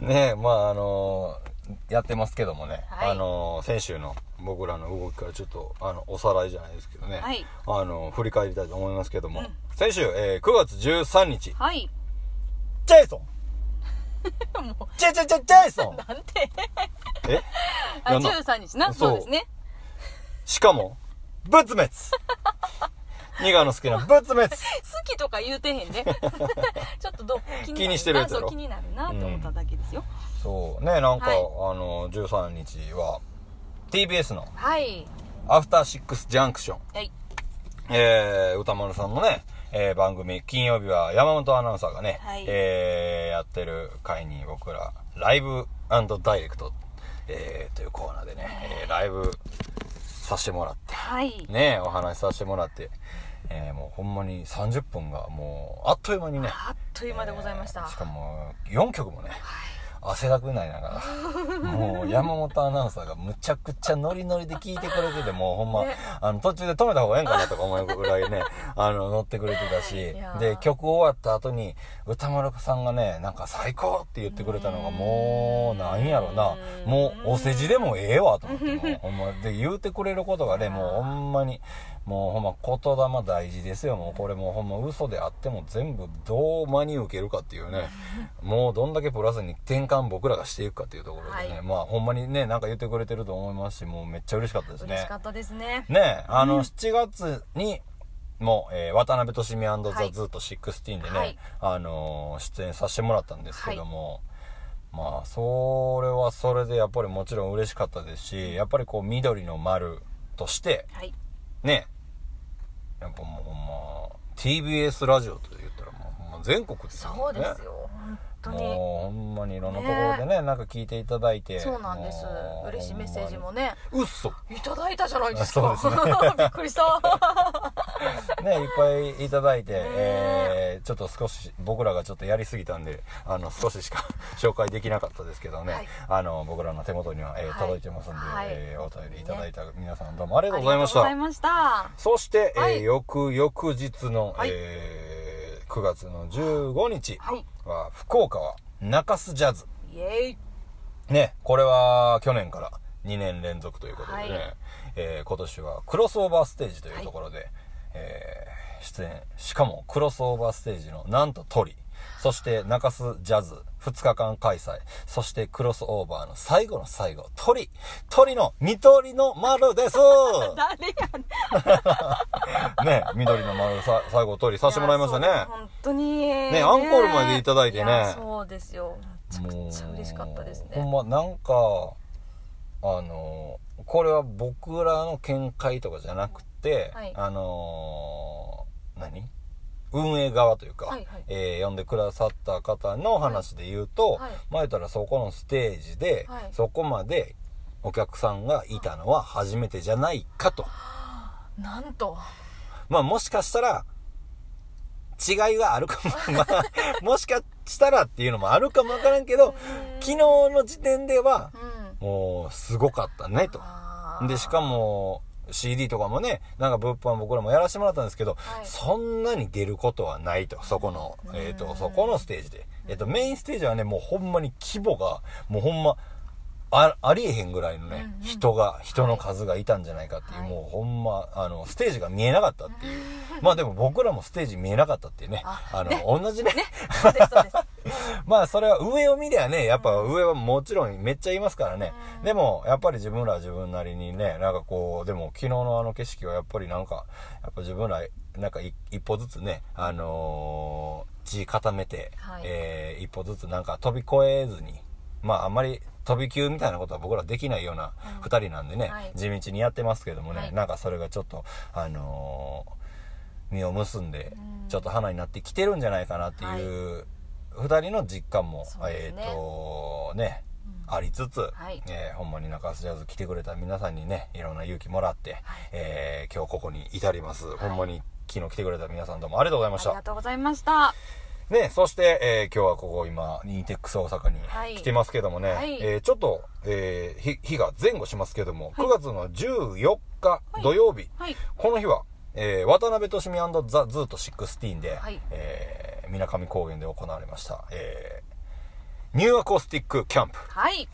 ねえ、まああのやってますけどもね、
はい。
あの先週の僕らの動きからちょっと、あの、おさらいじゃないですけどね、
はい。
あの振り返りたいと思いますけども、
うん。
先週、えー9月13日、
はい。
ジェイソン。
もう。
ジェジェジェジェイソン。
なんて。
え？
あ
やんな
13日な？
そう
ですね
しかも、仏滅。ニガの好きな仏滅。
好きとか言うてへんで。ちょっとどう気
気にしてるやつやろ。
気になるなと思っただけですよ、
そうねなんか、
はい。
あの13日は TBS の
はい「
アフターシックスジャンクション。
はい」
えー、歌丸さんのね、えー番組金曜日は山本アナウンサーがね、
はい。
えーやってる回に僕らライブダイレクト、えーというコーナーでね、えーライブさせてもらって。
はい。
ねお話しさせてもらって、えーもうほんまに30分がもうあっという間にね。
あっという間でございました、
えーしかも4曲もね、汗だくになりながら。もう山本アナウンサーがむちゃくちゃノリノリで聞いてくれててもうほんま、
ね。
あの途中で止めた方がええんかなとか思うぐらいね あの乗ってくれてたし。で曲終わった後に歌丸さんがねなんか最高って言ってくれたのがもうなんやろな。もうお世辞でもええわと思ってもうほんま。で言うてくれることがねもうほんまにもうほんま言霊大事ですよ。もうこれもうほんま嘘であっても全部どう真に受けるかっていうね。もうどんだけプラスに転換僕らがしていくかっていうところでね、
はい。
まあほんまにねなんか言ってくれてると思いますしもうめっちゃ嬉しかったですね。
嬉しかったですね。
ねあの、7月にもう、えー渡辺俊美ザ・
はい。
ズート16でね、
はい。
あのー出演させてもらったんですけども、まあそれはそれでやっぱりもちろん嬉しかったですしやっぱりこう緑の丸として
はい。
ねやっぱもうほんま TBS ラジオと言ったらもうほんま全国ですよね。
そうですよ。当に。
もうほんまにいろんなところでねなんか聞いていただいて。
そうなんです。嬉しいメッセージもね。
うっそ
いただいたじゃないですか。
そうです
びっくりした。
ねいっぱいいただいて、え。ーちょっと少し僕らがちょっとやりすぎたんであの少ししか 紹介できなかったですけどね、
はい。
あの僕らの手元には、えー
はい。
届いてますんで、
はい。
えーお便りいただいた皆さんどうもありがとうございました、
ありがとうございました。
そして、えー
はい。
翌々日の、
はい。
えー9月の15日
はい。
は福岡は中洲ジャズ。
イエイ。
ねこれは去年から2年連続ということでね、
はい。
えー今年はクロスオーバーステージというところで、えー出演。しかもクロスオーバーステージのなんと鳥そして中洲ジャズ2日間開催。そしてクロスオーバーの最後の最後鳥。鳥の見取りの丸です。
誰やねん。
ね緑の丸さ最後鳥させてもらいましたね。
本当に。ね
アンコールまでいただいてね。
やそうですよ。めちゃくちゃ嬉しかったです
ほん
ね
まなんかあのこれは僕らの見解とかじゃなくて、
はい。
あの何？運営側というか、
はいはい。
えー呼んでくださった方の話で言うと、
はい。はい。
まあ言ったらそこのステージで、
はい。
そこまでお客さんがいたのは初めてじゃないかと。
なんと。
まあもしかしたら、違いがあるかも、まあ、もしかしたらっていうのもあるかもわからんけど、昨日の時点では、
うん。
もう、すごかったね、と。で、しかも、CD とかもね、なんか物販僕らもやらせてもらったんですけど、
はい
そんなに出ることはないと、そこの、えっ、と、そこのステージで。えっ、と、メインステージはね、もうほんまに規模が、もうほんま、あありえへんぐらいのね、人が、人の数がいたんじゃないかっていう、
はい。
もうほんま、あの、ステージが見えなかったっていう。まあでも僕らもステージ見えなかったっていうね、
あ
あの、同じね。
そうですそうです。
まあそれは上を見りゃね、やっぱ上はもちろんめっちゃいますからね。でもやっぱり自分らは自分なりにね、なんかこう、でも昨日のあの景色はやっぱりなんか、やっぱ自分らなんかい一歩ずつね、あのー地固めて、
はい。
えー一歩ずつなんか飛び越えずに、まああんまり飛び級みたいなことは僕らできないような二人なんでね、
はい。
地道にやってますけどもね、
はい。
なんかそれがちょっと、あのー実を結んで
うん、
ちょっと花になってきてるんじゃないかなっていう、二人の実感も、えっ、とね、ありつつ、
はい。
えーほんまに中洲ジャズ来てくれた皆さんにねいろんな勇気もらって、えー今日ここに至ります、ほんまに昨日来てくれた皆さんどうもありがとうございました。
ありがとうございました
ね、そして、えー今日はここ今、ニーテックス大阪に
はい。
来てますけどもね、
はい。
えーちょっと、えー日日が前後しますけども、
はい。
9月の14日土曜日、
はい。
この日は、えー渡辺俊美ザ・ズート16で、
はい。
えー、水上高原で行われました、えーニューアコースティックキャンプ。
はい。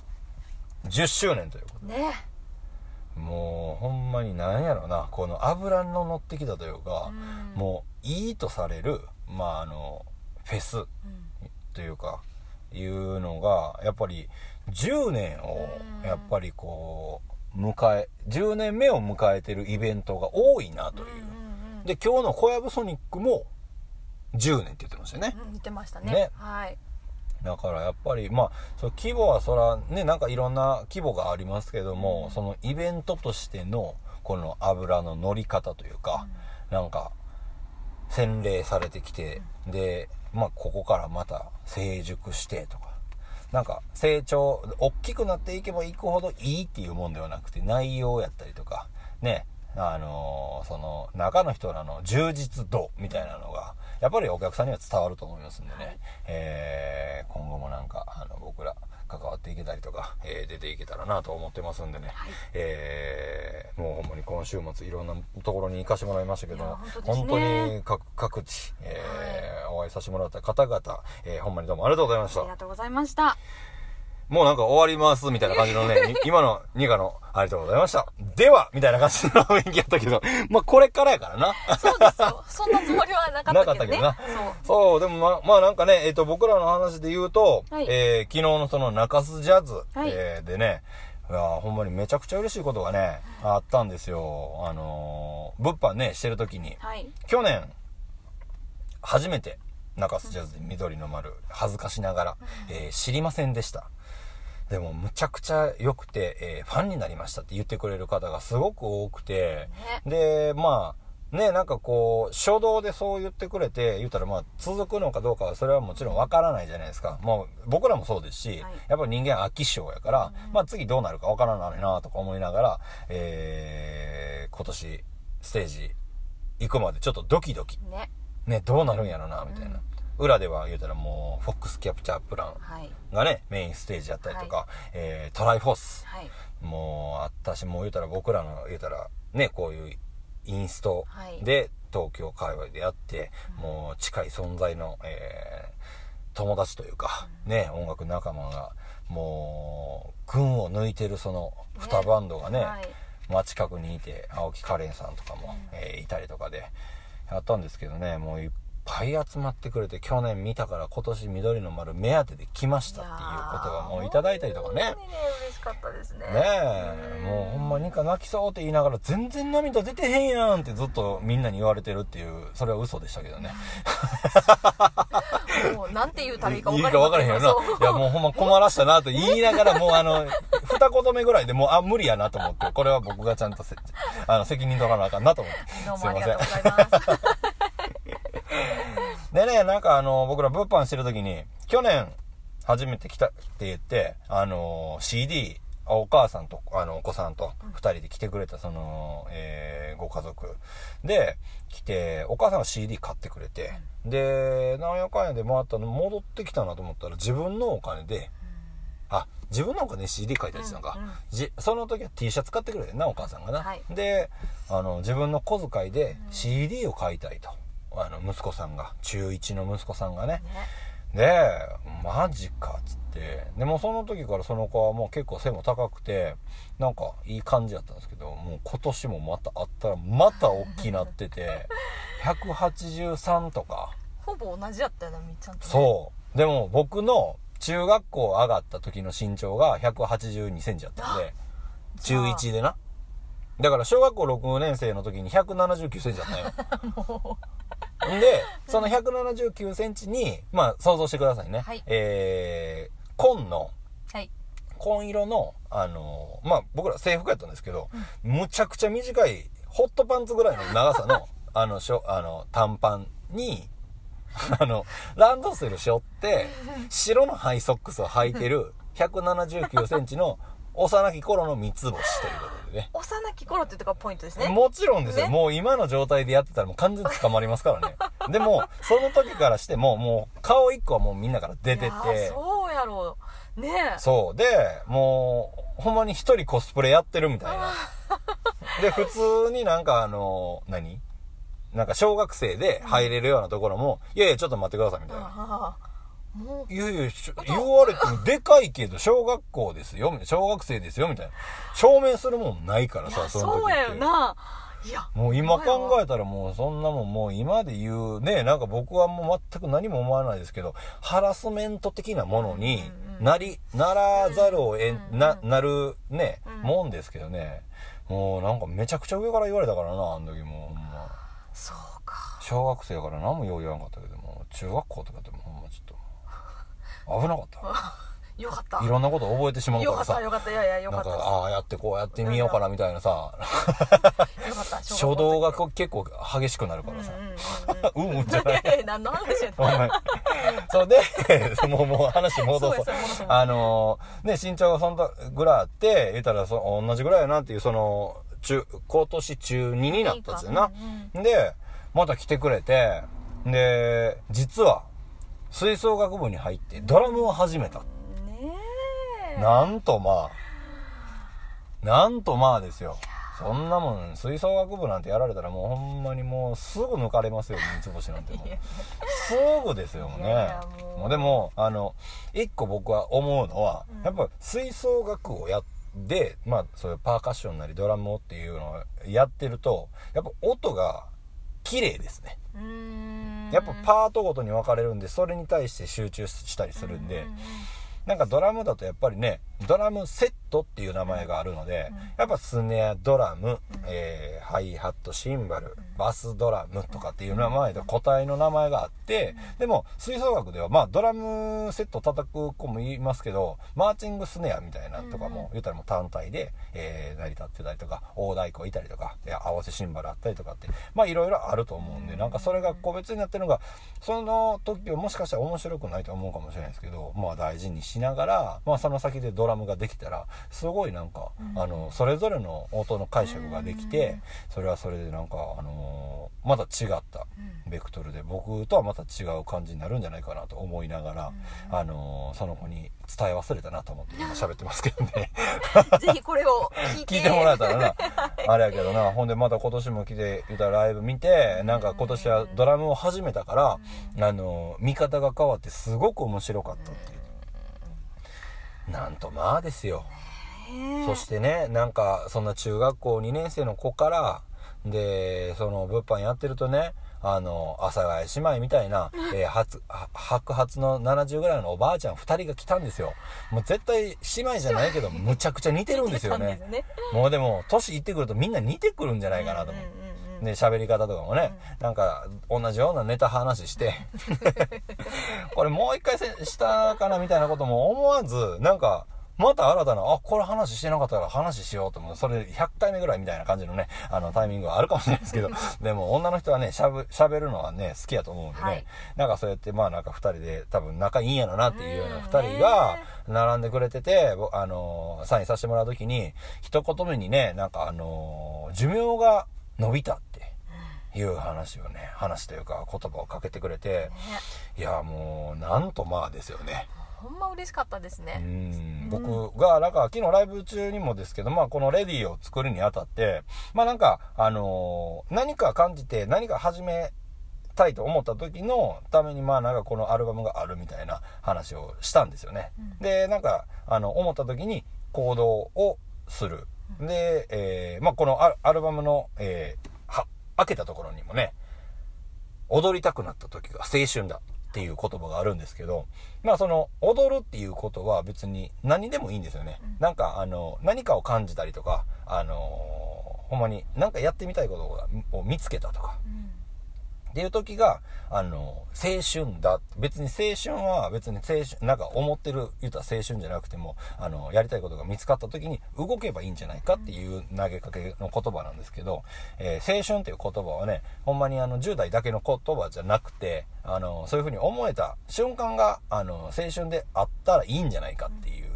10周年ということ
ね。
で、もうほんまになんやろな、この油の乗ってきたというか、
うん。
もういいとされる、まああの、フェス、
うん。
というかいうのがやっぱり10年を
うん。
やっぱりこう迎え10年目を迎えてるイベントが多いなという、
うんうんうん
で今日の「小籔ソニック」も10年って言ってましたよね、
うん似てましたね。
ね。
はい。
だからやっぱりまあその規模はそらねなんかいろんな規模がありますけども、そのイベントとしてのこの油の乗り方というか、なんか洗礼されてきて、でまあここからまた成熟してとか。なんか成長大きくなっていけばいくほどいいっていうもんではなくて内容やったりとか。ね。あのーその中の人らの充実度みたいなのがやっぱりお客さんには伝わると思いますんでね、
はい
えー今後もなんかあの僕ら関わっていけたりとか、えー出ていけたらなと思ってますんでね、
はい。
えーもうほんまに今週末いろんなところに行かしてもらいましたけど
本当ね。
に各各地、えーお会いさせてもらった方々、えーほんまにどうもありがとうございました。
ありがとうございました。
もうなんか終わりますみたいな感じのね、に今のニカのありがとうございました。ではみたいな感じの雰囲気やったけど、まあこれからやからな。
そうですよ。そんなつもりはなかったけどね。
なかったけ
そう。
そう、でもま、まあなんかね、えっ、と、僕らの話で言うと、
はい。
えー昨日のその中洲ジャズ、
はい。
えーでね、いやーほんまにめちゃくちゃ嬉しいことがね、あったんですよ。あのー物販ね、してる時に、
はい。
去年、初めて中洲ジャズで緑の丸、恥ずかしながら、えー知りませんでした。でも、むちゃくちゃ良くて、えーファンになりましたって言ってくれる方がすごく多くて、で、まあ、ね、なんかこう、初動でそう言ってくれて、言ったらまあ続くのかどうかはそれはもちろんわからないじゃないですか。もう僕らもそうですし、
はい
やっぱり人間飽き性やから、まあ次どうなるかわからないなとか思いながら、えー、今年ステージ行くまでちょっとドキドキ。
ね
ね、どうなるんやろな、みたいな。裏では言うたらもう、フォックスキャプチャープラン
はい。
がね、メインステージやったりとか、えー、トライフォース。
はい。
もうあったしもう言うたら僕らの言うたらねこういうインスト
はい。
で東京界隈でやって、もう近い存在の、えー友達というか、ね音楽仲間がもう群を抜いてるその2バンドがね
はい。
まあ近くにいて青木カレンさんとかも、えーいたりとかでやったんですけどねもう一ぱい集まってくれて去年見たから今年緑の丸目当てで来ましたっていうことがもういただいたりとかね。
本当にね嬉しかったですね。
ねえ。もうほんまにか泣きそうって言いながら全然涙出てへんやんってずっとみんなに言われてるっていうそれは嘘でしたけどね。
もう。なんて言うたらいいか
いい
分
か分からへんよな。いやもうほんま困らしたなと言いながらもうあの二言目ぐらいでもうあ無理やなと思ってこれは僕がちゃんとせあの責任取らなあかんなと思って。すいませんでね、なんかあの、僕ら物販してる時に、去年初めて来たって言って、あの、CD、お母さんと、あの、お子さんと二人で来てくれた、その、えーご家族。で来て、お母さんは CD 買ってくれて、で、なんやかんやで回ったの戻ってきたなと思ったら、自分のお金で、あ、自分のお金で CD 買いたりしたのか、
うんうん。
じその時は T シャツ買ってくれてんな、お母さんがな。
はい。
で、あの、自分の小遣いで CD を買いたいと。あの、息子さんが、中1の息子さんがね。
ね
で、マジか、つって。でもその時からその子はもう結構背も高くて、なんかいい感じだったんですけど、もう今年もまたあったら、また大きなってて、183とか。
ほぼ同じやったよなみっちゃんとね
そう。でも僕の中学校上がった時の身長が182センチだったんで、中
じゃあ
1でな。だから小学校6年生の時に179センチだったよ。で、その179センチに、まあ想像してくださいね。
はい。
えー、紺の、
はい。
紺色の、あのーまあ僕ら制服やったんですけど、むちゃくちゃ短い、ホットパンツぐらいの長さの、あの、しょ、あの、短パンに、あの、ランドセル背負って、白のハイソックスを履いてる、179センチの幼き頃の三つ星ということでね。
幼き頃ってとこがポイントですね
もちろんですよ。
ね
もう今の状態でやってたらもう完全に捕まりますからね。でも、その時からしても、もう顔一個はもうみんなから出てて、
そうやろうねえ
そう。で、もう、ほんまに一人コスプレやってるみたいな。で、普通になんかあの、何？なんか小学生で入れるようなところも、いやいや、ちょっと待ってくださいみたいな。いやいや、言われてもでかいけど、小学校ですよ、みたいな小学生ですよ、みたいな。証明するもんないからさ、その時って。
そうやよないや
もう今考えたらもうそんなもんもう今で言うね、なんか僕はもう全く何も思わないですけど、ハラスメント的なものになり、ならざるをえん、な、なるね、もんですけどね。もうなんかめちゃくちゃ上から言われたからな、あの時もうほんま。
そうか
小学生やから何もよう言わなかったけども、中学校とかでも危なかった。
よかった
いろんなこと覚えてしまうからさ
よかった。よかったいやいやよか
なんか、
った
ああ、やってこうやってみようかなみたいなさ、
よかった
初動が結構激しくなるからさ。
うんうん
じゃない。
え何の話やった？
そうで、もう、もう話戻そう。あのー、ね、身長がそんなぐらいあって、言ったらそ同じぐらいやなっていう、その、中、今年中2になったんですよな。で、また来てくれて、で、実は、吹奏楽部に入ってドラムを始めた。
ねえ
なんとまあ、なんとまあですよ。そんなもん、吹奏楽部なんてやられたらもうほんまにもうすぐ抜かれますよ、三つ星なんてもう。すぐですよ、ね
もう。
でも、あの、一個僕は思うのは、やっぱ吹奏楽をやって、まあそういうパーカッションなりドラムをっていうのをやってると、やっぱ音が綺麗ですね。
うーん
やっぱパートごとに分かれるんで、それに対して集中したりするんで、なんかドラムだとやっぱりねドラムセットっていう名前があるので、
うん。
やっぱスネアドラム、えーハイハットシンバルバスドラムとかっていう名前で個体の名前があってでも吹奏楽ではまあドラムセット叩く子もいますけどマーチングスネアみたいなとかも言ったらもう単体で、えー成り立ってたりとか大太鼓いたりとか合わせシンバルあったりとかってまあいろいろあると思うんでなんかそれが個別になってるのがその時はもしかしたら面白くないと思うかもしれないですけどまあ大事にしながら、まあ、その先でドラムができたらすごいなんか、あのそれぞれの音の解釈ができて、それはそれでなんか、あのーまた違ったベクトルで僕とはまた違う感じになるんじゃないかなと思いながら、あのーその子に伝え忘れたなと思って今喋ってますけどね。
ぜひこれを聞いて。
聞いてもらえたらな。あれやけどな。ほんでまた今年も来て言ったらライブ見てなんか今年はドラムを始めたから、あのー見方が変わってすごく面白かったっていうなんとまあですよ。そしてねなんかそんな中学校2年生の子からでその物販やってるとねあの阿佐ヶ谷姉妹みたいな、えー、初は白髪の70ぐらいのおばあちゃん2人が来たんですよ。もう絶対姉妹じゃないけど むちゃくちゃ似てるんですよね。
ね。
もうでも年いってくるとみんな似てくるんじゃないかなと思う、
うんうんうんうん
で喋り方とかもね、なんか同じようなネタ話して これもう一回せしたかなみたいなことも思わずなんかまた新たな、あ、これ話してなかったから話しようと思う。それ100回目ぐらいみたいな感じのね、あのタイミングはあるかもしれないですけど、でも女の人はね、しゃぶ、喋るのはね、好きやと思うんでね、
はい。
なんかそうやってまあなんか2人で多分仲いいんやろなっていうような
うん。
2人が並んでくれてて、ぼあのーサインさせてもらうときに、一言目にね、なんかあのー寿命が伸びたっていう話をね、話というか言葉をかけてくれて、いやもう、なんとまあですよね。
ほんま嬉しかったです
う
ね。
ん僕がなんか昨日ライブ中にもですけど、まあ、このレディを作るにあたって、まあ、なんか、あのー何か感じて何か始めたいと思った時のためにまあなんかこのアルバムがあるみたいな話をしたんですよね。でなんかあの思った時に行動をする。で、えーまあ、このアアルバムの、えーは開けたところにもね踊りたくなった時が青春だっていう言葉があるんですけど、まあその踊るっていうことは別に何でもいいんですよね。なんかあの何かを感じたりとか、あのほんまになんかやってみたいことを見つけたとか、っていう時が、あの、青春だ。別に青春は別に青春、なんか思ってる、言ったら青春じゃなくても、あの、やりたいことが見つかった時に動けばいいんじゃないかっていう投げかけの言葉なんですけど、えー青春っていう言葉はね、ほんまにあの、10代だけの言葉じゃなくて、あの、そういうふうに思えた瞬間が、あの、青春であったらいいんじゃないかっていう、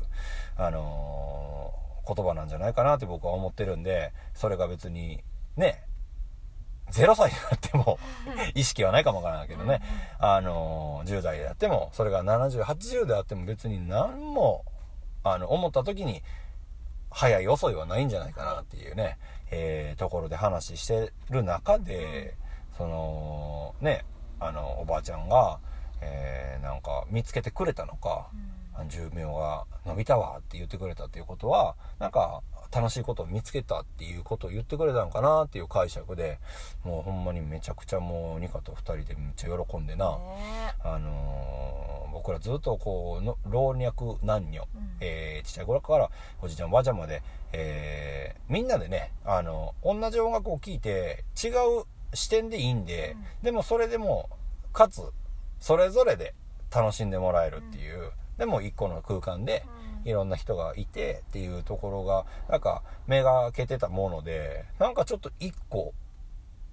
あの言葉なんじゃないかなって僕は思ってるんで、それが別に、ね、0歳であっても意識はないかもわからないけどね、あの10代であってもそれが7080であっても別に何もあの思った時に早い遅いはないんじゃないかなっていうね、えーところで話してる中でそのねあのおばあちゃんが、えーなんか見つけてくれたのか、寿命が伸びたわって言ってくれたっていうことはなんか楽しいことを見つけたっていうことを言ってくれたのかなっていう解釈でもうほんまにめちゃくちゃもうニカと2人でめっちゃ喜んでな、
ね
あのー僕らずっとこうの老若男女、えーちっちゃい頃からおじいちゃんおばあちゃんまで、えーみんなでね、あの同じ音楽を聴いて違う視点でいいんで、でもそれでもかつそれぞれで楽しんでもらえるっていう、でも一個の空間でいろんな人がいてっていうところがなんか目が開けてたものでなんかちょっと一個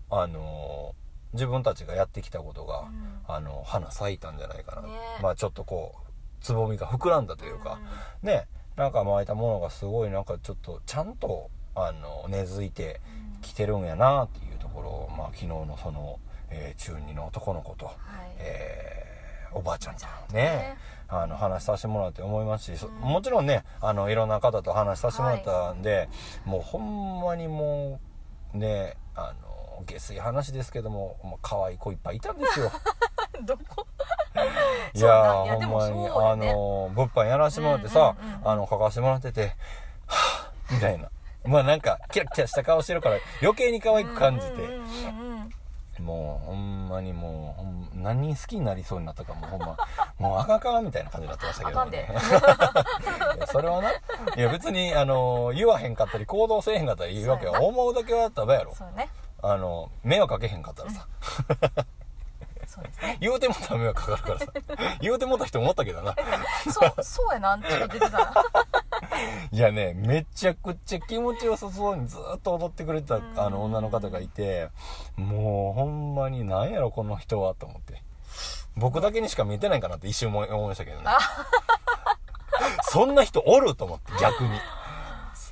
あのー自分たちがやってきたことが、あの花咲いたんじゃないかな、
ね。
まあちょっとこうつぼみが膨らんだというか、ね。なんか巻いたものがすごいなんかちょっとちゃんとあの根付いてきてるんやなっていうところを、まあ、昨日のその、えー中二の男の子と、えーおばあちゃんとねあの話させてもらって思いますし、そもちろんねあのいろんな方と話させてもらったんで、もうほんまにもうねあの下水話ですけども、もう可愛い子いっぱいいたんですよ。
どこ？
いやほんまに、
ね。
あの物販やらせてもらってさ、
うんうんうん
あの書かせてもらっててはぁみたいな。まあなんかキラキラした顔してるから余計に可愛く感じて、
うんうんうんうん
もうほんまにもう何人好きになりそうになったかもうほんま。もうあかみたいな感じになってましたけど、ね、それはな。いや別にあの言わへんかったり行動せえへんかったり言うわけは思うだけは食べやろ。
そうね。
あの迷惑かけへんかったらさ、
そうですね。
言うてもったら迷惑かかるからさ。言うてもった人思ったけどな。
そうそうやなちょっと出てた。ら
いやねめちゃくちゃ気持ちよさそうにずっと踊ってくれて
うん。
たあの女の方がいてもうほんまに何やろこの人はと思って。僕だけにしか見えてないかなって一瞬思いましたけどね。そんな人おると思って逆に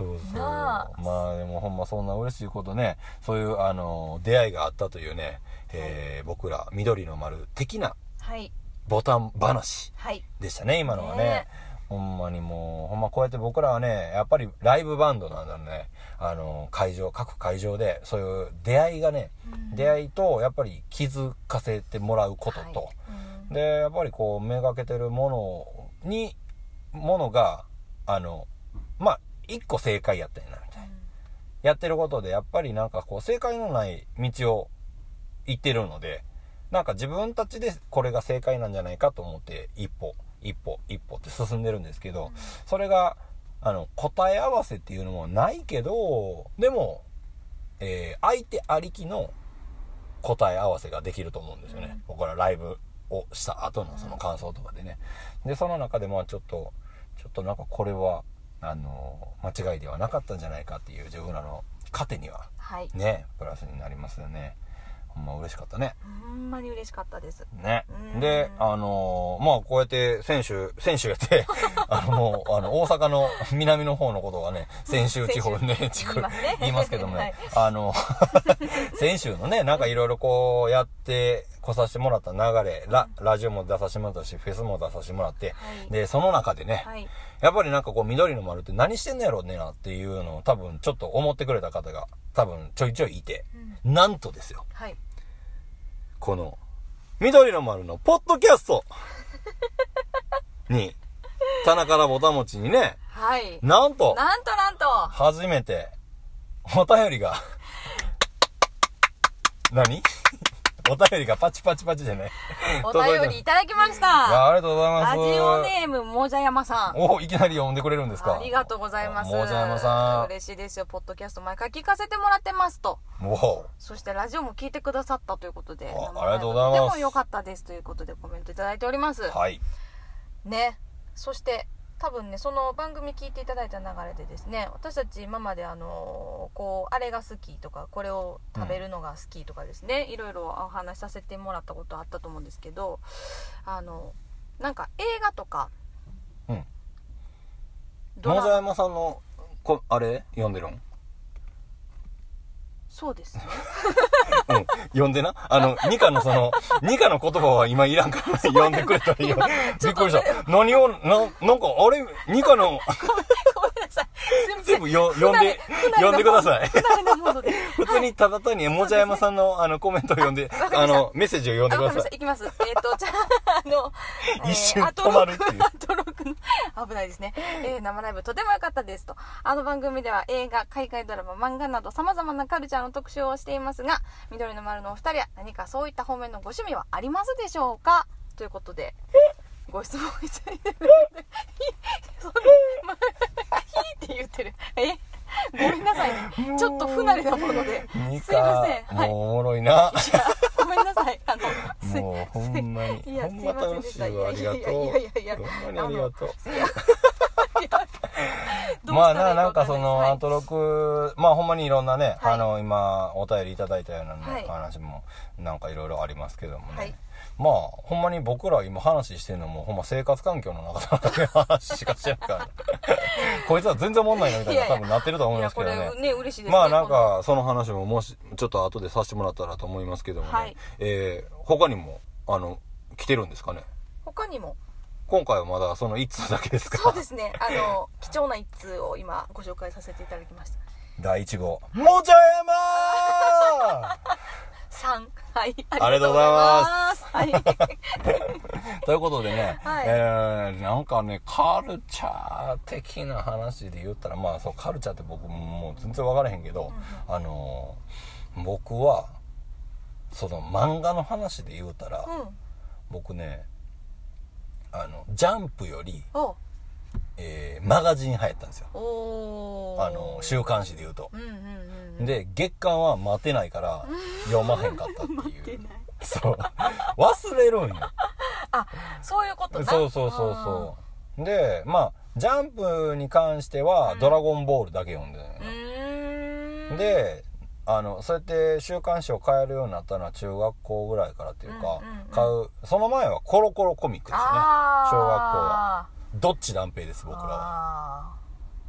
そうそう。まあでもほんまそんな嬉しいことねそういうあの出会いがあったというね、えー僕ら緑の丸的な
はい。
ボタン話
はい。
でしたね今のはね。
ね。
ほんまにもうほんまこうやって僕らはねやっぱりライブバンドなんだね。あの会場各会場でそういう出会いがね、出会いとやっぱり気づかせてもらうことと、
はい。うん。
でやっぱりこうめがけてるものにものがあのまあ一個正解やったんやなみたいな。やってることでやっぱりなんかこう正解のない道を行ってるのでなんか自分たちでこれが正解なんじゃないかと思って一歩一歩一歩って進んでるんですけど、それがあの答え合わせっていうのもないけどでも、えー相手ありきの答え合わせができると思うんですよね、僕らライブをした後のその感想とかでね。でその中でまあちょっとちょっとなんかこれはあの間違いではなかったんじゃないかっていう自分らの糧には
はい。
ねプラスになりますよね。ほんま嬉しかったね。
ほんまに嬉しかったです。
ね。
うん。
であのまあこうやって選手選手やって あのもうあの大阪の南の方のことがね泉州地方ね地区
言いますね。
言いますけどもね、
はい。
あの 先週のねなんかいろいろこうやって来させてもらった流れララジオも出させてもらったしフェスも出させてもらって、
はい。
でその中でね、
はい。
やっぱりなんかこう緑の丸って何してんのやろうねなっていうのを多分ちょっと思ってくれた方が多分ちょいちょいいて、なんとですよ。
はい。
この緑の丸のポッドキャストに棚からぼたもちにね
はい。
なんと
なんとなんと。
初めてお便りが何？お便りがパチパチパチじゃない。
お便りいただきまし
いや
た
ありがとうございます。
ラジオネームもじゃやまさん。
おいきなり読んでくれるんですか？
ありがとうございます。
もじゃやまさん。
嬉しいですよ。ポッドキャスト毎回聞かせてもらってますと。
お
そしてラジオも聞いてくださったということで。生
あありがとうございます。
ライブとても良かったですということでコメントいただいております。
はい。
ね。そして多分ねその番組聞いていただいた流れでですね私たち今まであのこうあれが好きとかこれを食べるのが好きとかですね、いろいろお話しさせてもらったことあったと思うんですけどあのなんか映画とか
うん。野沢山さんのこあれ？読んでるん？
そうですね
うん、読んでな。あの、ニカのその、ニカの言葉は今いらんから読んでくれたらいいよ。びっくりした。何を、な、なんか、あれ、ニカの、全部よ読んで、読んでください。普通にただ単に、もじゃやまさんの、あの、コメントを読んで、あの、メッセージを読んで。ください。
いきます。えっ、と、じゃあ、あの、
一瞬止まるっていう
危ないですね。えー生ライブとても良かったですと。あの番組では映画、海外ドラマ、漫画など様々なカルチャーの特集をしていますが、緑の丸のお二人は何かそういった方面のご趣味はありますでしょうか？ということで、ご質問いただいてる。ま、ひーって言ってる。え？ごめんなさいね。ちょっと不慣れなもので。
ニ
すいません。
カ、
はい。
もうおもろいな。
ごめんなさい。あの、すい
もう、ほんまに。
いや
ほんま楽しいわ。ありがとう。
いやいやいやいや
ほんまにありがとう。まあな、なんかその、アトロク、まあほんまにいろんなね、
はい
あの、今、お便りいただいたようなね、
はい
話も、なんかいろいろありますけどもね。
はい
まあ、ほんまに僕ら今話してるのも、ほんま生活環境の中での話しかしてないから、こいつは全然おもんないなみたいな多分なってると思いますけどね
れ。ね嬉しいですね
まあなんか、その話ももし、ちょっと後でさせてもらったらと思いますけどもね。
はい
えー他にも、あの、来てるんですかね？
他にも
今回はまだその1通だけですか？
そうですねあの貴重な一通を今ご紹介させていただきました
第1号。もじゃやま
三はい
ありがとうございます。
ありがとうござい
ということでね、
はい。
えー、なんかね、カルチャー的な話で言ったら、まあそう、カルチャーって僕ももう全然分からへんけど、あのー僕は、その漫画の話で言うたら、
うん。
僕ねあのジャンプより、
お。
えーマガジン入ったんですよ。あの週刊誌で言うと。
うんうんうんうん
で月刊は待てないから読まへんかったっていう。
待てない。
そう。忘れるんよ。
そういうことな。
そうそうそうそう。でまあジャンプに関しては「ドラゴンボール」だけ読んでるのよ。
うーん。
であのそうやって週刊誌を買えるようになったのは中学校ぐらいからっていうか、
うんうんうん。
買うその前はコロコロコミックですよね。
あー。
小学校は。どっち断平です僕らは。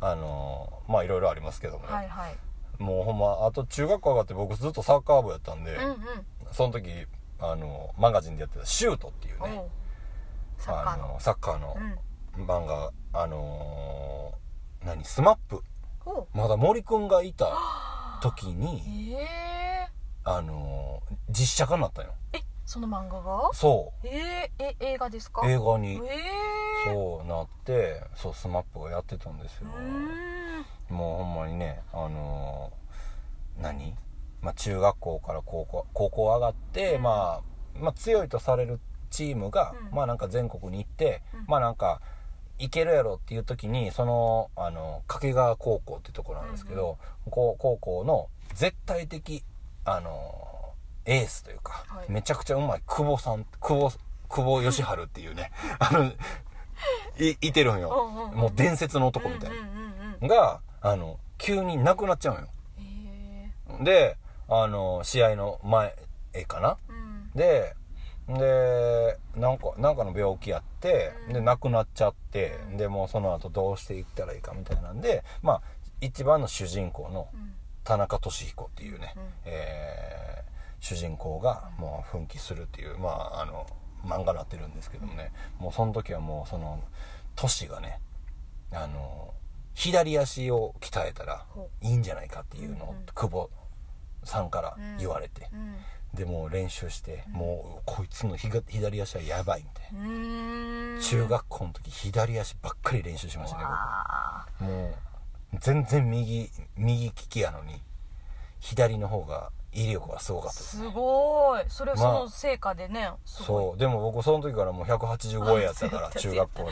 あ
あのまあいろいろありますけども。
はいはい
もうほんまあと中学校上がって僕ずっとサッカー部やったんで、
うんうん。
その時あのマガジンでやってた「シュート」っていうね。
サッカーの。
あのサッカーの
うん。
漫画あのー何スマップ。まだ森くんがいた時に
え。
あのー実写化になったんよ。
ー、えその漫画が？
そ
えー、え映画ですか？
う映画に。
えー、
そうなってそうスマップがやってたんですよ。
うーん。
もうほんまにねあのー何？まあ中学校から高校高校上がって、
うん。
まあ、まあ強いとされるチームが、
うん。
まあなんか全国に行って、
うん。
まあなんかいけるやろっていう時にそのあの掛川高校ってところなんですけど、こう高校の絶対的あのエースというか、
はい。
めちゃくちゃうまい久保さん久保久保義治っていうね あのいいてるんよ、もう伝説の男みたいな。があの急に亡くなっちゃうのよ。
え
であの試合の前かな？
ーうん。
ででなんかなんかの病気やって、
うん。
で亡くなっちゃって、
うん。
でもうその後どうしていったらいいかみたいなんでまあ一番の主人公の
うん。
田中俊彦っていうね、
うん。
えー主人公がもう奮起するっていうまああの漫画になってるんですけどもね。もうその時はもうその俊がねあの左足を鍛えたら
ほ
いいんじゃないかっていうのを久保さんから言われて、
うん。
でもう練習して、もうこいつのひが左足はやばいみたいな、中学校の時左足ばっかり練習しましたね
わ
僕。もう全然右右利きやのに左の方が威力がすごか
ー
ったです。
すごい。それはそ
まあ
の成果でね、すごい。
そう。でも僕その時からもう180超えやったから中学校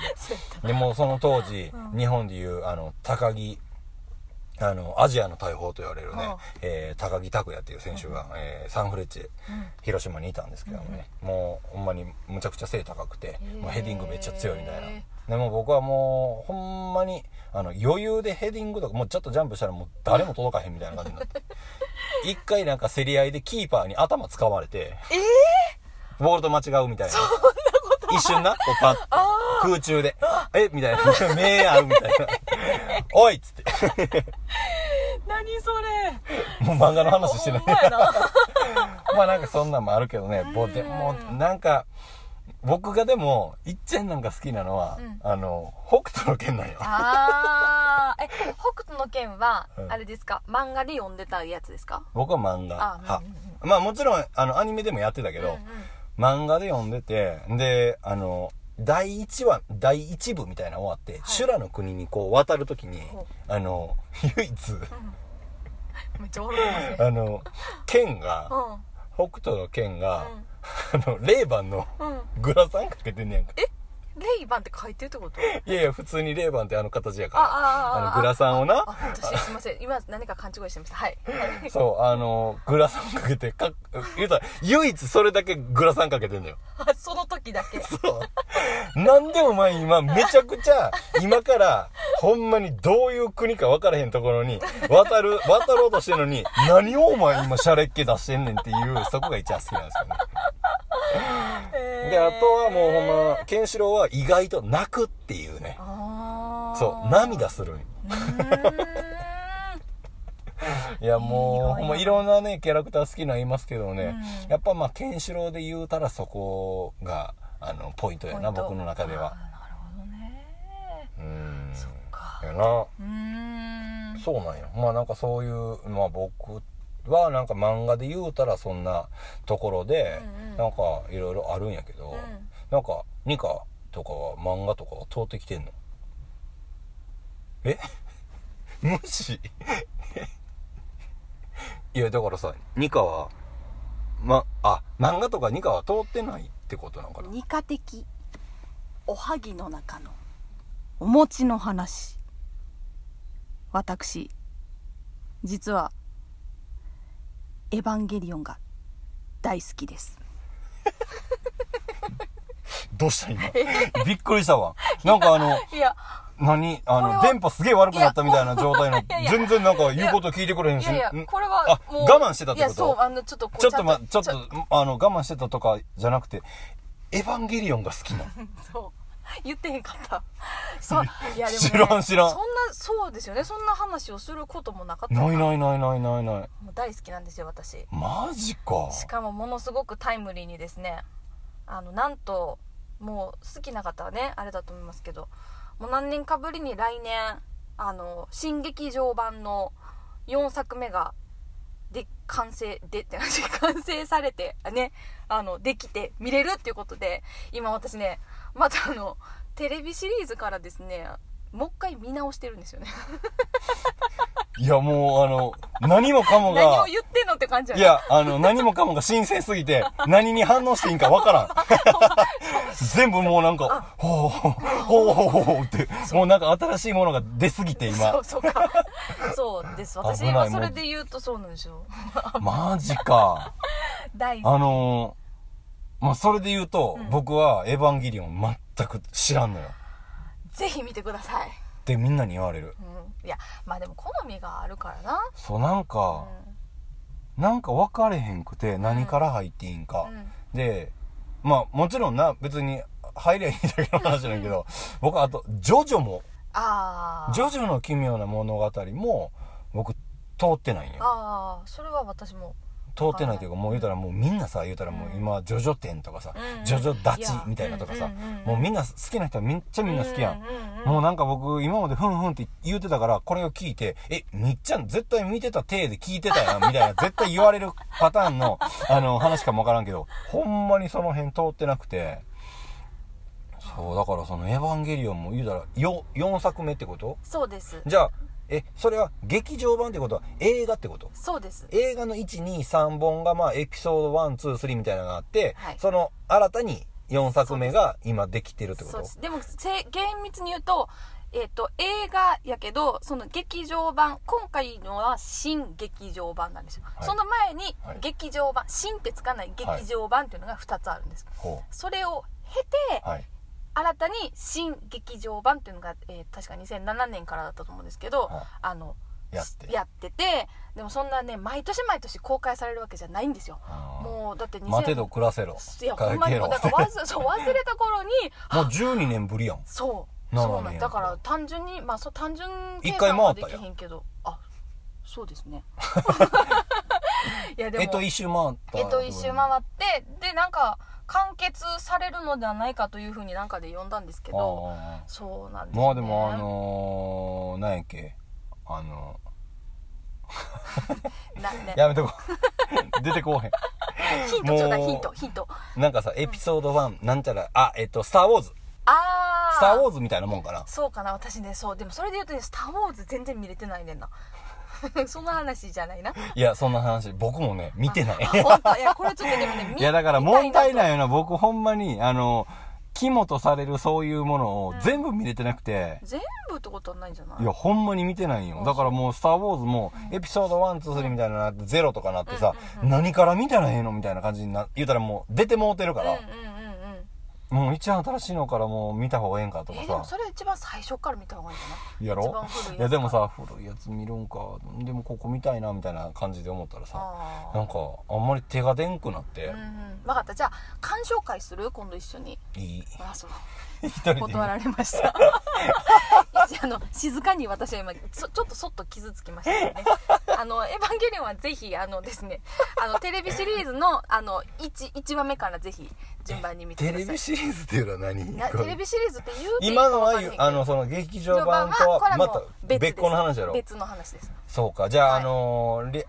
で。でもうその当時、
うん。
日本でいうあの高木あのアジアの大砲と言われるね、
うん。
えー高木拓也っていう選手が、えーサンフレッチェ
うん。
広島にいたんですけどもね、もうほんまにむちゃくちゃ背高くて、
ー。
もうヘディングめっちゃ強いみたいな。でも僕はもうほんまにあの余裕でヘディングとかもうちょっとジャンプしたらもう誰も届かへんみたいな感じになって 一回なんか競り合いでキーパーに頭使われて
え
ボールと間違うみたいな。一瞬なこうパッ空中で「えみたいな。目合うみたいな「おい!」っつって。
ー、何それ。
もう漫画の話してない。まあなんかそんなんもあるけどね、ぼでもなんか、僕がでも、いっちゃんなんか好きなのは、
うん。
あの、北斗の剣なんよ。
あー。え北斗の拳は、
うん。
あれですか？漫画で読んでたやつですか？
僕は漫画。
あ
派
うん。
まあもちろん、あの、アニメでもやってたけど、
うんうん。
漫画で読んでて、で、あの、第1話、第1部みたいなの終わって、修羅の国にこう渡るときに
ほ、
あの、唯一、
めっちゃ笑ってますね。
あの、剣が、
う
北斗の剣が、あの、レイバンの
んうん
グラサンかけてんねやんか。
えレイバンって書いてるってこと？
いやいや、普通にレーバンってあの形やから。
ああ
のグラサンをな
あ私すいません今何か勘違いしてましたはい
そう、あの、グラサンかけて、か、言うたら、唯一それだけグラサンかけてんのよ。
あその時だけ
そう。なんでお前今、めちゃくちゃ、今から、ほんまにどういう国か分からへんところに、渡る、渡ろうとしてるのに、何をお前今、シャレっ気出してんねんっていう、そこが一番好きなんですよね。で、あとはもうほんま、ケンシロウは意外と泣くっていうね。そう、涙する。いやもう、
いいよ
ほんまいろんなね、キャラクター好きなのいますけどね、
うん。
やっぱまあ、ケンシロウで言うたらそこが、あの、ポイントやな、僕の中では。
なるほどね。
うーん。
そっか。
やな。
うーん。
そうなんよ。まあなんかそういう、まあ僕はなんか漫画で言うたらそんなところで、
うんうん。
なんかいろいろあるんやけど、
うん。
なんか、ニカとかは漫画とかは通ってきてんの？え？無視？いやだからさ、ニカはまあ漫画とかニカは通ってないってことなのかな？
二課的。おはぎの中のお餅の話。私実はエヴァンゲリオンが大好きです
どうした今？びっくりしたわ。なんかあの
いや
何？あの電波すげえ悪くなったみたいな状態の全然なんか言うこと聞いてくれへんし。
いやいや
ん？
これは
あ
もう
我慢してたって
いやそう
こと
あのちょっと
ちょっとまちょっとあの我慢してたとかじゃなくてエヴァンゲリオンが好きなの？
そう。言ってへんかった。そう。いやでも、ね、
知らん知らん。
そんなそうですよね。そんな話をすることもなかった。
ない
い
ないないないないない。
もう大好きなんですよ私。
マジか。
しかもものすごくタイムリーにですねあのなんともう好きな方はねあれだと思いますけどもう何年かぶりに来年あの新劇場版の4作目がで完成でって話完成されてねあのできて見れるっていうことで今私ねまたあのテレビシリーズからですねもう一回見直してるんですよね。
いやもうあの何もかも
何
が
を言ってんのって感じ
いやあの何もかもが新鮮すぎて何に反応していいんかわからん。全部もうなんかほうほうほうほうほうってもうなんか新しいものが出すぎて今。
そうそうか。そうです。私
危ない。
はそれで言うとそうなんですよ。
マジか。あのー、まあそれで言うと、
うん。
僕はエヴァンゲリオン全く知らんのよ。
きぜひ見てください、
ってみんなに言われる。
うん、いやまあでも好みがあるからな。
そうなんか、なんか分かれへんくて何から入っていいんか、
うん。うん
でまあもちろんな別に入りゃいいだけの話なんやけど僕あとジョジョも。ジョジョの奇妙な物語も僕通ってないんよ
ああそれは私も
通ってないというかもう言うたらもうみんなさ言うたらもう今ジョジョ展とかさ、ジョジョ立ちみたいなとかさ、もうみんな好きな人はめっちゃみんな好きやん、もうなんか僕今までふんふんって言うてたからこれを聞いてえみっちゃん絶対見てた体で聞いてたやんみたいな 絶対言われるパターンのあの話かもわからんけどほんまにその辺通ってなくて。そうだからその「エヴァンゲリオン」も言うたら 4, 4作目ってこと？
そうです。
じゃあえそれは劇場版ってこと？は映画ってこと？
そうです。
映画の123本がまあエピソード123みたいなのがあって、
はい。
その新たに4作目が今できてるってこと？
そうです。でもせ厳密に言うとえっ、と映画やけどその劇場版今回のは新劇場版なんですよ、
はい。
その前に
はい。
劇場版、新ってつかない劇場版っていうのが2つあるんです、
ほ
それを経て
うはい
新たに新劇場版っていうのが、えー確か2007年からだったと思うんですけど、
は
あの
やって。
やっててでもそんなね毎年毎年公開されるわけじゃないんですよ。
あー。
もうだって2000
待てど暮らせろ。
いやほんまにだから忘れそう忘れた頃に
もう12年ぶりやん。
そう。そうな
ね
んだから単純にまあそう単純計算はできへんけど。あそうですね。いやでも
えっと一周回った
えっと一周回ってでなんか完結されるのではないかというふうになんかで読んだんですけど
あ
そうなんです
ー
ね。
まあでもあのー、なんやっけ？あの
なね
やめとこう。出てこうへん。
ヒントちょうだいヒントヒント。
なんかさエピソード1なんちゃらあえっと「スター・ウォーズ」
ああ
スター・ウォーズみたいなもんかな。
そうかな私ねそう。でもそれで言うとね「スター・ウォーズ」全然見れてないねんな その話じゃないな。
いやそんな話僕もね見てない。
本当？いやこれちょっとでもね見
いやだから問題ない
い
よな僕ほんまにあの肝とされるそういうものを全部見れてなくて、
全部ってことはないんじゃない？
いやほんまに見てないんよだからもう「スター・ウォーズ」もエピソード123みたいなのなってゼロとかなってさ、
うんうん
何から見たらええのみたいな感じにな言うたらもう出てもうてるから、
うんうんう
一番新しいのからもう見た方がええんかとか
えでも
さ
それ一番最初から見た方がいいんじ
やろ？
一番古いやつ
いやでもさ古いやつ見るんか。でもここ見たいなみたいな感じで思ったらさ
ゃないあ
なんかあんまり手が出んくなって。
あ、うんうん。分かった。じゃあ鑑賞会する？今度一緒に。
いい。
あそう断られました。あの静かに私は今そちょっとそっと傷つきましたね。あの「エヴァンゲリオン」はぜひあのですねあのテレビシリーズのあの 1, 1話目からぜひ順番に見て
テ
ください。
レビシリーズっていうのは何？
なテレビシリーズっていい
今のはあのその劇場版とはまた別個の話やろ
別の話です。
そうか。じゃあ、
はい。
あのーリ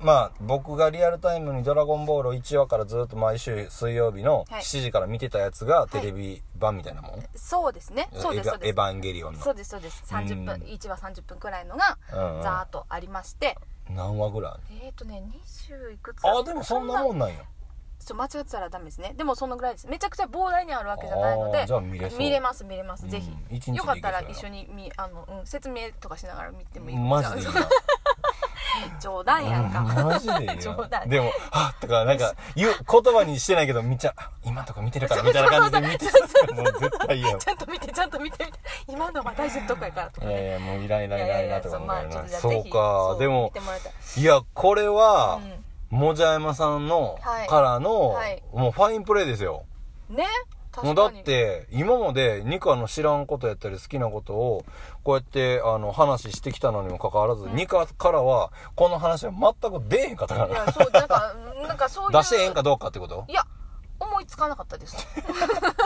まあ僕がリアルタイムに「ドラゴンボール」を1話からずっと毎週水曜日の
はい。
7時から見てたやつがテレビ版みたいなもん、
そうですね。そうですそうです。
エヴァエヴァンゲリオンの。
そうですそうです。30分
うん。
1話30分くらいのが
うんうん。
ざーっとありまして。
何話ぐらい
えっ、ー、とね20いくつ
あでもそんなもんなんや
ちょ間違ってたらダメですね。でもそのぐらいです。めちゃくちゃ膨大にあるわけじゃないの
あ
で
見れ
ます見れます、ぜひ。
うん一日で
よかったら一緒にみあの、うん、説明とかしながら見てもいい
マジでい。い な
冗談やんか、
うんマジでいいや
冗談。
でも「はっ」とかなんか言う言葉にしてないけどみっちゃ今とか見てるからみたいな感じで見てたもう絶対
ちゃんと見てちゃんと見て今のは大事なとこやからとか
いやい
ね
やもういらんいらんいらんいらんとか
そうまあ
思うから
ちょっとじゃあぜひ。
そうか。でも
い
やこれは、
うん
もじゃやまさんの、
はい。
からの、
はい。
もうファインプレーですよ。
ね？
もう
確かに。
だって今までニカの知らんことやったり好きなことをこうやってあの話してきたのにもかかわらず、ニカからはこの話は全く出えへんかったか
い
ら
やそうなんかなんかそういう。
出してええんかどうかってこと？
いや思いつかなかったです。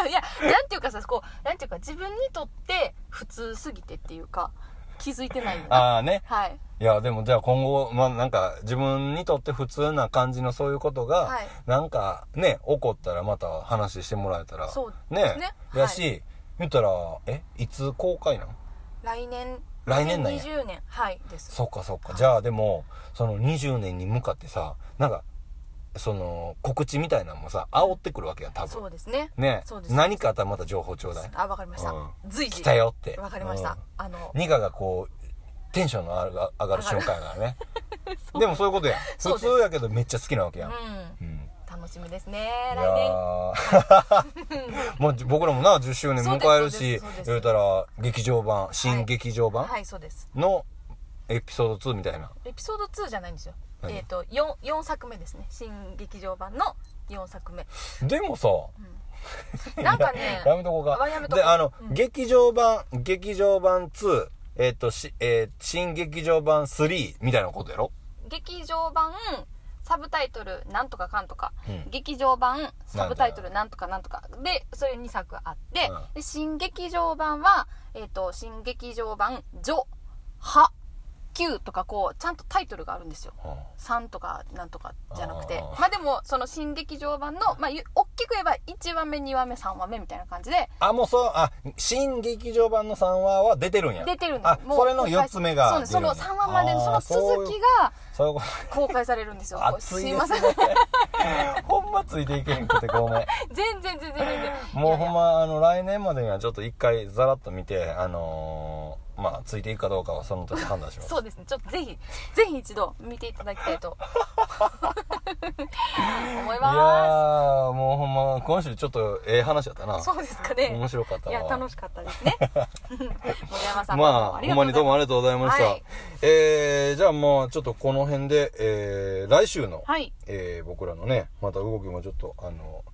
いやなんていうかさこうなんていうか自分にとって普通すぎてっていうか気づいてないんだ
ああね。
はい
いやでもじゃあ今後まあなんか自分にとって普通な感じのそういうことが、
はい。
なんかね起こったらまた話してもらえたら
そう
ね
ですね。
やし、言ったらえいつ公開なん？
来年。
来年なんや。
20年。はいです。
そっかそっか。じゃあでもその20年に向かってさなんかその告知みたいなのもさ煽ってくるわけやん多
そう
分
ですね。
ね。
そうです。
何かあったらまた情報ちょうだい。
あわかりました、
うん。
随時。
来たよって。
わかりました、
うん。
あの
ニカがこうテンションの上が上がる瞬間やからね。でもそういうことやん。普通やけどめっちゃ好きなわけやん、
うん。
うん。
楽しみですね来年。
ー もう僕らもな10周年迎えるし言うたら劇場版新劇場版
はいそうです。
のエピソード2みたいな。
エピソード2じゃないんですよ。
何？
えっ、と 4, 4作目ですね。新劇場版の4作目
でもさ
なんかね
やめとこうか。であの、
うん。
劇場版劇場版2えっ、とし、えー新劇場版3みたいなことやろ？
劇場版サブタイトルなんとかかんとか、
うん。
劇場版サブタイトルなんとかなんとか。でそれ2作あって、
うん。
で新劇場版は、えっと新劇場版「ジョ」「ハ」「Q」とかこうちゃんとタイトルがあるんですよ。
うん
3とかなんとかじゃなくて。まあでもその新劇場版の、まあ、ゆ大きく言えば1話目2話目3話目みたいな感じで。
あもうそうあ新劇場版の3話は出てるんや。
出てるんです
あそれの4つ目が
そうです。その
出るんや。
3話までのその続きが公開されるんですよ。すいません。
ほんまついていけへんくてごめん。
全然全然全然。
もうほんまあの来年までにはちょっと一回ざらっと見てあのーまあついていくかどうかはその時判断します。
そうですね。ちょっとぜひ ぜひ一度見ていただきたいと。思い
いや
ま
ーもうほんま今週ちょっとええ話やったな。
すそうですかね。
面白かったわ。
いや楽しかったですね。森山さん
まあほんまにどうもありがとうございました、
はい。
えー、じゃあまあちょっとこの辺で、えー、来週の、
はい。
えー僕らのねまた動きもちょっとあの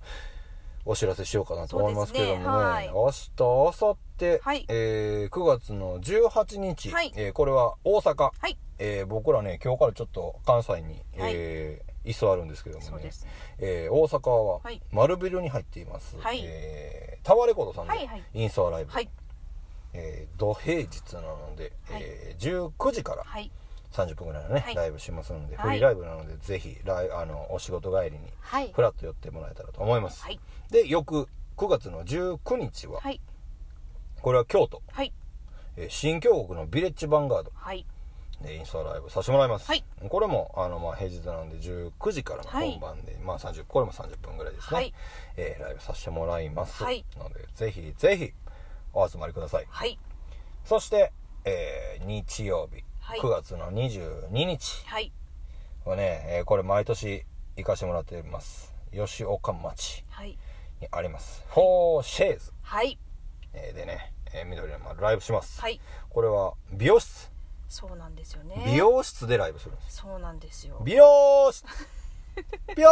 お知らせしようかなと思いますけどもね。
ね。はい。
明日明後日、
はい。
えー9月の18日、
はい。
えーこれは大阪、
はい。
えー僕らね今日からちょっと関西に、えー居座るんですけどもね。
そうです
えー大阪は
はい。
丸ビルに入っています、
はい。
えータワーレコードさんで
はいはい。
インスタライブ、
はい。
えー土平日なので、
はい。
えー19時から
はい
30分ぐらいのね、
はい。
ライブしますので、
はい。
フリーライブなのでぜひライあのお仕事帰りに
はい。
フラッと寄ってもらえたらと思います、
はい。
で翌9月の19日は、
はい。
これは京都、
はい。
えー新京国のビレッジヴァンガード。
はい。
でインスタライブさせてもらいます、
はい。
これもあの、まあ、平日なんで19時からの
はい。
本番で、まあ、30これも30分ぐらいですね、
はい。
えーライブさせてもらいます、
はい。
のでぜひぜひお集まりください。
はい。
そして、えー日曜日、
はい。
9月の22日。
は
ね、えーこれ毎年行かしてもらってます。吉岡町
はい。
にあります。フォーシェーズ、
はい。
えーでね、えー緑の丸ライブします、
はい。
これは美容室。
そうなんですよね。
美容室でライブするんです。
そうなんですよ。
美容室。美容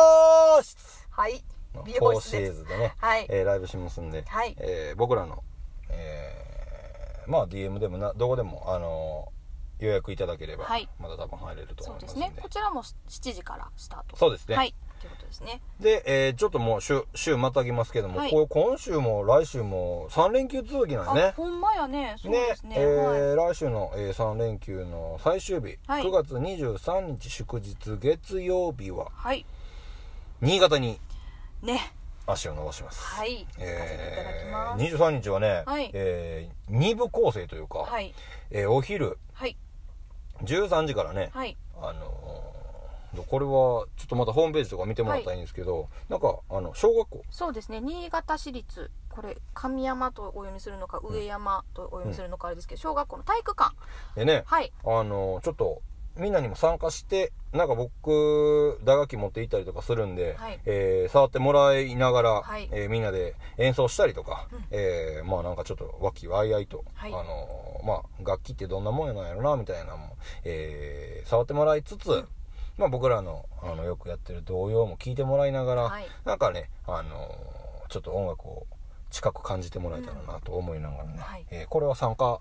室。
はい。
の
美
フォーシェ
容室です
ーズでね、
はい。
えーライブしますんで、
はい。
えー僕らの、えーまあ DM でもなどこでも、あのー予約いただければ、
はい。
まだ多分入れると
そうで
思いますすんで。
ね。こちらも7時からスタート。
そうですね。
はい。ということですね。
で、えーちょっともう週週またぎますけども、
はい。
こう今週も来週も3連休続きなん
あ
でね
ほんまやね。そう
ね
ですね。
えー
はい。
来週の、え3連休の最終日、
はい。
9月23日祝日月曜日は
はい。
新潟に
ね。
足を伸ばします、
はい。行かせていただきま
えー、
す
23日はね、
はい。
え2部構成というか、
はい。
えーお昼
はい
13時からね、
はい。
あのーこれはちょっとまたホームページとか見てもらったらいいんですけど、なんかあの小学校。
そうですね。新潟市立これ神山とお読みするのか上山とお読みするのかあれですけど小学校の体育館。
でね、
はい。
あのちょっとみんなにも参加してなんか僕打楽器持って行ったりとかするんで、
はい。
えー触ってもらいながら、
はい。
えーみんなで演奏したりとか、
うん。
えーまあなんかちょっと和気わいあいと、
はい。
あのまあ楽器ってどんなもんやなんやろなみたいなのも、えー触ってもらいつつ、まあ僕らのあのよくやってる童謡も聴いてもらいながら、
はい。
なんかねあのちょっと音楽を近く感じてもらえたらなと思いながらね、
はい。
えーこれは参加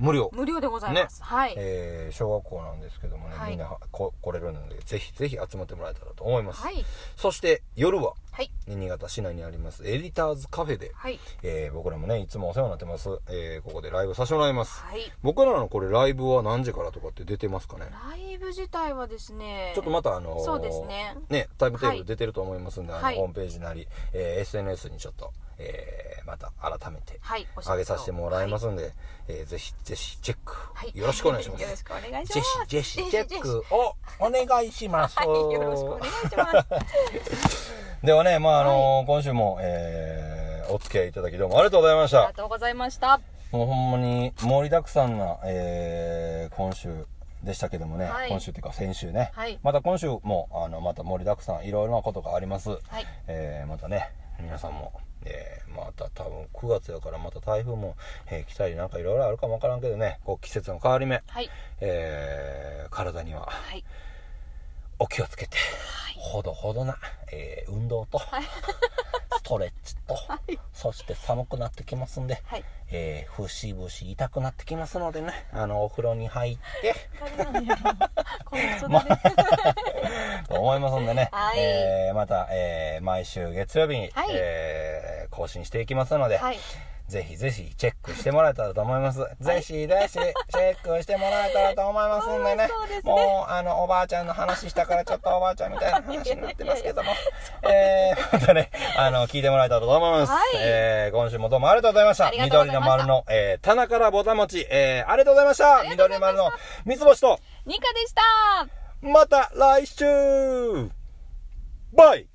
無料。
無料でございます、はい、
えー小学校なんですけどもね、
はい。
みんなこ来れるのでぜひぜひ集まってもらえたらと思います、
はい。
そして夜は
はい。
新潟市内にありますエディターズカフェで、
はい。
えー僕らもねいつもお世話になってます、えーここでライブさせてもらいます、
はい。
僕らのこれライブは何時からとかって出てますかね？
ライブ自体はですね
ちょっとまたあのー
そうですね。
タイムテーブル出てると思いますんで、
はい。
あのホームページなり、えー SNS にちょっと、えーまた改めて上げさせてもらいます
は
んで、えーぜひぜひチェック、
はい。
よろしくお願いします。
よろしくお願いします。
ぜひぜひ。チェックをお願いします。
はい。よろしくお願いします
ではね、まああの今週も、えーお付き合いいただきどうもありがとうございました。
ありが。とうございました。
もうほんまに盛りだくさんな、えー今週でしたけどもね、
はい。
今週っていうか先週ね、
はい。
また今週もあのまた盛りだくさんいろいろなことがあります。
はい。
えーまたね皆さんも、えーまた多分9月やからまた台風も、えー来たりなんかいろいろあるかもわからんけどね。こう季節の変わり目、
はい。
えー体には。
はい
お気をつけて、ほどほどな、えー運動と、ストレッチと、そして寒くなってきますんで、
はい。
えー、節々痛くなってきますのでね、あの、お風呂に入って、と思いますんでね、
はい。
えーまた、えー毎週月曜日に、
はい。
えー更新していきますので、
はい
ぜひぜひチェックしてもらえたらと思います。ぜひぜひチェックしてもらえたらと思いますんでね。
そうですね
もう、あの、おばあちゃんの話したからちょっとおばあちゃんみたいな話になってますけども。えー、またね、あの、聞いてもらえたらと思います。
はい
えー、今週もどうもありがとうございました。
した
緑の丸の、えー、棚からぼたもち、えー、ありがとうございました。
した
緑の丸の三つ星と、
ニカでした
また来週バイ